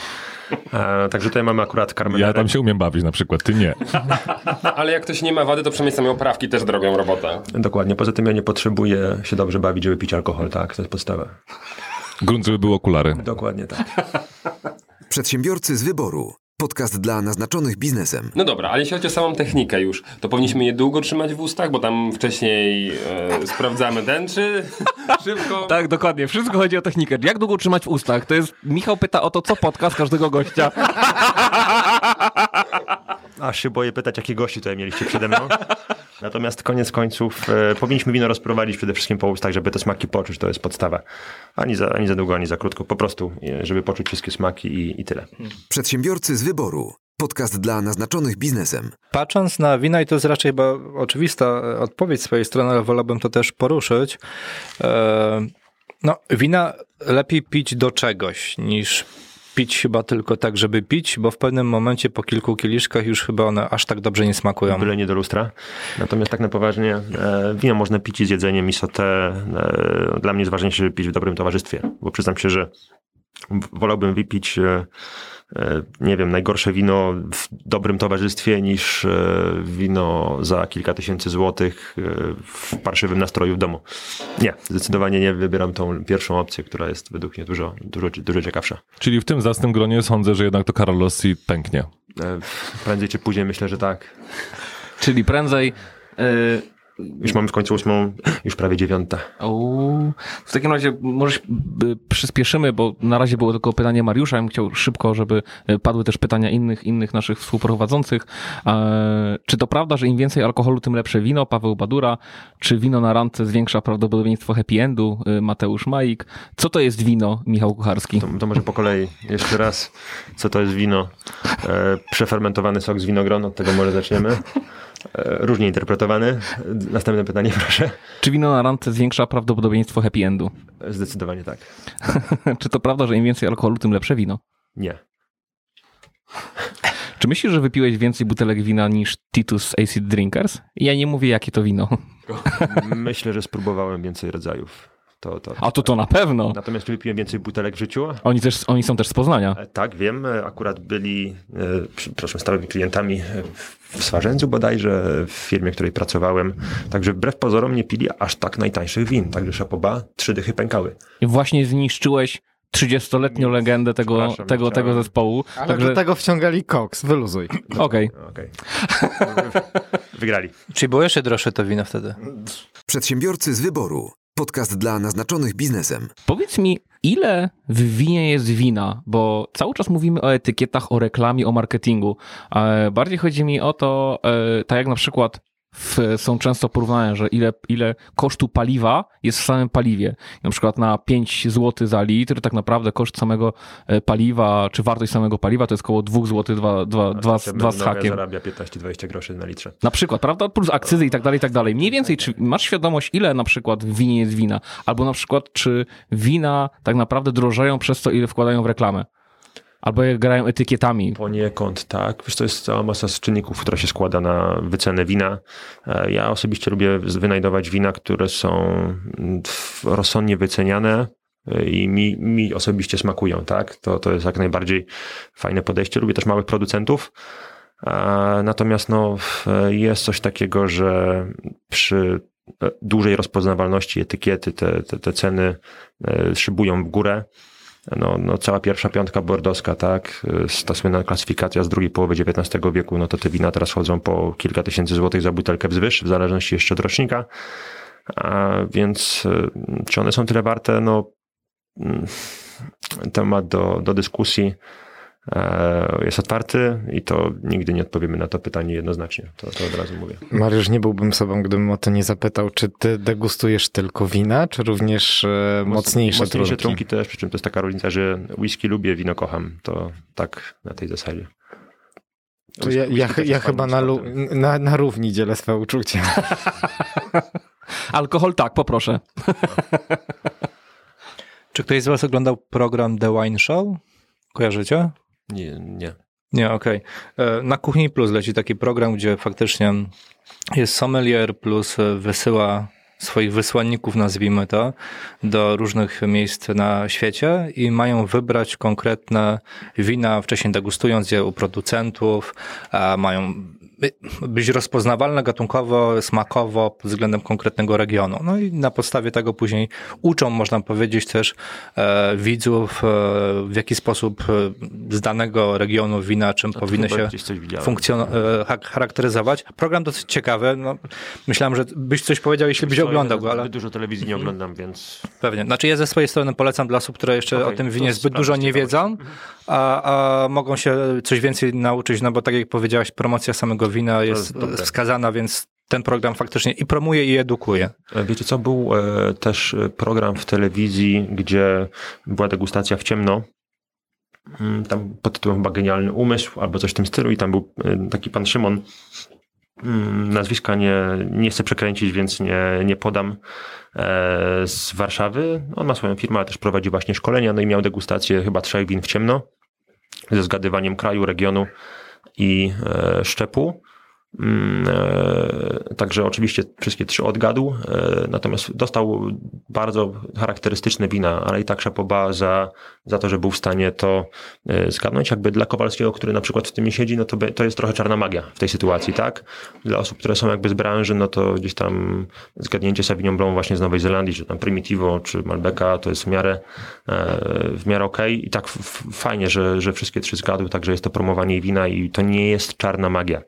E, także tutaj mamy akurat Carmenere. Ja tam się umiem bawić na przykład, ty nie. Ale jak ktoś nie ma wady, to przynajmniej same oprawki też robią robotę. Dokładnie. Poza tym ja nie potrzebuję się dobrze bawić, żeby pić alkohol, tak? To jest podstawa. Grunt, żeby były okulary. Dokładnie tak. Przedsiębiorcy z wyboru. Podcast dla naznaczonych biznesem. No dobra, ale jeśli chodzi o samą technikę już, to powinniśmy je długo trzymać w ustach, bo tam wcześniej e, sprawdzamy ten, czy szybko. Tak, dokładnie. Wszystko chodzi o technikę. Jak długo trzymać w ustach? To jest, Michał pyta o to, co podcast każdego gościa. Aż się boję pytać, jakie gości tutaj mieliście przede mną. Natomiast koniec końców e, powinniśmy wino rozprowadzić przede wszystkim po ustach, żeby te smaki poczuć, to jest podstawa. Ani za, ani za długo, ani za krótko. Po prostu, e, żeby poczuć wszystkie smaki i, i tyle. Przedsiębiorcy z wyboru. Podcast dla naznaczonych biznesem. Patrząc na wina, i to jest raczej chyba oczywista e, odpowiedź z swojej strony, ale wolałbym to też poruszyć. E, no, wina lepiej pić do czegoś niż pić chyba tylko tak, żeby pić, bo w pewnym momencie po kilku kieliszkach już chyba one aż tak dobrze nie smakują. Byle nie do lustra. Natomiast tak na poważnie, e, wino można pić z jedzeniem i. E, dla mnie jest ważniejsze, żeby pić w dobrym towarzystwie, bo przyznam się, że wolałbym wypić, e, nie wiem, najgorsze wino w dobrym towarzystwie niż e, wino za kilka tysięcy złotych e, w parszywym nastroju w domu. Nie, zdecydowanie nie wybieram tą pierwszą opcję, która jest według mnie dużo, dużo, dużo ciekawsza. Czyli w tym zacnym gronie sądzę, że jednak to Carolossi pęknie. E, Prędzej czy później myślę, że tak. Czyli prędzej... y, Już mamy w końcu ósmą, już prawie dziewiąta. O, w takim razie może y, przyspieszymy, bo na razie było tylko pytanie Mariusza. Ja bym chciał szybko, żeby y, padły też pytania innych, innych naszych współprowadzących. Czy to prawda, że im więcej alkoholu, tym lepsze wino? Paweł Badura. Czy wino na randce zwiększa prawdopodobieństwo happy endu? Y, Mateusz Majik. Co to jest wino, Michał Kucharski? To, to może po kolei jeszcze raz, co to jest wino. E, przefermentowany sok z winogron, od tego może zaczniemy. E, różnie interpretowany. Następne pytanie, proszę. Czy wino na randce zwiększa prawdopodobieństwo happy endu? Zdecydowanie tak. czy to prawda, że im więcej alkoholu, tym lepsze wino? Nie. Czy myślisz, że wypiłeś więcej butelek wina niż Titus Acid Drinkers? Ja nie mówię, jakie to wino. Myślę, że spróbowałem więcej rodzajów. To, to, A to to na pewno. Natomiast czy wypiłem więcej butelek w życiu? Oni, też, oni są też z Poznania. E, Tak, wiem. E, Akurat byli, e, przepraszam, stałymi klientami w Swarzędzu bodajże, w firmie, w której pracowałem. Także wbrew pozorom nie pili aż tak najtańszych win. Także szapoba, trzy dychy pękały. I właśnie zniszczyłeś 30-letnią legendę tego, tego, tego zespołu. Ale Także, do tego wciągali koks, wyluzuj. okej. Okej. Wygrali. Czyli było jeszcze droższe to wino wtedy? Przedsiębiorcy z wyboru. Podcast dla naznaczonych biznesem. Powiedz mi, ile w winie jest wina? Bo cały czas mówimy o etykietach, o reklamie, o marketingu. E, Bardziej chodzi mi o to, e, tak jak na przykład w, są często porównania, że ile, ile kosztu paliwa jest w samym paliwie. Na przykład na 5 zł za litr, tak naprawdę koszt samego e, paliwa, czy wartość samego paliwa to jest około 2 zł, 2, 2, 2, Znaczy, 2 z hakiem. zarabia 15-20 groszy na litrze. Na przykład, prawda? Plus akcyzy i tak dalej, i tak dalej. Mniej więcej, czy masz świadomość, ile na przykład w winie jest wina? Albo na przykład, czy wina tak naprawdę drożeją przez to, ile wkładają w reklamę? Albo jak grają etykietami. Poniekąd tak. Wiesz, to jest cała masa czynników, która się składa na wycenę wina. E, Ja osobiście lubię wynajdować wina, które są mm, rozsądnie wyceniane e, i mi, mi osobiście smakują, tak? To, to jest jak najbardziej fajne podejście. Lubię też małych producentów. E, Natomiast no, jest coś takiego, że przy dużej rozpoznawalności etykiety te, te, te ceny szybują w górę. No, no cała pierwsza piątka bordowska, tak, y, ta słynna klasyfikacja z drugiej połowy XIX wieku, no to te wina teraz chodzą po kilka tysięcy złotych za butelkę wzwyż, w zależności jeszcze od rocznika. A więc y, czy one są tyle warte? No, mm, temat do, do dyskusji jest otwarty i to nigdy nie odpowiemy na to pytanie jednoznacznie. To, to od razu mówię. Mariusz, nie byłbym sobą, gdybym o to nie zapytał, czy ty degustujesz tylko wina, czy również e, mocniejsze, Mocniejsze trunki? trunki też, przy czym to jest taka różnica, że whisky lubię, wino kocham. To tak na tej zasadzie. To ja, ja, ja chyba na, lu- na, na równi dzielę swoje uczucia. Alkohol tak, poproszę. Czy ktoś z was oglądał program The Wine Show? Kojarzycie? Nie, nie. Nie, okej. E, Na Kuchni Plus leci taki program, gdzie faktycznie jest sommelier plus wysyła swoich wysłanników, nazwijmy to, do różnych miejsc na świecie i mają wybrać konkretne wina, wcześniej degustując je u producentów, a mają być rozpoznawalne gatunkowo, smakowo pod względem konkretnego regionu. No i na podstawie tego później uczą, można powiedzieć też e, widzów, e, w jaki sposób e, z danego regionu wina, czym powinny się funkcjon- e, charakteryzować. Program dosyć ciekawy. No, myślałem, że byś coś powiedział, jeśli byś oglądał go, ale dużo telewizji nie oglądam, więc pewnie. Znaczy ja ze swojej strony polecam dla osób, które jeszcze Okej, o tym winie zbyt dużo nie wiedzą, a, a mogą się coś więcej nauczyć, no bo tak jak powiedziałaś, promocja samego wina jest, wskazana, więc ten program faktycznie i promuje i edukuje. E, Wiecie co, był e, też e, program w telewizji, gdzie była degustacja w ciemno. Mm, Tam pod tytułem chyba Genialny Umysł albo coś w tym stylu i tam był taki pan Szymon. Mm, Nazwiska nie, nie chcę przekręcić, więc nie, nie podam. Z Warszawy. On ma swoją firmę, ale też prowadzi właśnie szkolenia. No i miał degustację chyba trzech win w ciemno ze zgadywaniem kraju, regionu i e, szczepu. Mm, e, Także oczywiście wszystkie trzy odgadł, e, natomiast dostał bardzo charakterystyczne wina, ale i tak szapoba za, za to, że był w stanie to e, zgadnąć. Jakby dla Kowalskiego, który na przykład w tym nie siedzi, no to, to jest trochę czarna magia w tej sytuacji, tak? Dla osób, które są jakby z branży, no to gdzieś tam zgadnięcie Sauvignon Blanc właśnie z Nowej Zelandii, czy tam Primitivo, czy Malbeka, to jest w miarę, w miarę okej i tak fajnie, że, że wszystkie trzy zgadły, także jest to promowanie wina i to nie jest czarna magia.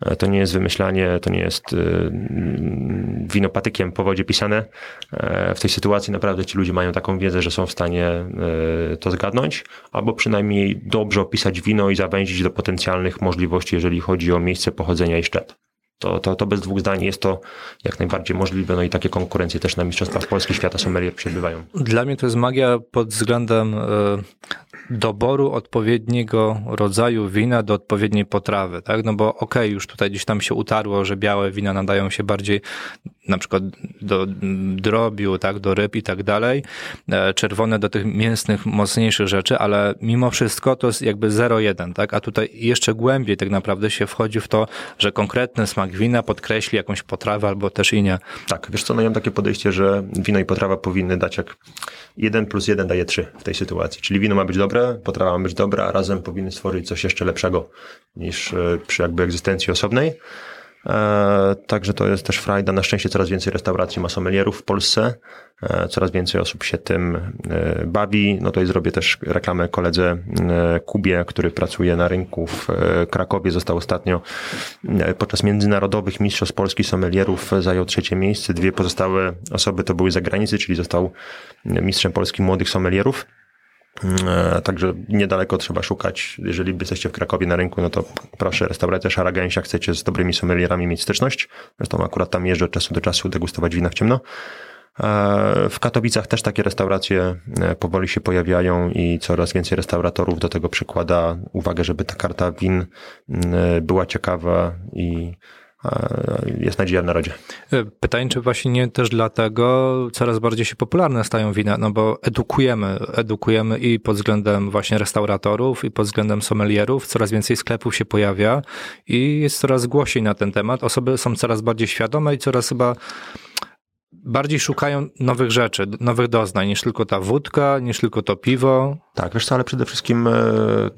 E, To nie jest wymyślanie, to nie jest y, mm, winopatykiem po wodzie pisane. E, W tej sytuacji naprawdę ci ludzie mają taką wiedzę, że są w stanie e, to zgadnąć, albo przynajmniej dobrze opisać wino i zawęzić do potencjalnych możliwości, jeżeli chodzi o miejsce pochodzenia i szczep. To, to, to bez dwóch zdań jest to jak najbardziej możliwe, no i takie konkurencje też na Mistrzostwach Polski Świata Sommelier się odbywają. Dla mnie to jest magia pod względem e, doboru odpowiedniego rodzaju wina do odpowiedniej potrawy, tak? No bo okej, już tutaj gdzieś tam się utarło, że białe wina nadają się bardziej na przykład do drobiu, tak, do ryb i tak dalej, e, czerwone do tych mięsnych, mocniejszych rzeczy, ale mimo wszystko to jest jakby 0,1, tak? A tutaj jeszcze głębiej tak naprawdę się wchodzi w to, że konkretny smak wina podkreśli jakąś potrawę albo też i nie. Tak, wiesz co, no ja mam takie podejście, że wino i potrawa powinny dać jak 1 plus 1 daje 3 w tej sytuacji. Czyli wino ma być dobre, potrawa ma być dobra, a razem powinny stworzyć coś jeszcze lepszego niż e, przy jakby egzystencji osobnej. E, także to jest też frajda. Na szczęście coraz więcej restauracji ma sommelierów w Polsce. E, coraz więcej osób się tym bawi. No i zrobię też reklamę koledze Kubie, który pracuje na rynku w Krakowie. Został ostatnio podczas międzynarodowych mistrzostw Polski sommelierów zajął trzecie miejsce. Dwie pozostałe osoby to były z zagranicy, czyli został mistrzem Polski młodych sommelierów. E, Także niedaleko trzeba szukać. Jeżeli jesteście w Krakowie na rynku, no to proszę, restauracja Szara Gęsia, chcecie z dobrymi sommelierami mieć styczność. Zresztą akurat tam jeżdżę od czasu do czasu degustować wina w ciemno. E, W Katowicach też takie restauracje e, powoli się pojawiają i coraz więcej restauratorów do tego przykłada uwagę, żeby ta karta win była ciekawa i jest nadzieja w narodzie. E, Pytanie, czy właśnie nie też dlatego coraz bardziej się popularne stają wina, no bo edukujemy, edukujemy i pod względem właśnie restauratorów, i pod względem sommelierów, coraz więcej sklepów się pojawia i jest coraz głośniej na ten temat. Osoby są coraz bardziej świadome i coraz chyba bardziej szukają nowych rzeczy, nowych doznań, niż tylko ta wódka, niż tylko to piwo. Tak, wiesz co, ale przede wszystkim e,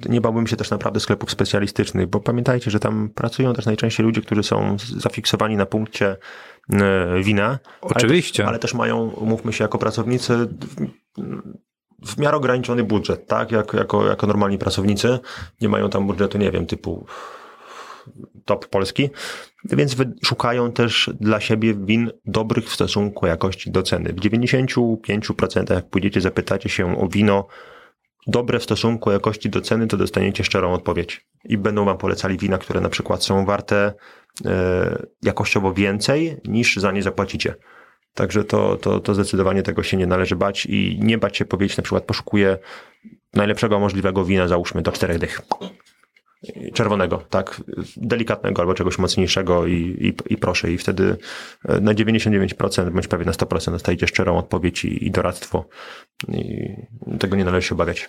nie bałbym się też naprawdę sklepów specjalistycznych, bo pamiętajcie, że tam pracują też najczęściej ludzie, którzy są zafiksowani na punkcie e, wina. Oczywiście. Ale też, ale też mają, umówmy się, jako pracownicy w, w miarę ograniczony budżet, tak? Jak, jako, jako normalni pracownicy. Nie mają tam budżetu, nie wiem, typu top Polski, więc szukają też dla siebie win dobrych w stosunku jakości do ceny. W 95% jak pójdziecie, zapytacie się o wino dobre w stosunku jakości do ceny, to dostaniecie szczerą odpowiedź. I będą wam polecali wina, które na przykład są warte e, jakościowo więcej niż za nie zapłacicie. Także to, to, to zdecydowanie tego się nie należy bać i nie bać się powiedzieć, na przykład poszukuję najlepszego możliwego wina, załóżmy do czterech dych. Czerwonego, tak, delikatnego albo czegoś mocniejszego i, i, i proszę. I wtedy e, na 99% bądź prawie na 100% dostajecie szczerą odpowiedź i, i doradztwo. I tego nie należy się obawiać.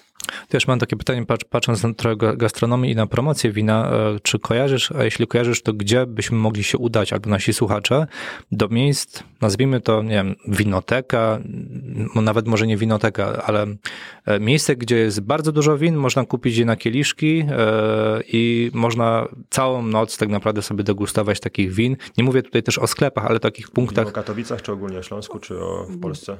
Też mam takie pytanie, patrz, patrząc na trochę gastronomię i na promocję wina, e, czy kojarzysz, a jeśli kojarzysz, to gdzie byśmy mogli się udać, albo nasi słuchacze, do miejsc, nazwijmy to, nie wiem, winoteka, nawet może nie winoteka, ale e, miejsce, gdzie jest bardzo dużo win, można kupić je na kieliszki i można całą noc tak naprawdę sobie degustować takich win. Nie mówię tutaj też o sklepach, ale takich punktach. O Katowicach, czy ogólnie o Śląsku, czy o, w Polsce?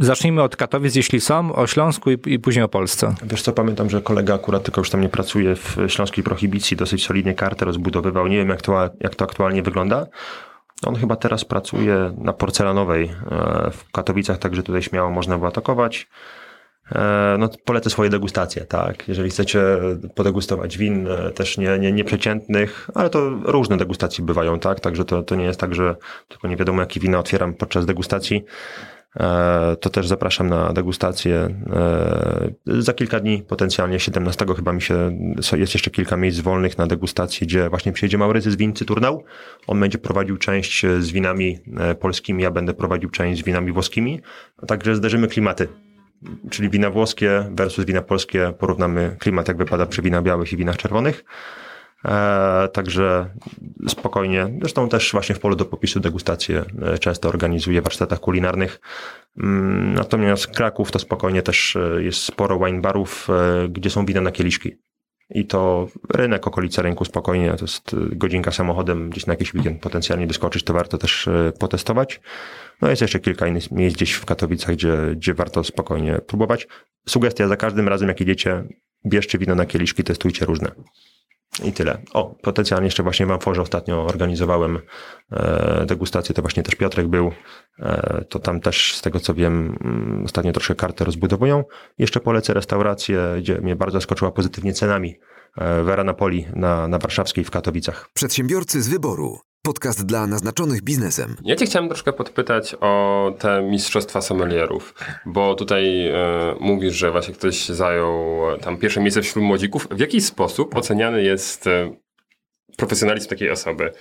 Zacznijmy od Katowic, jeśli są, o Śląsku i, i później o Polsce. Wiesz co, pamiętam, że kolega akurat tylko już tam nie pracuje w Śląskiej Prohibicji, dosyć solidnie kartę rozbudowywał. Nie wiem, jak to, jak to aktualnie wygląda. On chyba teraz pracuje na porcelanowej e, w Katowicach, także tutaj śmiało można było atakować. E, no, polecę swoje degustacje, tak. Jeżeli chcecie podegustować win e, też nie, nie, nieprzeciętnych, ale to różne degustacje bywają, tak. Także to, to nie jest tak, że tylko nie wiadomo, jakie wina otwieram podczas degustacji. E, to też zapraszam na degustację. Za kilka dni, potencjalnie 17 chyba mi się, jest jeszcze kilka miejsc wolnych na degustację, gdzie właśnie przyjedzie Maurycy z Win Cyturnał. On będzie prowadził część z winami polskimi, ja będę prowadził część z winami włoskimi. Także zderzymy klimaty czyli wina włoskie versus wina polskie, porównamy klimat, jak wypada przy winach białych i winach czerwonych. E, także spokojnie. Zresztą też właśnie w polu do popisu degustacje e, często organizuję w warsztatach kulinarnych. Mm, natomiast Kraków to spokojnie też e, jest sporo wine barów, e, gdzie są wina na kieliszki. I to rynek, okolica rynku spokojnie, to jest godzinka samochodem, gdzieś na jakiś weekend potencjalnie wyskoczyć, to warto też potestować. No jest jeszcze kilka innych miejsc gdzieś w Katowicach, gdzie, gdzie warto spokojnie próbować. Sugestia za każdym razem, jak idziecie, bierzcie wino na kieliszki, testujcie różne. I tyle. O, potencjalnie jeszcze właśnie w Amforze ostatnio organizowałem e, degustację, to właśnie też Piotrek był. E, to tam też, z tego co wiem, mm, ostatnio troszkę kartę rozbudowują. Jeszcze polecę restaurację, gdzie mnie bardzo zaskoczyła pozytywnie cenami. E, Vera Napoli na, na Warszawskiej w Katowicach. Przedsiębiorcy z wyboru. Podcast dla naznaczonych biznesem. Ja cię chciałem troszkę podpytać o te mistrzostwa sommelierów, bo tutaj e, mówisz, że właśnie ktoś zajął tam pierwsze miejsce wśród młodzików. W jaki sposób oceniany jest e, profesjonalizm takiej osoby?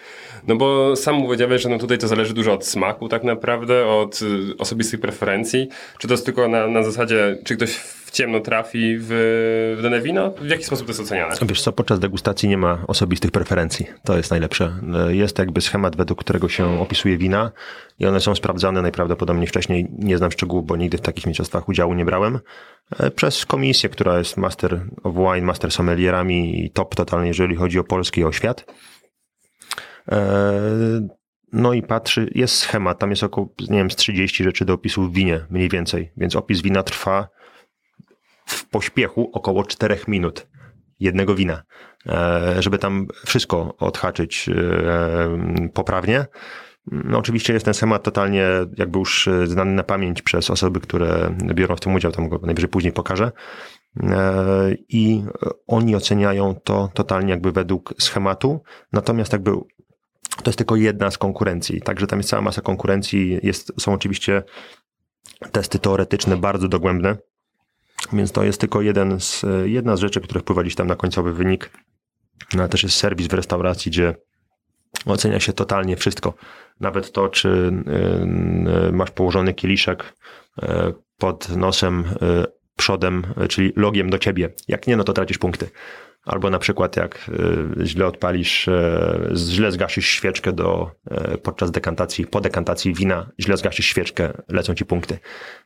No bo sam powiedziałeś, że no tutaj to zależy dużo od smaku tak naprawdę, od y, osobistych preferencji. Czy to jest tylko na, na zasadzie, czy ktoś w ciemno trafi w, w dane wino? W jaki sposób to jest oceniane? Wiesz co, podczas degustacji nie ma osobistych preferencji. To jest najlepsze. Jest jakby schemat, według którego się opisuje wina i one są sprawdzane najprawdopodobniej wcześniej. Nie znam szczegółów, bo nigdy w takich mistrzostwach udziału nie brałem. E, przez komisję, która jest master of wine, master sommelierami i top totalnie, jeżeli chodzi o Polski i o świat. E, no i patrzy, jest schemat, tam jest około, nie wiem, z 30 rzeczy do opisu w winie, mniej więcej. Więc opis wina trwa w pośpiechu około 4 minut jednego wina, e, żeby tam wszystko odhaczyć e, poprawnie. No oczywiście jest ten schemat totalnie jakby już znany na pamięć przez osoby, które biorą w tym udział, tam go najwyżej później pokażę. I oni oceniają to totalnie jakby według schematu, natomiast jakby to jest tylko jedna z konkurencji. Także tam jest cała masa konkurencji. Jest, są oczywiście testy teoretyczne bardzo dogłębne, więc to jest tylko jeden z, jedna z rzeczy, które wpływa tam na końcowy wynik. No, ale też jest serwis w restauracji, gdzie ocenia się totalnie wszystko. Nawet to, czy y, masz położony kieliszek y, pod nosem, y, przodem, czyli logiem do ciebie. Jak nie, no to tracisz punkty. Albo na przykład jak e, źle odpalisz, e, źle zgasisz świeczkę do, e, podczas dekantacji, po dekantacji wina, źle zgasisz świeczkę, lecą ci punkty.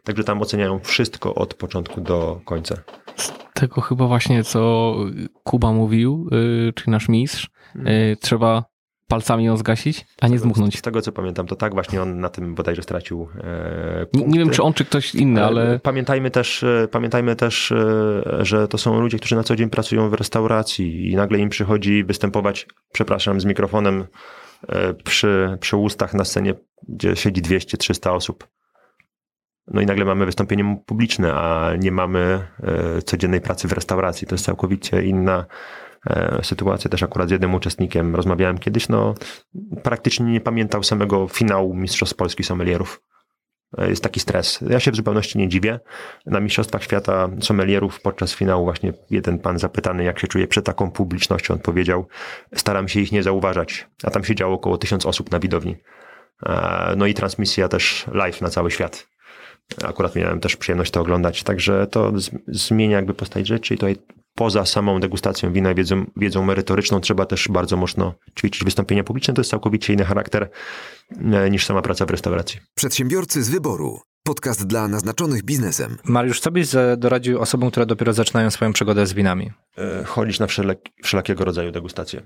Także tam oceniają wszystko od początku do końca. Z tego chyba właśnie, co Kuba mówił, czyli nasz mistrz, hmm. trzeba palcami ją zgasić, a nie zmuchnąć. Z tego co pamiętam, to tak właśnie on na tym bodajże stracił e, nie, nie, wiem, czy on, czy ktoś inny, ale... Pamiętajmy też, e, pamiętajmy też, e, że to są ludzie, którzy na co dzień pracują w restauracji i nagle im przychodzi występować, przepraszam, z mikrofonem e, przy, przy ustach na scenie, gdzie siedzi 200-300 osób. No i nagle mamy wystąpienie publiczne, a nie mamy codziennej pracy w restauracji. To jest całkowicie inna sytuację też akurat z jednym uczestnikiem rozmawiałem kiedyś, no praktycznie nie pamiętał samego finału Mistrzostw Polski Sommelierów. e, jest taki stres. Ja się w zupełności nie dziwię. Na Mistrzostwach Świata sommelierów podczas finału właśnie jeden pan zapytany, jak się czuje przed taką publicznością, on powiedział, staram się ich nie zauważać. A tam siedziało około tysiąc osób na widowni. E, no i transmisja też live na cały świat. Akurat miałem też przyjemność to oglądać, także to zmienia jakby postać rzeczy i tutaj poza samą degustacją wina i wiedzą, wiedzą merytoryczną trzeba też bardzo mocno ćwiczyć wystąpienia publiczne. To jest całkowicie inny charakter e, niż sama praca w restauracji. Przedsiębiorcy z wyboru. Podcast dla naznaczonych biznesem. Mariusz, co byś doradził osobom, które dopiero zaczynają swoją przygodę z winami? E, chodzić na wszelek, wszelakiego rodzaju degustacje.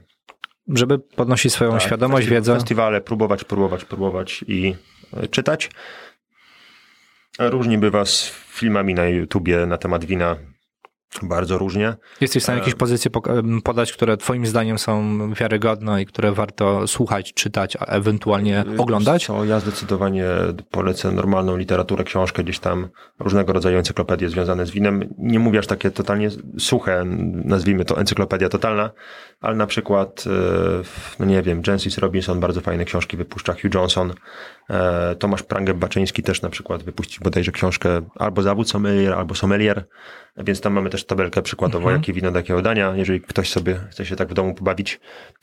Żeby podnosić swoją tak, świadomość, festi- wiedzę. Festiwale, próbować, próbować, próbować i e, czytać. Różni bywa z filmami na YouTubie na temat wina. Bardzo różnie. Jesteś w stanie jakieś pozycje podać, które Twoim zdaniem są wiarygodne i które warto słuchać, czytać, a ewentualnie oglądać? Co, ja zdecydowanie polecę normalną literaturę, książkę, gdzieś tam różnego rodzaju encyklopedie związane z winem. Nie mówię aż takie totalnie suche, nazwijmy to encyklopedia totalna, ale na przykład, no nie wiem, Jensis Robinson bardzo fajne książki wypuszcza, Hugh Johnson, e, Tomasz Prangę-Baczyński też na przykład wypuścił bodajże książkę albo Zawód Sommelier, albo Sommelier, więc tam mamy też tabelkę przykładowo, mhm. jakie wino do jakiego dania, jeżeli ktoś sobie chce się tak w domu pobawić.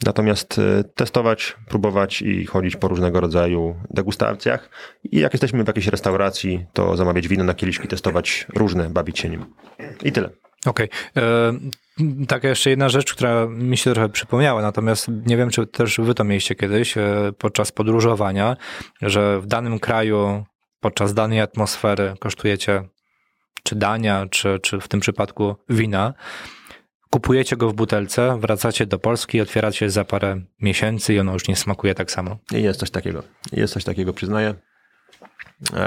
Natomiast e, testować, próbować i chodzić po różnego rodzaju degustacjach i jak jesteśmy w jakiejś restauracji, to zamawiać wino na kieliszki, testować różne, bawić się nim. I tyle. Okej. Okay. E, taka jeszcze jedna rzecz, która mi się trochę przypomniała, natomiast nie wiem, czy też wy to mieliście kiedyś e, podczas podróżowania, że w danym kraju podczas danej atmosfery kosztujecie czy dania, czy, czy w tym przypadku wina, kupujecie go w butelce, wracacie do Polski, otwieracie za parę miesięcy i ono już nie smakuje tak samo. Jest coś takiego. Jest coś takiego, przyznaję.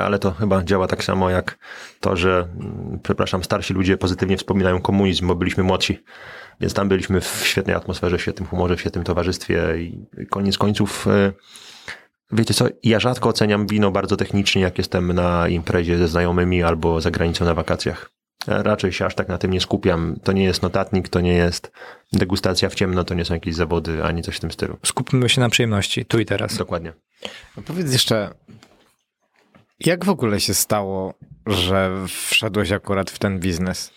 Ale to chyba działa tak samo jak to, że, mm, przepraszam, starsi ludzie pozytywnie wspominają komunizm, bo byliśmy młodsi. Więc tam byliśmy w świetnej atmosferze, w świetnym humorze, w świetnym towarzystwie i koniec końców e, Wiecie co, ja rzadko oceniam wino bardzo technicznie, jak jestem na imprezie ze znajomymi albo za granicą na wakacjach. Raczej się aż tak na tym nie skupiam. To nie jest notatnik, to nie jest degustacja w ciemno, to nie są jakieś zawody, ani coś w tym stylu. Skupmy się na przyjemności, tu i teraz. Dokładnie. No powiedz jeszcze, jak w ogóle się stało, że wszedłeś akurat w ten biznes?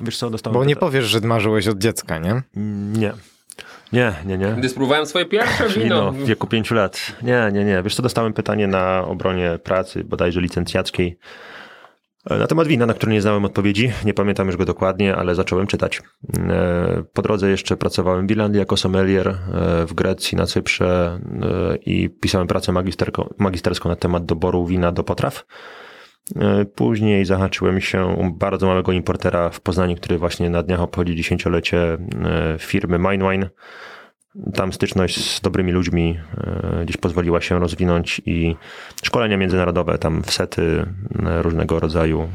Wiesz co, dostałem... Bo nie powiesz, że marzyłeś od dziecka, nie? Nie. Nie, nie, nie. Gdy spróbowałem swoje pierwsze wino. wino w wieku pięciu lat. Nie, nie, nie. Wiesz co, dostałem pytanie na obronie pracy, bodajże licencjackiej, e, na temat wina, na które nie znałem odpowiedzi. Nie pamiętam już go dokładnie, ale zacząłem czytać. E, po drodze jeszcze pracowałem w Irlandii jako sommelier, e, w Grecji, na Cyprze i pisałem pracę magisterską na temat doboru wina do potraw. Później zahaczyłem się bardzo małego importera w Poznaniu, który właśnie na dniach obchodzi dziesięciolecie firmy Mindwine. Tam styczność z dobrymi ludźmi gdzieś pozwoliła się rozwinąć i szkolenia międzynarodowe, tam sety różnego rodzaju,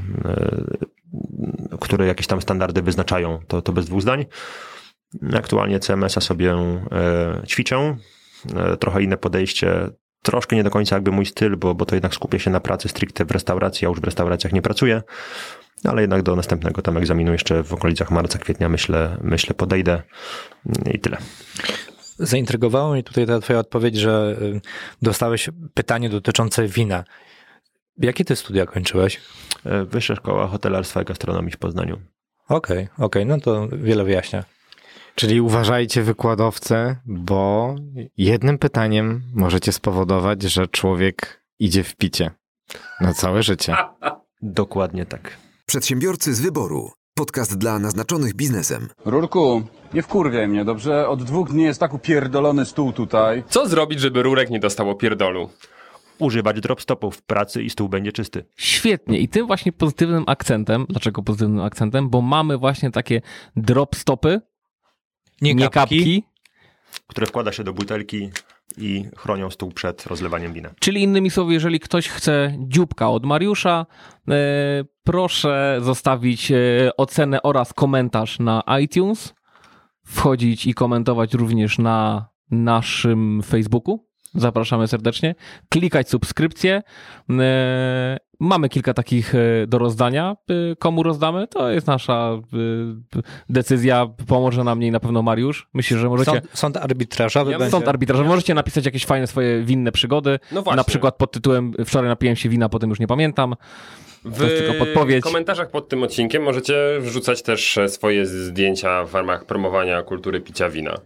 które jakieś tam standardy wyznaczają, to, to bez dwóch zdań. Aktualnie CMS-a sobie ćwiczę. Trochę inne podejście troszkę nie do końca jakby mój styl, bo, bo to jednak skupia się na pracy stricte w restauracji, ja już w restauracjach nie pracuję, ale jednak do następnego tam egzaminu jeszcze w okolicach marca, kwietnia myślę, myślę podejdę i tyle. Zaintrygowało mnie tutaj ta twoja odpowiedź, że y, dostałeś pytanie dotyczące wina. Jakie ty studia kończyłeś? Wyższa Szkoła Hotelarstwa i Gastronomii w Poznaniu. Okej, okay, okej, okay. no to wiele wyjaśnia. Czyli uważajcie wykładowcę, bo jednym pytaniem możecie spowodować, że człowiek idzie w picie na całe życie. Dokładnie tak. Przedsiębiorcy z wyboru. Podcast dla naznaczonych biznesem. Rurku, nie wkurwiaj mnie, dobrze? Od dwóch dni jest tak upierdolony stół tutaj. Co zrobić, żeby Rurek nie dostało pierdolu? Używać dropstopów w pracy i stół będzie czysty. Świetnie. I tym właśnie pozytywnym akcentem, dlaczego pozytywnym akcentem? Bo mamy właśnie takie dropstopy, nie, nie kapki. kapki. Które wkłada się do butelki i chronią stół przed rozlewaniem wina. Czyli innymi słowy, jeżeli ktoś chce dzióbka od Mariusza, e, proszę zostawić e, ocenę oraz komentarz na iTunes, wchodzić i komentować również na naszym Facebooku. Zapraszamy serdecznie. Klikać subskrypcję. E, mamy kilka takich e, do rozdania. E, Komu rozdamy? To jest nasza e, decyzja. Pomoże nam niej na pewno Mariusz. Myślę, że możecie... Sąd, sąd arbitrażowy Ja będzie. Sąd arbitrażowy. Możecie napisać jakieś fajne swoje winne przygody. No właśnie. Na przykład pod tytułem Wczoraj napiłem się wina, potem już nie pamiętam. To jest tylko podpowiedź. W komentarzach pod tym odcinkiem możecie wrzucać też swoje zdjęcia w ramach promowania kultury picia wina.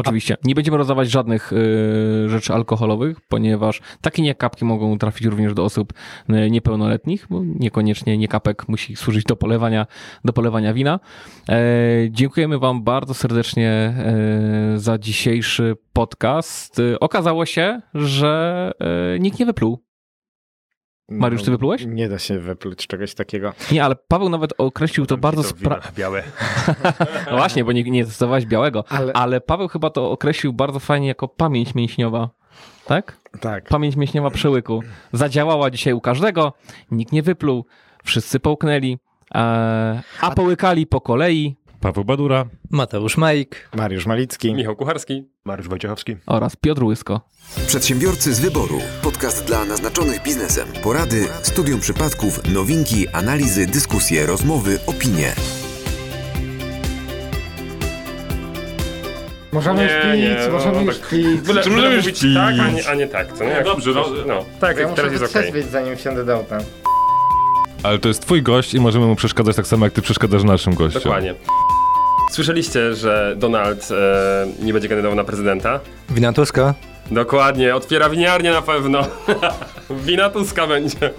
Oczywiście. Nie będziemy rozdawać żadnych y, rzeczy alkoholowych, ponieważ takie niekapki mogą trafić również do osób y, niepełnoletnich, bo niekoniecznie niekapek musi służyć do polewania, do polewania wina. E, dziękujemy Wam bardzo serdecznie e, za dzisiejszy podcast. E, okazało się, że e, nikt nie wypluł. Mariusz, ty wyplułeś? Nie da się wypluć czegoś takiego. Nie, ale Paweł nawet określił to bardzo spra... Białe. No właśnie, bo nie, nie testowałeś białego, ale... Ale- Paweł chyba to określił bardzo fajnie jako pamięć mięśniowa. Tak? Tak. Pamięć mięśniowa przełyku. Zadziałała dzisiaj u każdego, nikt nie wypluł, wszyscy połknęli, e, a połykali po kolei Paweł Badura. Mateusz Majk. Mariusz Malicki. Michał Kucharski. Mariusz Wojciechowski. oraz Piotr Łysko. Przedsiębiorcy z wyboru. Podcast dla naznaczonych biznesem. Porady, studium przypadków, nowinki, analizy, dyskusje, rozmowy, opinie. Możemy już pić, możemy już pić. Byle, Czy byle możemy mówić pić? tak, a nie, a nie tak, co nie? Jak dobrze, no. no. Tak, Ja jak muszę teraz jest okej. wytrzeźwieć, zanim wsiądę do auta. Ale to jest twój gość i możemy mu przeszkadzać tak samo, jak ty przeszkadzasz naszym gościom. Dokładnie. Słyszeliście, że Donald e, nie będzie kandydował na prezydenta? Wina Tuska. Dokładnie, otwiera winiarnię na pewno. Wina Tuska będzie.